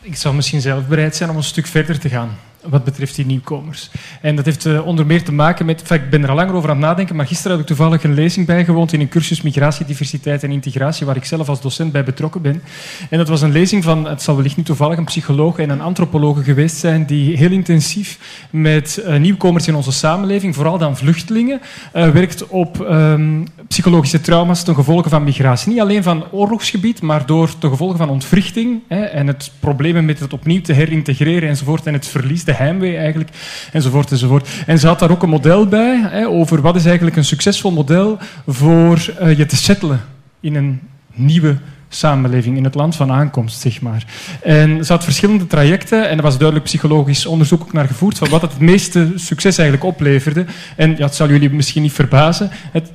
ik zou misschien zelf bereid zijn om een stuk verder te gaan wat betreft die nieuwkomers. En dat heeft uh, onder meer te maken met... Ik ben er al langer over aan het nadenken, maar gisteren heb ik toevallig een lezing bijgewoond in een cursus Migratie, Diversiteit en Integratie, waar ik zelf als docent bij betrokken ben. En dat was een lezing van, het zal wellicht niet toevallig, een psycholoog en een antropoloog geweest zijn, die heel intensief met uh, nieuwkomers in onze samenleving, vooral dan vluchtelingen, uh, werkt op um, psychologische trauma's ten gevolge van migratie. Niet alleen van oorlogsgebied, maar door de gevolgen van ontwrichting hè, en het problemen met het opnieuw te herintegreren enzovoort en het verlies de heimwee eigenlijk, enzovoort, enzovoort. En ze had daar ook een model bij hè, over wat is eigenlijk een succesvol model voor uh, je te settelen in een nieuwe samenleving, in het land van aankomst, zeg maar. En ze had verschillende trajecten en er was duidelijk psychologisch onderzoek ook naar gevoerd van wat het, meeste succes eigenlijk opleverde. En ja, het zal jullie misschien niet verbazen, het,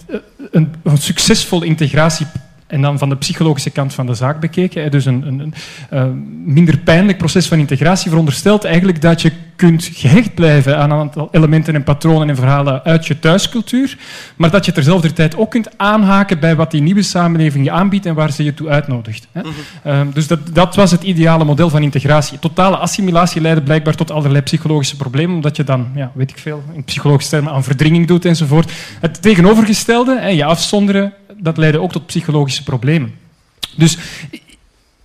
een, een succesvol integratie en dan van de psychologische kant van de zaak bekeken. Dus een, een, een uh, minder pijnlijk proces van integratie veronderstelt eigenlijk dat je kunt gehecht blijven aan een aantal elementen en patronen en verhalen uit je thuiscultuur, maar dat je terzelfde tijd ook kunt aanhaken bij wat die nieuwe samenleving je aanbiedt en waar ze je toe uitnodigt. Hè. Mm -hmm. uh, dus dat, dat, was het ideale model van integratie. Totale assimilatie leidde blijkbaar tot allerlei psychologische problemen, omdat je dan, ja, weet ik veel, in psychologische termen aan verdringing doet enzovoort. Het tegenovergestelde, hè, je afzonderen, dat leidde ook tot psychologische problemen. Dus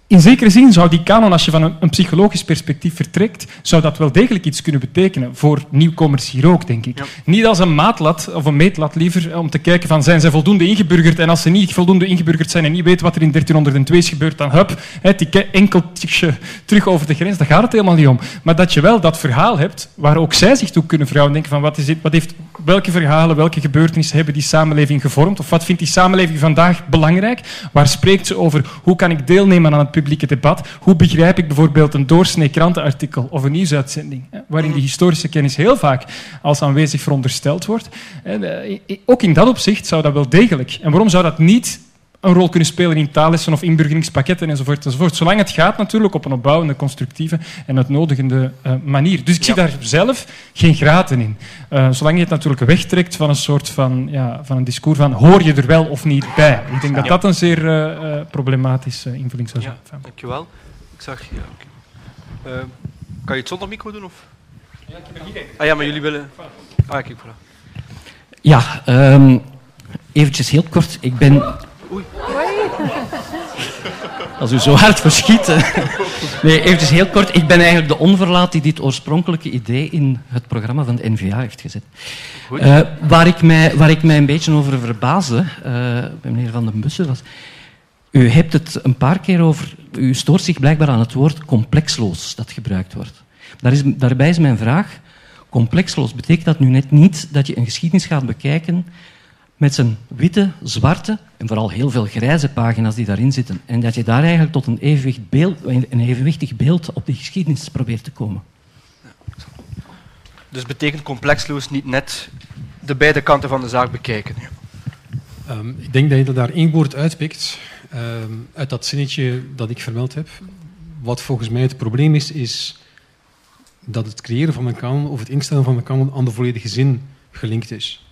in zekere zin zou die kanon, als je van een, psychologisch perspectief vertrekt, zou dat wel degelijk iets kunnen betekenen voor nieuwkomers hier ook, denk ik. Ja. Niet als een maatlat, of een meetlat liever, om te kijken van zijn ze voldoende ingeburgerd en als ze niet voldoende ingeburgerd zijn en niet weten wat er in 1302 is gebeurd, dan hup, het enkeltje terug over de grens, daar gaat het helemaal niet om. Maar dat je wel dat verhaal hebt, waar ook zij zich toe kunnen verhouden, denken van wat is dit, wat heeft, welke verhalen, welke gebeurtenissen hebben die samenleving gevormd, of wat vindt die samenleving vandaag belangrijk, waar spreekt ze over, hoe kan ik deelnemen aan het publieke debat. Hoe begrijp ik bijvoorbeeld een doorsnee krantenartikel of een nieuwsuitzending, waarin die historische kennis heel vaak als aanwezig verondersteld wordt. Ook in dat opzicht zou dat wel degelijk. En waarom zou dat niet een rol kunnen spelen in taallessen of inburgeringspakketten enzovoort, enzovoort. Zolang het gaat natuurlijk op een opbouwende, constructieve en uitnodigende uh, manier. Dus ik zie daar zelf geen graten in. Uh, zolang je het natuurlijk wegtrekt van een soort van, ja, van een discours van hoor je er wel of niet bij. Ik denk dat dat een zeer uh, problematische invulling zou zijn. Ja, dankjewel. Ik zag... Ja, okay. kan je het zonder micro doen? Of? Ja, ik heb hier Ah ja, maar jullie willen... Ah, kijk, voilà. Ja, um, eventjes heel kort. Ik ben Oei. Als u zo hard verschiet. Nee, even heel kort. Ik ben eigenlijk de onverlaat die dit oorspronkelijke idee in het programma van de NVA heeft gezet. Uh, waar, ik mij, waar ik mij een beetje over verbaasde, uh, bij meneer Van den Bussen, was... U hebt het een paar keer over... U stoort zich blijkbaar aan het woord complexloos dat gebruikt wordt. Daar is, daarbij is mijn vraag... Complexloos, betekent dat nu net niet dat je een geschiedenis gaat bekijken met zijn witte, zwarte en vooral heel veel grijze pagina's die daarin zitten. En dat je daar eigenlijk tot een, evenwicht beeld, een evenwichtig beeld op de geschiedenis probeert te komen. Dus betekent complexloos niet net de beide kanten van de zaak bekijken? Um, ik denk dat je er daar één woord uitpikt um, uit dat zinnetje dat ik vermeld heb. Wat volgens mij het probleem is, is dat het creëren van een kanon of het instellen van een kanon aan de volledige zin gelinkt is.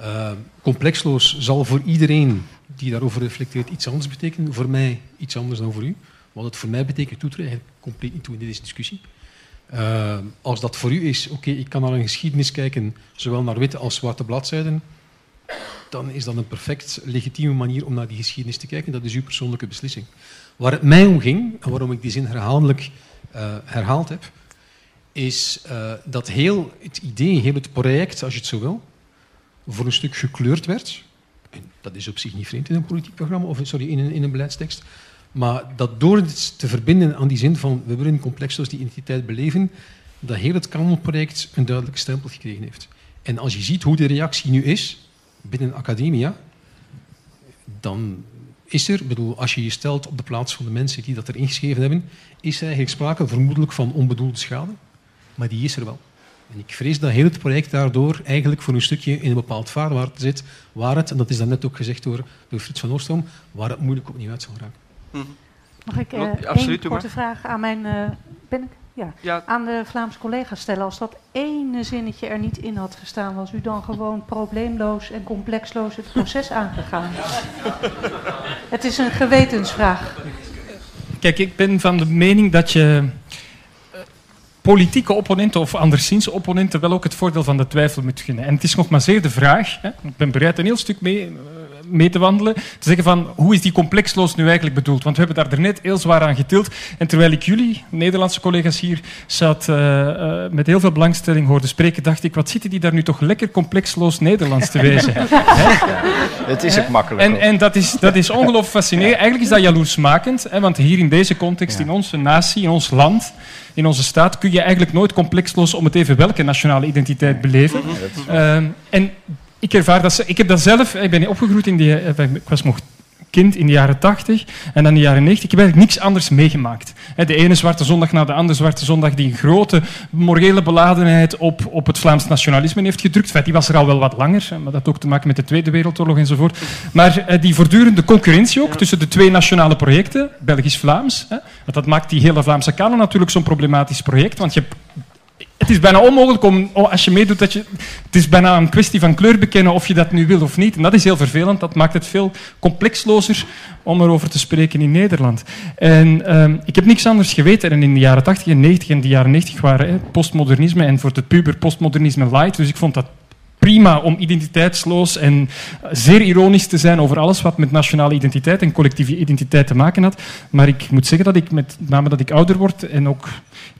Uh, complexloos zal voor iedereen die daarover reflecteert iets anders betekenen. Voor mij iets anders dan voor u. Wat het voor mij betekent, eigenlijk compleet niet toe in deze discussie. Uh, als dat voor u is, oké, ik kan naar een geschiedenis kijken, zowel naar witte als zwarte bladzijden, dan is dat een perfect legitieme manier om naar die geschiedenis te kijken. Dat is uw persoonlijke beslissing. Waar het mij om ging, en waarom ik die zin herhaaldelijk uh, herhaald heb, is dat heel het idee, heel het project, als je het zo wil, voor een stuk gekleurd werd. En dat is op zich niet vreemd in een politiek programma, of sorry, in een, in een beleidstekst. Maar dat door het te verbinden aan die zin van we willen complex die identiteit beleven, dat heel het Canon-project een duidelijke stempel gekregen heeft. En als je ziet hoe de reactie nu is binnen academia, dan is er, bedoel, als je je stelt op de plaats van de mensen die dat erin geschreven hebben, is er eigenlijk sprake vermoedelijk van onbedoelde schade, maar die is er wel. En ik vrees dat heel het project daardoor eigenlijk voor een stukje in een bepaald vaarwater zit, waar het, en dat is dan net ook gezegd door, door Frits van Oorstroom, waar het moeilijk opnieuw uit zal raken. Mhm. Mag ik uh, één korte vraag aan mijn... Uh, ben ik? Ja. ja. Aan de Vlaamse collega's stellen. Als dat ene zinnetje er niet in had gestaan, was u dan gewoon probleemloos en complexloos het proces aangegaan? het is een gewetensvraag. Kijk, ik ben van de mening dat je politieke opponenten of anderszins opponenten wel ook het voordeel van de twijfel moet gunnen. En het is nog maar zeer de vraag, hè, ik ben bereid een heel stuk mee, eh, mee te wandelen, te zeggen van hoe is die complexloos nu eigenlijk bedoeld? Want we hebben daar net heel zwaar aan getild. En terwijl ik jullie, Nederlandse collega's hier, zat, uh, uh, met heel veel belangstelling hoorde spreken, dacht ik, wat zitten die daar nu toch lekker complexloos Nederlands te wezen? ja, het is ook makkelijk. En, en, dat is, dat is ongelooflijk fascinerend. Eigenlijk is dat jaloersmakend, hè, want hier in deze context, in onze natie, in ons land, in onze staat kun je eigenlijk nooit complexloos om het even welke nationale identiteit beleven. Uh, en ik ervaar dat... Ik heb dat zelf... Ik ben opgegroeid in die... Eh, ik was nog kind in de jaren 80 en dan in de jaren 90. Ik heb eigenlijk niks anders meegemaakt. De ene Zwarte Zondag na de andere Zwarte Zondag die een grote morele beladenheid op, op het Vlaams nationalisme heeft gedrukt. die was er al wel wat langer, maar dat had ook te maken met de Tweede Wereldoorlog enzovoort. Maar eh, die voortdurende concurrentie ook tussen de twee nationale projecten, Belgisch-Vlaams, dat maakt die hele Vlaamse kanon natuurlijk zo'n problematisch project, want je hebt het is bijna onmogelijk om, als je meedoet, dat je, het is bijna een kwestie van kleur bekennen of je dat nu wil of niet. En dat is heel vervelend. Dat maakt het veel complexlozer om erover te spreken in Nederland. En ehm, ik heb niks anders geweten. En in de jaren 80 en 90 en de jaren 90 waren postmodernisme en voor de puber postmodernisme light. Dus ik vond dat prima om identiteitsloos en zeer ironisch te zijn over alles wat met nationale identiteit en collectieve identiteit te maken had. Maar ik moet zeggen dat ik, met name dat ik ouder word en ook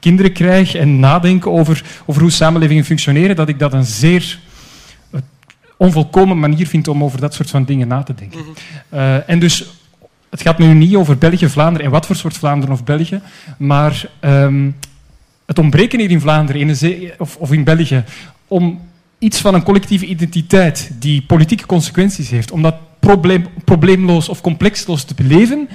kinderen krijg en nadenken over, over hoe samenlevingen functioneren, dat ik dat een zeer eh, onvolkomen manier vind om over dat soort van dingen na te denken. Uh, en dus het gaat nu niet over België, Vlaanderen en wat voor soort Vlaanderen of België, maar um, het ontbreken hier in Vlaanderen of, of in België om iets van een collectieve identiteit die politieke consequenties heeft, om dat probleem, probleemloos of complexloos te beleven,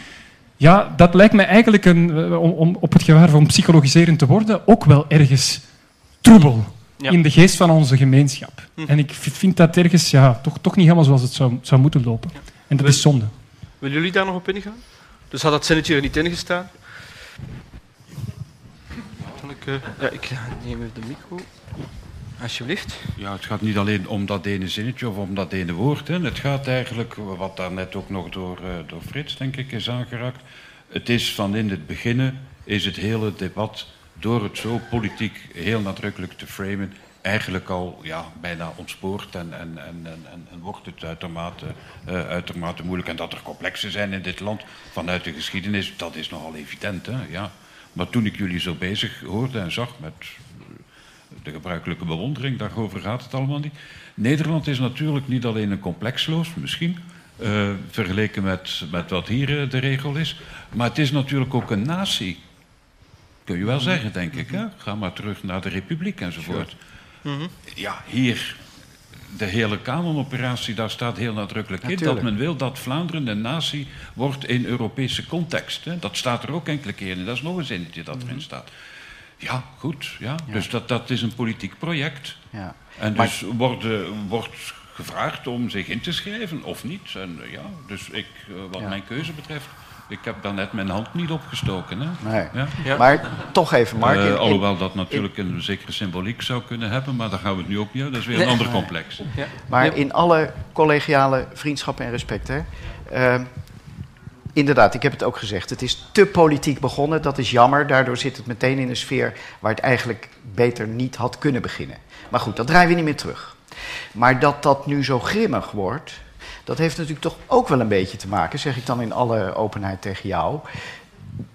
ja, dat lijkt me eigenlijk, een, eh, om, om op het gevaar van psychologiserend te worden, ook wel ergens troebel in de geest van onze gemeenschap. Hm. En ik vind dat ergens ja, toch, toch niet helemaal zoals het zou, zou moeten lopen. En dat is zonde. Willen jullie daar nog op ingaan? Dus had dat zinnetje er niet in gestaan? Ik, uh, ja, ik neem even de micro. Alsjeblieft. Ja, het gaat niet alleen om dat ene zinnetje of om dat ene woord. Hè. Het gaat eigenlijk, wat daar net ook nog door, uh, door Frits, denk ik, is aangeraakt. Het is van in het begin, is het hele debat door het zo politiek heel nadrukkelijk te framen, eigenlijk al ja, bijna ontspoord en, en, en, en, en wordt het uitermate, uh, uitermate moeilijk. En dat er complexen zijn in dit land vanuit de geschiedenis, dat is nogal evident. Hè? Ja. Maar toen ik jullie zo bezig hoorde en zag met de gebruikelijke bewondering, daarover gaat het allemaal niet. Nederland is natuurlijk niet alleen een complexloos, misschien, uh, vergeleken met, met wat hier uh, de regel is. Maar het is natuurlijk ook een natie. Kun je wel zeggen, denk ik. Hè? Ga maar terug naar de republiek enzovoort. Ja, hier, de hele kanonoperatie, daar staat heel nadrukkelijk in dat men wil dat Vlaanderen een natie wordt in Europese context. Hè? Dat staat er ook enkele keren in. Dat is nog een zinnetje dat erin staat. Ja, goed. Ja. Dus dat, dat is een politiek project. Ja. En dus wordt, wordt gevraagd om zich in te schrijven of niet. En, ja, dus ik, wat mijn keuze betreft, ik heb daar net mijn hand niet opgestoken. Hè? Nee. Ja? Maar toch even, Mark. Uh, alhoewel dat natuurlijk in, een zekere symboliek zou kunnen hebben, maar daar gaan we het nu ook niet. Dat is weer een ander complex. Ja. Maar in alle collegiale vriendschap en respect. Hè, uh, inderdaad, ik heb het ook gezegd. Het is te politiek begonnen. Dat is jammer. Daardoor zit het meteen in een sfeer waar het eigenlijk beter niet had kunnen beginnen. Maar goed, dat draaien we niet meer terug. Maar dat dat nu zo grimmig wordt, dat heeft natuurlijk toch ook wel een beetje te maken, zeg ik dan in alle openheid tegen jou,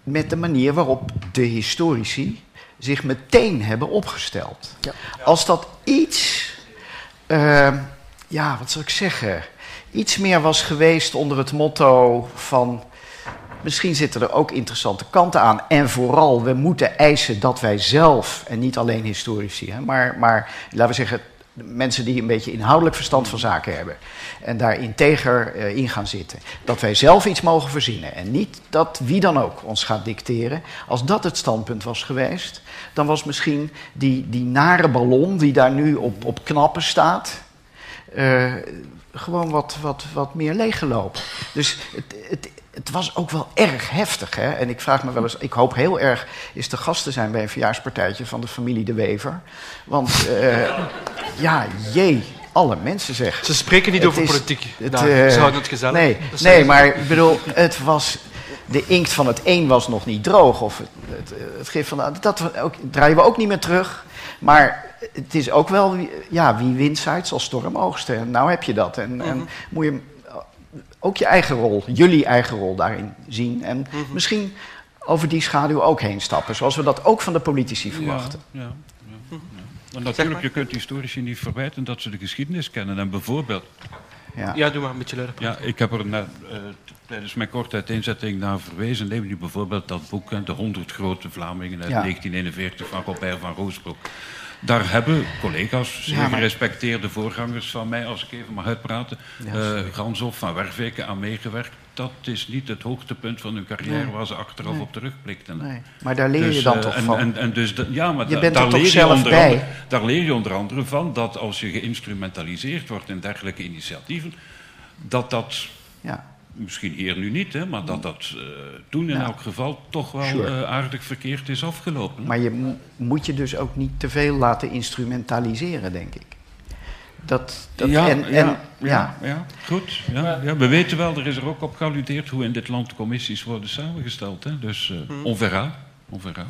met de manier waarop de historici zich meteen hebben opgesteld. Ja. Als dat iets, uh, ja, wat zal ik zeggen, iets meer was geweest onder het motto van. Misschien zitten er ook interessante kanten aan. En vooral, we moeten eisen dat wij zelf, en niet alleen historici, hè, maar, maar laten we zeggen, mensen die een beetje inhoudelijk verstand van zaken hebben. En daar integer uh, in gaan zitten. Dat wij zelf iets mogen verzinnen. En niet dat wie dan ook ons gaat dicteren. Als dat het standpunt was geweest, dan was misschien die, die nare ballon die daar nu op, op knappen staat. Uh, gewoon wat, wat, wat meer leeggelopen. Dus het, het, het was ook wel erg heftig. Hè? En ik vraag me wel eens, ik hoop heel erg eens te gast te zijn bij een verjaarspartijtje van de familie De Wever. Want uh, ja, jee, alle mensen zeggen. Ze spreken niet het over is, politiek. Het, nou, uh, ze houden het gezellig. Nee, nee maar ik bedoel, het was. De inkt van het een was nog niet droog. Of het, het, het gif van. de- Dat ook, draaien we ook niet meer terug. Maar het is ook wel. Ja, wie wint Zuid zal storm oogsten. En nou heb je dat. En, en moet je ook je eigen rol, jullie eigen rol daarin zien. En misschien over die schaduw ook heen stappen. Zoals we dat ook van de politici verwachten. Ja, ja, ja. Maar natuurlijk, je kunt historici niet verwijten dat ze de geschiedenis kennen. En bijvoorbeeld... Ja, ja doe maar een beetje luider. Ja, ik heb er net, uh, tijdens mijn korte uiteenzetting naar verwezen. Neem nu bijvoorbeeld dat boek, De 100 Grote Vlamingen uit Ja. 1941 van Robert van Roosbroek. Daar hebben collega's, zeer Ja, maar- gerespecteerde voorgangers van mij, als ik even mag uitpraten, Ja. eh Granshoff van Werveke aan meegewerkt. Dat is niet het hoogtepunt van hun carrière Nee. waar ze achteraf Nee. op terugblikten. Nee. Maar daar leer je Dus, dan eh, toch en, van? En, en dus de- ja, maar Je da- bent daar leer je zelf onder bij? andere- daar leer je onder andere van dat als je geïnstrumentaliseerd wordt in dergelijke initiatieven, dat dat, Ja. Misschien hier nu niet, hè, maar dat dat eh, toen in Ja. elk geval toch wel Sure. eh, aardig verkeerd is afgelopen. hè. Maar je mo- moet je dus ook niet te veel laten instrumentaliseren, denk ik. Dat, dat, ja, en, ja, en, ja, ja, goed. Ja, ja, we weten wel, er is er ook op gealludeerd hoe in dit land commissies worden samengesteld. Hè? Dus eh Hmm. on verra. On verra.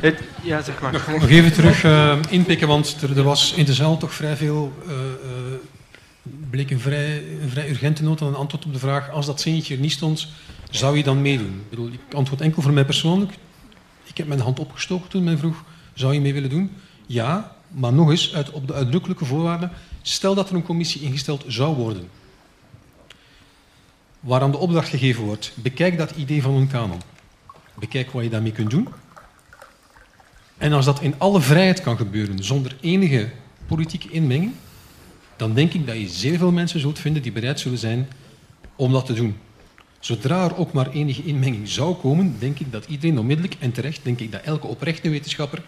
Het- ja, zeg maar. Nog, nog even terug eh, inpikken, want er, er was in de zaal toch vrij veel. eh, eh, bleek een vrij, vrij urgente nood aan een antwoord op de vraag: als dat zinnetje er niet stond, zou je dan meedoen? Ik, bedoel, antwoord enkel voor mij persoonlijk. Ik heb mijn hand opgestoken toen men vroeg: zou je mee willen doen? Ja, maar nog eens uit, op de uitdrukkelijke voorwaarden. Stel dat er een commissie ingesteld zou worden, waaraan de opdracht gegeven wordt: bekijk dat idee van een kanon. Bekijk wat je daarmee kunt doen. En als dat in alle vrijheid kan gebeuren, zonder enige politieke inmenging, dan denk ik dat je zeer veel mensen zult vinden die bereid zullen zijn om dat te doen. Zodra er ook maar enige inmenging zou komen, denk ik dat iedereen onmiddellijk, en terecht, denk ik dat elke oprechte wetenschapper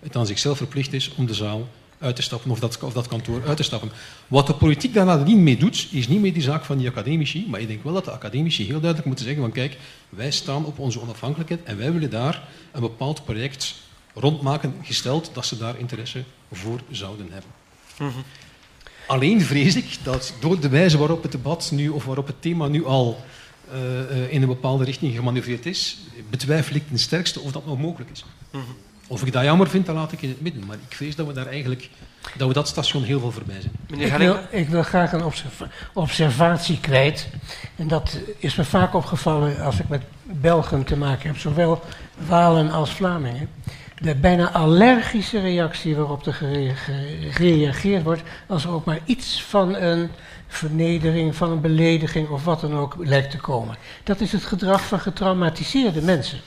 het aan zichzelf verplicht is om de zaal uit te stappen of dat, of dat kantoor uit te stappen. Wat de politiek daar nadien mee doet, is niet meer die zaak van die academici, maar ik denk wel dat de academici heel duidelijk moeten zeggen van kijk, wij staan op onze onafhankelijkheid en wij willen daar een bepaald project rondmaken, gesteld dat ze daar interesse voor zouden hebben. Mhm. Alleen vrees ik dat door de wijze waarop het debat nu, of waarop het thema nu al uh, uh, in een bepaalde richting gemanoeuvreerd is, betwijfel ik ten sterkste of dat nog mogelijk is. Mhm. Of ik dat jammer vind, dat laat ik in het midden. Maar ik vrees dat we daar eigenlijk dat we dat station heel veel voorbij zijn. Ik wil, ik wil graag een observatie kwijt. En dat is me vaak opgevallen als ik met Belgen te maken heb, zowel Walen als Vlamingen. De bijna allergische reactie waarop er gereageerd wordt als er ook maar iets van een vernedering, van een belediging of wat dan ook lijkt te komen. Dat is het gedrag van getraumatiseerde mensen.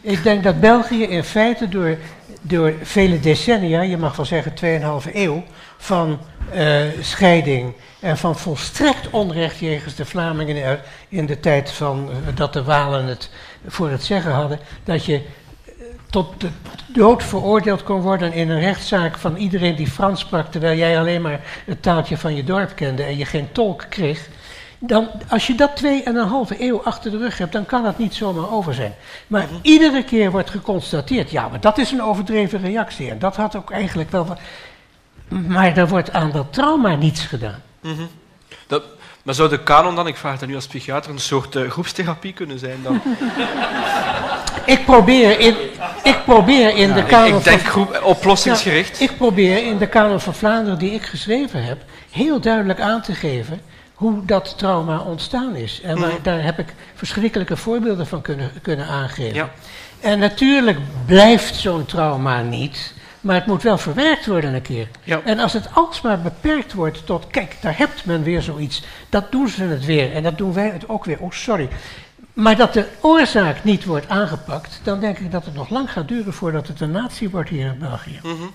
Ik denk dat België in feite door, door vele decennia, je mag wel zeggen 2,5 eeuw, van uh, scheiding en van volstrekt onrecht jegens de Vlamingen in de tijd van, uh, dat de Walen het voor het zeggen hadden, dat je tot de dood veroordeeld kon worden in een rechtszaak van iedereen die Frans sprak, terwijl jij alleen maar het taaltje van je dorp kende en je geen tolk kreeg. Dan, als je dat twee en een halve eeuw achter de rug hebt, dan kan dat niet zomaar over zijn. Maar mhm. iedere keer wordt geconstateerd, ja, maar dat is een overdreven reactie. En dat had ook eigenlijk wel. Maar er wordt aan dat trauma niets gedaan. Mhm. dat, maar zou de kanon dan, ik vraag het nu als psychiater, een soort uh, groepstherapie kunnen zijn dan? ik probeer in, ik probeer in de kanon. Ik, ik denk groep, oplossingsgericht. ik probeer in de kanon van Vlaanderen die ik geschreven heb, heel duidelijk aan te geven hoe dat trauma ontstaan is. En mhm. daar heb ik verschrikkelijke voorbeelden van kunnen, kunnen aangeven. Ja. En natuurlijk blijft zo'n trauma niet, maar het moet wel verwerkt worden een keer. Ja. En als het alsmaar beperkt wordt tot, kijk, daar hebt men weer zoiets, dat doen ze het weer en dat doen wij het ook weer. Oh, sorry. Maar dat de oorzaak niet wordt aangepakt, dan denk ik dat het nog lang gaat duren voordat het een natie wordt hier in België. Mm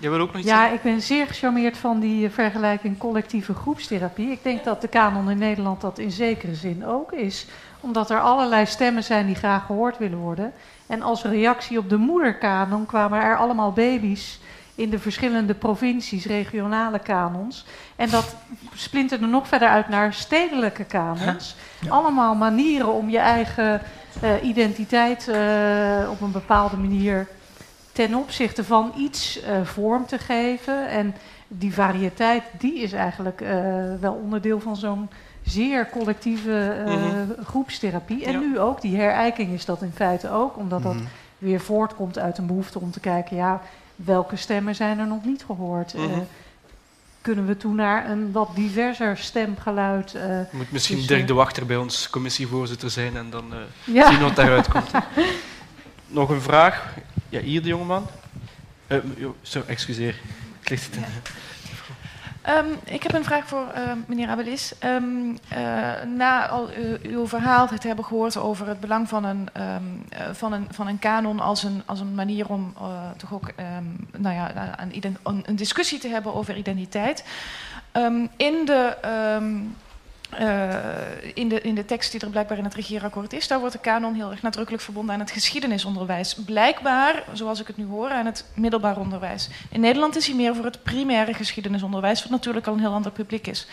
Jij wil ook nog iets Ja, ik ben zeer gecharmeerd van die eh, vergelijking collectieve groepstherapie. Ik denk dat de kanon in Nederland dat in zekere zin ook is. Omdat er allerlei stemmen zijn die graag gehoord willen worden. En als reactie op de moederkanon kwamen er allemaal baby's in de verschillende provincies, regionale kanons. En dat splinterde nog verder uit naar stedelijke kanons. Allemaal manieren om je eigen uh, identiteit uh, op een bepaalde manier ten opzichte van iets uh, vorm te geven. En die variëteit, die is eigenlijk wel onderdeel van zo'n zeer collectieve mm -hmm. groepstherapie. En ja. nu ook, die herijking is dat in feite ook, omdat dat mm -hmm. weer voortkomt uit een behoefte om te kijken, ja, welke stemmen zijn er nog niet gehoord? Mm -hmm. kunnen we toe naar een wat diverser stemgeluid? Moet misschien dus, Dirk de Wachter bij ons commissievoorzitter zijn en dan ja. zien wat daaruit komt. Nog een vraag? Ja, hier de jongeman. Uh, sorry, excuseer. Ik, um, ik heb een vraag voor uh, meneer Abelis. Um, uh, na al uw verhaal te hebben gehoord over het belang van een, um, van een, van een kanon als een, als een manier om toch ook nou ja, een, een, discussie te hebben over identiteit. in de uh, in, de, in de tekst die er blijkbaar in het regeerakkoord is, daar wordt de kanon heel erg nadrukkelijk verbonden aan het geschiedenisonderwijs. Blijkbaar, zoals ik het nu hoor, aan het middelbaar onderwijs. In Nederland is hij meer voor het primaire geschiedenisonderwijs, wat natuurlijk al een heel ander publiek is.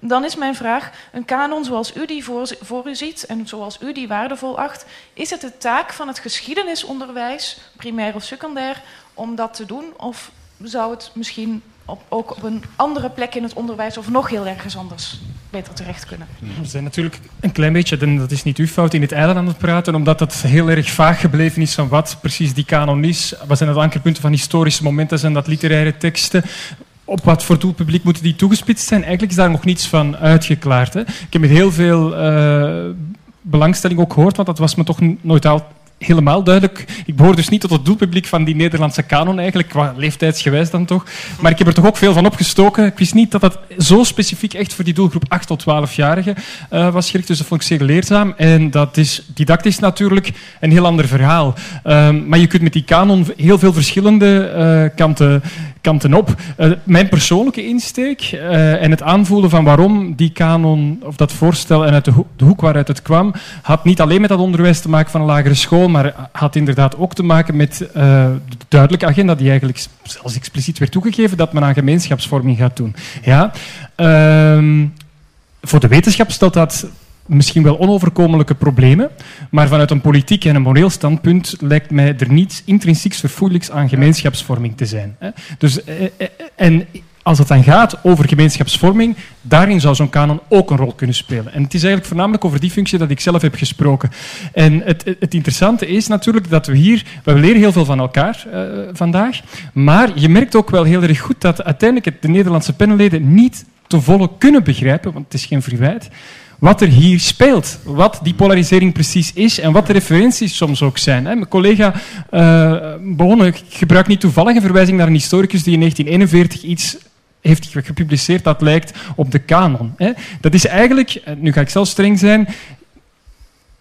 Dan is mijn vraag, een kanon zoals u die voor u ziet en zoals u die waardevol acht, is het de taak van het geschiedenisonderwijs, primair of secundair, om dat te doen? Of zou het misschien op, ook op een andere plek in het onderwijs of nog heel ergens anders beter terecht kunnen. We zijn natuurlijk een klein beetje, dat is niet uw fout, in het eiland aan het praten, omdat het heel erg vaag gebleven is van wat precies die kanon is. Wat zijn het ankerpunten van historische momenten? Zijn dat literaire teksten? op wat voor doelpubliek moeten die toegespitst zijn? Eigenlijk is daar nog niets van uitgeklaard. Hè? Ik heb met heel veel uh, belangstelling ook gehoord, want dat was me toch nooit al helemaal duidelijk. Ik behoor dus niet tot het doelpubliek van die Nederlandse kanon eigenlijk, qua leeftijdsgewijs dan toch. Maar ik heb er toch ook veel van opgestoken. Ik wist niet dat dat zo specifiek echt voor die doelgroep 8 tot 12-jarigen uh, was gericht. Dus dat vond ik zeer leerzaam. En dat is didactisch natuurlijk een heel ander verhaal. Uh, maar je kunt met die kanon heel veel verschillende uh, kanten kanten op. Uh, mijn persoonlijke insteek uh, en het aanvoelen van waarom die kanon of dat voorstel en uit de, ho de, hoek waaruit het kwam, had niet alleen met dat onderwijs te maken van een lagere school, maar had inderdaad ook te maken met uh, de duidelijke agenda die eigenlijk zelfs expliciet werd toegegeven dat men aan gemeenschapsvorming gaat doen. Ja? Ehm, voor de wetenschap stelt dat misschien wel onoverkomelijke problemen, maar vanuit een politiek en een moreel standpunt lijkt mij er niets intrinsieks verfoeilijks aan gemeenschapsvorming te zijn. Dus, eh, eh, en als het dan gaat over gemeenschapsvorming, daarin zou zo'n kanon ook een rol kunnen spelen. En het is eigenlijk voornamelijk over die functie dat ik zelf heb gesproken. En het, het interessante is natuurlijk dat we hier, we leren heel veel van elkaar uh, vandaag, maar je merkt ook wel heel erg goed dat uiteindelijk de Nederlandse panelleden niet te volle kunnen begrijpen, want het is geen verwijt, wat er hier speelt. Wat die polarisering precies is en wat de referenties soms ook zijn. Mijn collega uh, ik gebruik niet toevallig een verwijzing naar een historicus die in 1941 iets heeft gepubliceerd dat lijkt op de kanon. Dat is eigenlijk, nu ga ik zelf streng zijn,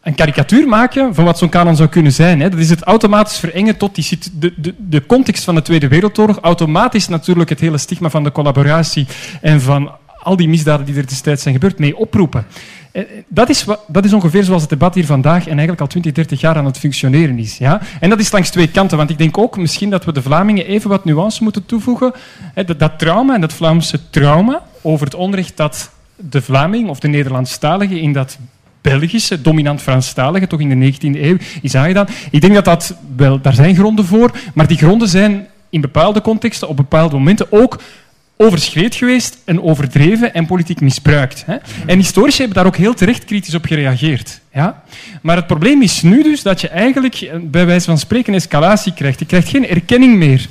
een karikatuur maken van wat zo'n kanon zou kunnen zijn. Dat is het automatisch verengen tot die, de, de, de context van de Tweede Wereldoorlog. Automatisch natuurlijk het hele stigma van de collaboratie en van al die misdaden die er destijds zijn gebeurd mee oproepen. Eh, dat is, dat is ongeveer zoals het debat hier vandaag en eigenlijk al 20, 30 jaar aan het functioneren is. Ja? En dat is langs twee kanten, want ik denk ook misschien dat we de Vlamingen even wat nuance moeten toevoegen. Dat, dat trauma en dat Vlaamse trauma over het onrecht dat de Vlaming of de Nederlandstalige in dat Belgische, dominant Franstalige, toch in de 19e eeuw, is aangedaan. Ik denk dat dat wel, daar zijn gronden voor, maar die gronden zijn in bepaalde contexten, op bepaalde momenten ook overschreed geweest en overdreven en politiek misbruikt. Hè? En historici hebben daar ook heel terecht kritisch op gereageerd. Ja? Maar het probleem is nu dus dat je eigenlijk eh, bij wijze van spreken escalatie krijgt. Je krijgt geen erkenning meer.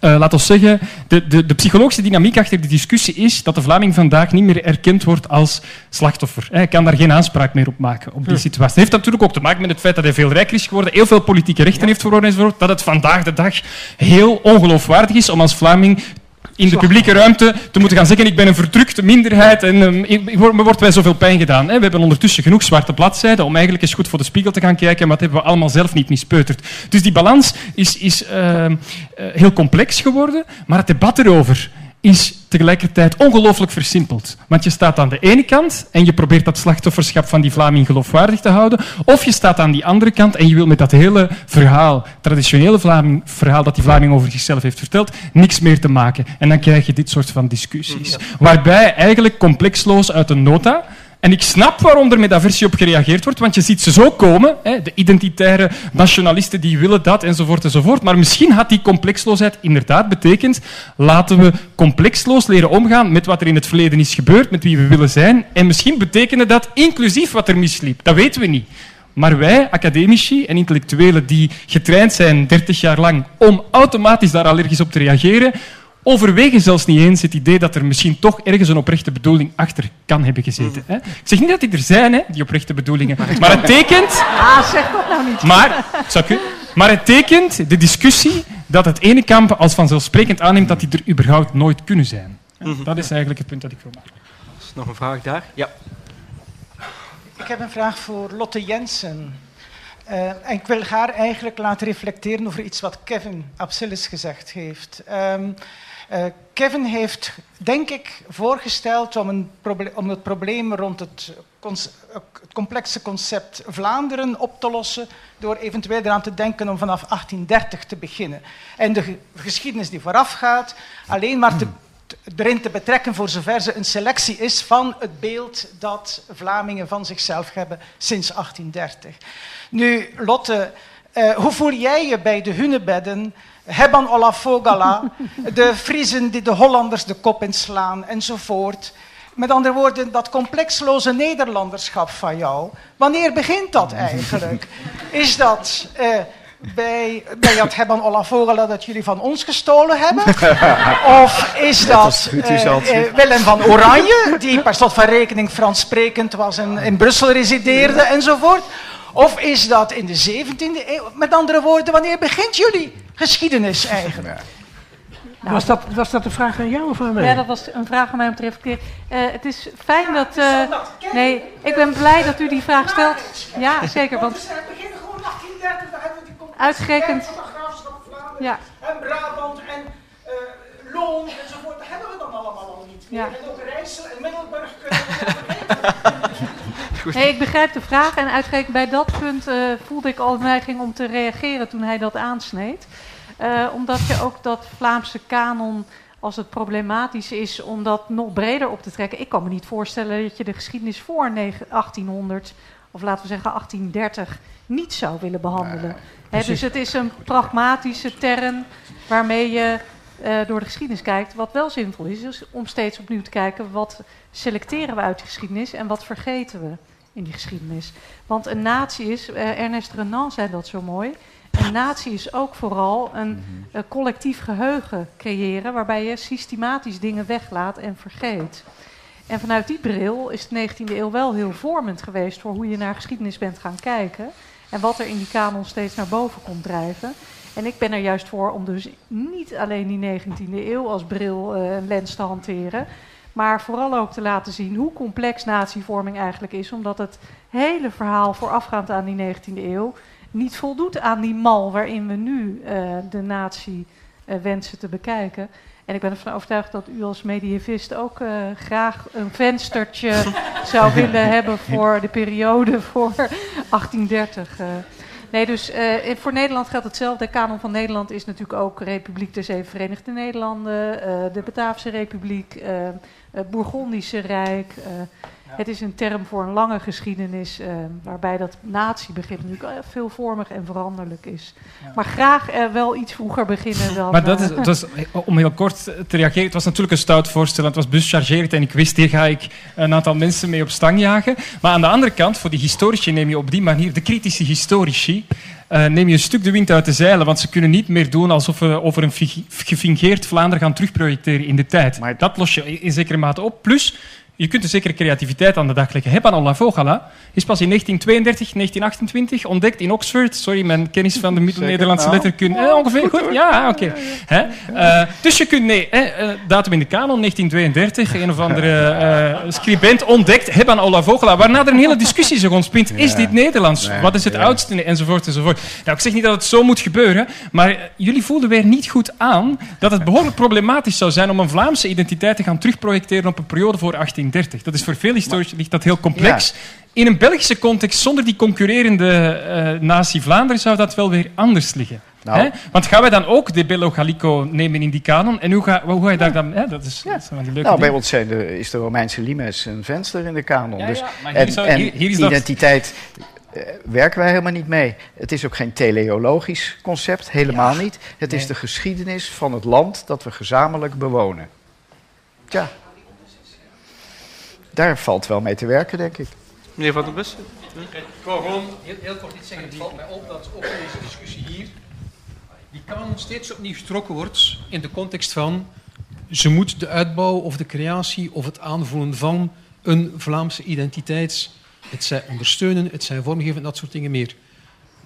Uh, laat ons zeggen, de, de, de, psychologische dynamiek achter die discussie is dat de Vlaming vandaag niet meer erkend wordt als slachtoffer. Hij kan daar geen aanspraak meer op maken, op die situatie. Dat heeft natuurlijk ook te maken met het feit dat hij veel rijker is geworden, heel veel politieke rechten heeft verloren enzovoort, dat het vandaag de dag heel ongeloofwaardig is om als Vlaming in de publieke ruimte te moeten gaan zeggen ik ben een verdrukte minderheid en um, me wordt wij zoveel pijn gedaan. Hè. We hebben ondertussen genoeg zwarte bladzijden om eigenlijk eens goed voor de spiegel te gaan kijken en wat hebben we allemaal zelf niet mispeuterd. Dus die balans is, is uh, heel complex geworden, maar het debat erover is tegelijkertijd ongelooflijk versimpeld. Want je staat aan de ene kant en je probeert dat slachtofferschap van die Vlaming geloofwaardig te houden, of je staat aan die andere kant en je wil met dat hele verhaal, traditionele Vlaming, verhaal dat die Vlaming over zichzelf heeft verteld, niks meer te maken. En dan krijg je dit soort van discussies. Waarbij eigenlijk complexloos uit een nota en ik snap waarom er met aversie op gereageerd wordt, want je ziet ze zo komen, hè, de identitaire nationalisten die willen dat, enzovoort, enzovoort. Maar misschien had die complexloosheid inderdaad betekend, laten we complexloos leren omgaan met wat er in het verleden is gebeurd, met wie we willen zijn. En misschien betekende dat inclusief wat er misliep. Dat weten we niet. Maar wij, academici en intellectuelen die getraind zijn 30 jaar lang om automatisch daar allergisch op te reageren, overwegen zelfs niet eens het idee dat er misschien toch ergens een oprechte bedoeling achter kan hebben gezeten. Hè? Ik zeg niet dat die er zijn, hè, die oprechte bedoelingen. Maar het tekent... Ah, zeg dat nou niet. Maar, maar het tekent de discussie dat het ene kamp als vanzelfsprekend aanneemt dat die er überhaupt nooit kunnen zijn. Mhm. Dat is eigenlijk het punt dat ik wil maken. Is nog een vraag daar? Ja. Ik heb een vraag voor Lotte Jensen. Uh, en ik wil haar eigenlijk laten reflecteren over iets wat Kevin Absilis gezegd heeft. Um, uh, Kevin heeft, denk ik, voorgesteld om, een om het probleem rond het, het, complexe concept Vlaanderen op te lossen door eventueel eraan te denken om vanaf 1830 te beginnen. En de geschiedenis die voorafgaat alleen maar te, erin te betrekken voor zover ze een selectie is van het beeld dat Vlamingen van zichzelf hebben sinds 1830. Nu, Lotte, uh, hoe voel jij je bij de hunebedden Hebban Olafogala, de Friesen die de Hollanders de kop inslaan enzovoort. Met andere woorden, dat complexloze Nederlanderschap van jou. Wanneer begint dat eigenlijk? Is dat eh, bij, bij het Hebban Olafogala dat jullie van ons gestolen hebben? Of is dat uh, uh, Willem van Oranje, die per slot van rekening Frans sprekend was en in Brussel resideerde enzovoort? Of is dat in de 17e eeuw? Met andere woorden, wanneer begint jullie geschiedenis eigenlijk? Nou, was, dat, was dat een vraag aan jou of aan mij? Ja, dat was een vraag aan mij om te reflecteren. Uh, het is fijn dat... Uh, nee, ik ben blij dat u die vraag stelt. Ja, zeker. Want, we beginnen gewoon 1830, daar hebben we die Uitgerekend. van de graafschap ja. en Brabant en uh, Ja. En ook Rijssel en Middelburg kunnen we hey, ik begrijp de vraag en uitgerekend bij dat punt uh, voelde ik al de neiging om te reageren toen hij dat aansneed. Uh, omdat je ook dat Vlaamse kanon, als het problematisch is om dat nog breder op te trekken. Ik kan me niet voorstellen dat je de geschiedenis voor 1800 of laten we zeggen 1830 niet zou willen behandelen. He, dus het is een pragmatische term waarmee je uh, door de geschiedenis kijkt. Wat wel zinvol is, is om steeds opnieuw te kijken wat selecteren we uit de geschiedenis en wat vergeten we in die geschiedenis. Want een natie is, uh, Ernest Renan zei dat zo mooi, een natie is ook vooral een mhm. collectief geheugen creëren waarbij je systematisch dingen weglaat en vergeet. En vanuit die bril is de 19e eeuw wel heel vormend geweest voor hoe je naar geschiedenis bent gaan kijken. En wat er in die kanon steeds naar boven komt drijven. En ik ben er juist voor om dus niet alleen die 19e eeuw als bril uh, en lens te hanteren. Maar vooral ook te laten zien hoe complex natievorming eigenlijk is. Omdat het hele verhaal voorafgaand aan die 19e eeuw niet voldoet aan die mal waarin we nu uh, de natie uh, wensen te bekijken. En ik ben ervan overtuigd dat u als medievist ook uh, graag een venstertje zou willen hebben voor de periode voor 1830. Uh. Nee, dus uh, voor Nederland geldt hetzelfde. De kanon van Nederland is natuurlijk ook Republiek der Zeven Verenigde Nederlanden, uh, de Bataafse Republiek, het Bourgondische Rijk. Het is een term voor een lange geschiedenis, uh, waarbij dat natiebegrip natuurlijk veelvormig en veranderlijk is. Ja. Maar graag uh, wel iets vroeger beginnen dan. Maar dat is, dat is, om heel kort te reageren, het was natuurlijk een stout voorstel, het was buschargeerd en ik wist, hier ga ik een aantal mensen mee op stang jagen. Maar aan de andere kant, voor die historici neem je op die manier, de kritische historici, uh, neem je een stuk de wind uit de zeilen, want ze kunnen niet meer doen alsof we over een gefingeerd Vlaanderen gaan terugprojecteren in de tijd. Maar dat los je in zekere mate op. Plus, je kunt een zekere creativiteit aan de dag leggen. Heban Olafogala is pas in 1932, 1928 ontdekt in Oxford. Sorry, mijn kennis van de Middel-Nederlandse nou. letterkunde. Eh, ongeveer goed? Ja, oké. Okay. Uh, dus je kunt, nee, eh, datum in de kanon, 1932. Een of andere uh, scribent ontdekt Heban Olafogala, waarna er een hele discussie zich ontspint. Is dit Nederlands? Wat is het oudste? Enzovoort, enzovoort. Nou, ik zeg niet dat het zo moet gebeuren, maar jullie voelden weer niet goed aan dat het behoorlijk problematisch zou zijn om een Vlaamse identiteit te gaan terugprojecteren op een periode voor 18 dat is voor veel historici ligt dat heel complex. In een Belgische context, zonder die concurrerende uh, natie Vlaanderen, zou dat wel weer anders liggen. Nou. Want gaan wij dan ook de Bello Gallico nemen in die kanon? En hoe ga, hoe ga je daar dan... Hè? Dat is, ja. dat is leuke nou, bij ons zijn de, is de Romeinse limes een venster in de kanon. dus, en, zou, hier, hier is identiteit uh, werken wij helemaal niet mee. Het is ook geen teleologisch concept, helemaal niet. Het nee. is de geschiedenis van het land dat we gezamenlijk bewonen. Tja daar valt wel mee te werken, denk ik. Meneer Van der Bus? Ik wil gewoon heel, heel, kort iets zeggen. Het valt mij op dat ook in deze discussie hier die kanon steeds opnieuw getrokken wordt in de context van ze moet de uitbouw of de creatie of het aanvoelen van een Vlaamse identiteit, het zij ondersteunen, het zij vormgeven en dat soort dingen meer.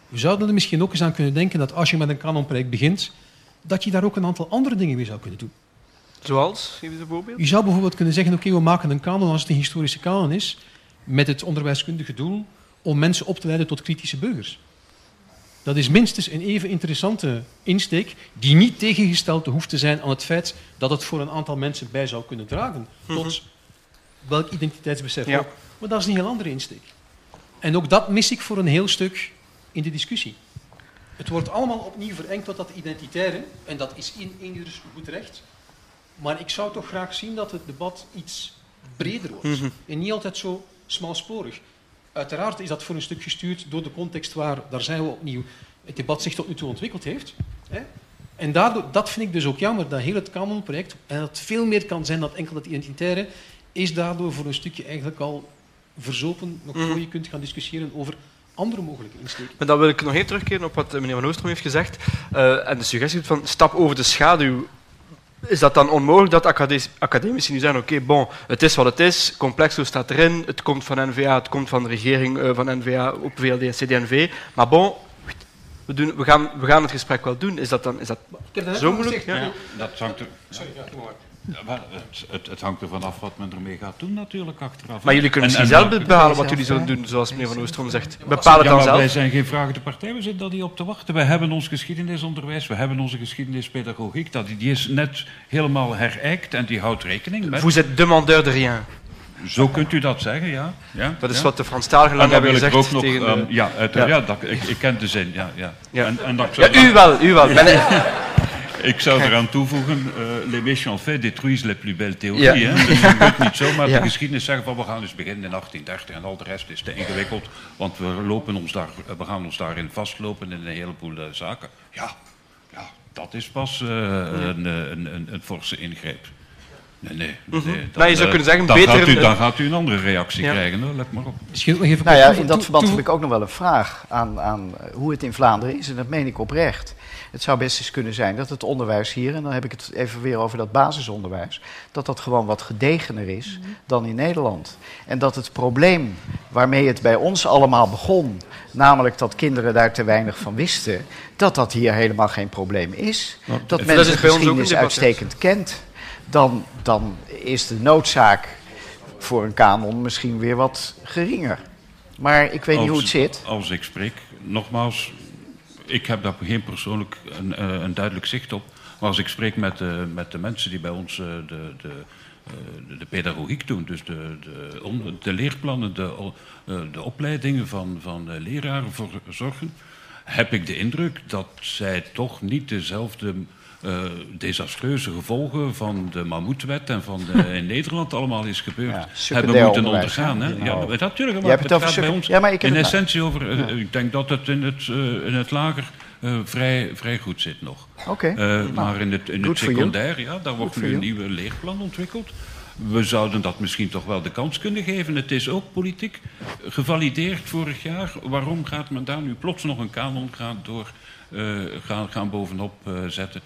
We zouden er misschien ook eens aan kunnen denken dat als je met een kanonproject begint, dat je daar ook een aantal andere dingen mee zou kunnen doen. Zoals? Geef eens een voorbeeld. Je zou bijvoorbeeld kunnen zeggen, oké, we maken een kanon als het een historische kanon is, met het onderwijskundige doel om mensen op te leiden tot kritische burgers. Dat is minstens een even interessante insteek, die niet tegengesteld hoeft te zijn aan het feit dat het voor een aantal mensen bij zou kunnen dragen tot mhm. welk identiteitsbesef ja. ook. Maar dat is een heel andere insteek. En ook dat mis ik voor een heel stuk in de discussie. Het wordt allemaal opnieuw verengd tot dat identitaire, en dat is in ieders goed recht. Maar ik zou toch graag zien dat het debat iets breder wordt. Mhm. En niet altijd zo smalsporig. Uiteraard is dat voor een stuk gestuurd door de context waar, daar zijn we opnieuw, het debat zich tot nu toe ontwikkeld heeft. Hè? En daardoor, dat vind ik dus ook jammer, dat heel het Canon-project, en dat veel meer kan zijn dan enkel het identitaire, is daardoor voor een stukje eigenlijk al verzopen, nog voor mhm. je kunt gaan discussiëren over andere mogelijke insteken. Maar dan wil ik nog even terugkeren op wat meneer Van Oostrom heeft gezegd. Uh, en de suggestie van stap over de schaduw is dat dan onmogelijk dat academici nu zeggen, oké, okay, bon, het is wat het is, Complexo staat erin, het komt van NVA, het komt van de regering uh, van NVA op VLD en CD&V, maar bon, we, doen, we, gaan, we gaan het gesprek wel doen. Is dat dan is dat zo moeilijk? Ja. ja. Dat hangt er... Sorry, ja, Ja, het, het, het, hangt ervan af wat men ermee gaat doen natuurlijk achteraf. Maar jullie kunnen misschien zelf bepalen wat jullie zullen doen, zoals meneer Van Oostrom zegt. Bepaal het dan zelf. Wij zijn geen vragende partij, we zitten daar niet op te wachten. Wij hebben ons geschiedenisonderwijs, we hebben onze geschiedenispedagogiek. Dat, die is net helemaal herijkt en die houdt rekening met... Vous êtes demandeur de rien. Zo kunt u dat zeggen, ja. ja dat is ja. wat de Franstaligen lang hebben gezegd ook nog, tegen de... um, ja, uit, ja. ja dat, ik, ik, ken de zin, ja. ja. ja. En, en dat ja u wel, u wel. Ik zou eraan toevoegen, uh, les méchants faits détruisent les plus belles théories. Ja. Hè? Dus je kunt niet zomaar ja. de geschiedenis zeggen van we gaan eens beginnen in 1830 en al de rest is te ingewikkeld, want we, lopen ons daar, we gaan ons daarin vastlopen in een heleboel uh, zaken. Ja, ja, dat is pas uh, een, een, een, een forse ingreep. Nee, nee. nee mm -hmm. dan, nou, je zou kunnen zeggen, dan beter... Gaat u, dan gaat u een andere reactie ja. krijgen, hoor. let maar op. Nou ja, in dat verband heb ik ook nog wel een vraag aan, aan hoe het in Vlaanderen is. En dat meen ik oprecht. Het zou best eens kunnen zijn dat het onderwijs hier, en dan heb ik het even weer over dat basisonderwijs, dat dat gewoon wat gedegener is dan in Nederland. En dat het probleem waarmee het bij ons allemaal begon, namelijk dat kinderen daar te weinig van wisten, dat dat hier helemaal geen probleem is. Want, dat men de geschiedenis uitstekend kent. Dan, dan is de noodzaak voor een kanon misschien weer wat geringer. Maar ik weet als, niet hoe het zit. Als ik spreek, nogmaals, ik heb daar geen persoonlijk een, een, duidelijk zicht op. Maar als ik spreek met, de, met de mensen die bij ons de, de, de, de pedagogiek doen, dus de, de, de leerplannen, de, de opleidingen van, van leraren voor zorgen, heb ik de indruk dat zij toch niet dezelfde uh, desastreuze gevolgen van de Mammoetwet en van de, in Nederland allemaal is gebeurd, ja, hebben moeten ondergaan. Hè? Ja, ja, natuurlijk, maar het, het gaat bij ons ja, maar ik in essentie over... Uh, ik denk dat het in het, uh, in het lager vrij, vrij goed zit nog. Okay. Nou, maar in het, in het secundair, ja, daar wordt nu een nieuwe leerplan ontwikkeld. We zouden dat misschien toch wel de kans kunnen geven. Het is ook politiek gevalideerd vorig jaar. Waarom gaat men daar nu plots nog een kanon door, gaan, gaan bovenop zetten?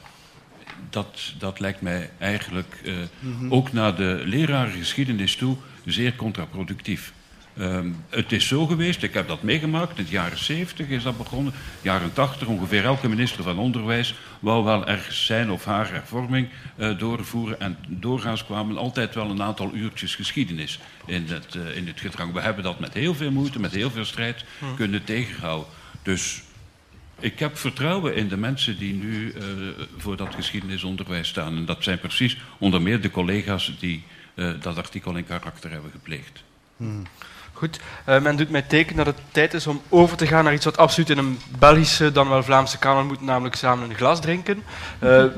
Dat, dat lijkt mij eigenlijk uh, mm -hmm. ook naar de lerarengeschiedenis toe zeer contraproductief. Um, het is zo geweest, ik heb dat meegemaakt, in de jaren 70 is dat begonnen, jaren 80, ongeveer elke minister van Onderwijs wou wel ergens zijn of haar hervorming uh, doorvoeren. En doorgaans kwamen altijd wel een aantal uurtjes geschiedenis in het, uh, in het gedrang. We hebben dat met heel veel moeite, met heel veel strijd mm. kunnen tegenhouden. Dus ik heb vertrouwen in de mensen die nu uh, voor dat geschiedenisonderwijs staan. En dat zijn precies onder meer de collega's die uh, dat artikel in karakter hebben gepleegd. Hmm. Goed, uh, men doet mij teken dat het tijd is om over te gaan naar iets wat absoluut in een Belgische dan wel Vlaamse kanon moet, namelijk samen een glas drinken.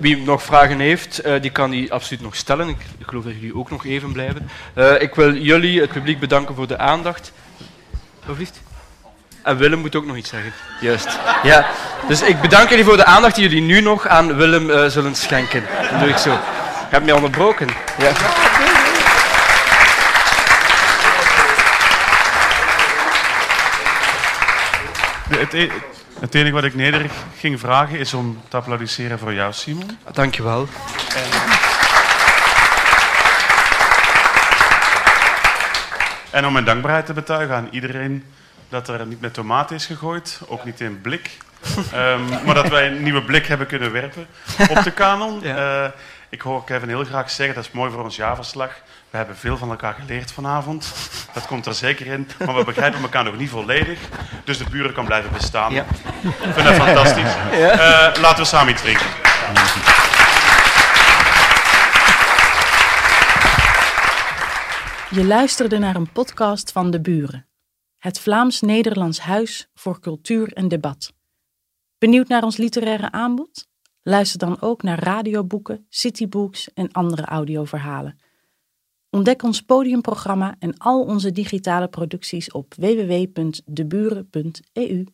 wie nog vragen heeft, die kan die absoluut nog stellen. Ik, ik, geloof dat jullie ook nog even blijven. ik wil jullie, het publiek, bedanken voor de aandacht. Alsjeblieft. En Willem moet ook nog iets zeggen. Juist. Ja. Dus ik bedank jullie voor de aandacht die jullie nu nog aan Willem uh, zullen schenken. Dat doe ik zo. Ik heb mij onderbroken. Ja. Het, e het enige wat ik nederig ging vragen is om te applaudisseren voor jou, Simon. Dankjewel. En... En om mijn dankbaarheid te betuigen aan iedereen dat er niet met tomaat is gegooid, ook niet in blik. um, maar dat wij een nieuwe blik hebben kunnen werpen op de kanon. Ja. Uh, ik hoor Kevin heel graag zeggen, dat is mooi voor ons jaarverslag. We hebben veel van elkaar geleerd vanavond. Dat komt er zeker in. Maar we begrijpen elkaar nog niet volledig. Dus de buren kan blijven bestaan. Ja. Ik vind dat fantastisch. Ja. Uh, laten we samen iets drinken. Je luisterde naar een podcast van De Buren het Vlaams-Nederlands Huis voor Cultuur en Debat. Benieuwd naar ons literaire aanbod? Luister dan ook naar radioboeken, citybooks en andere audioverhalen. Ontdek ons podiumprogramma en al onze digitale producties op www.deburen.eu.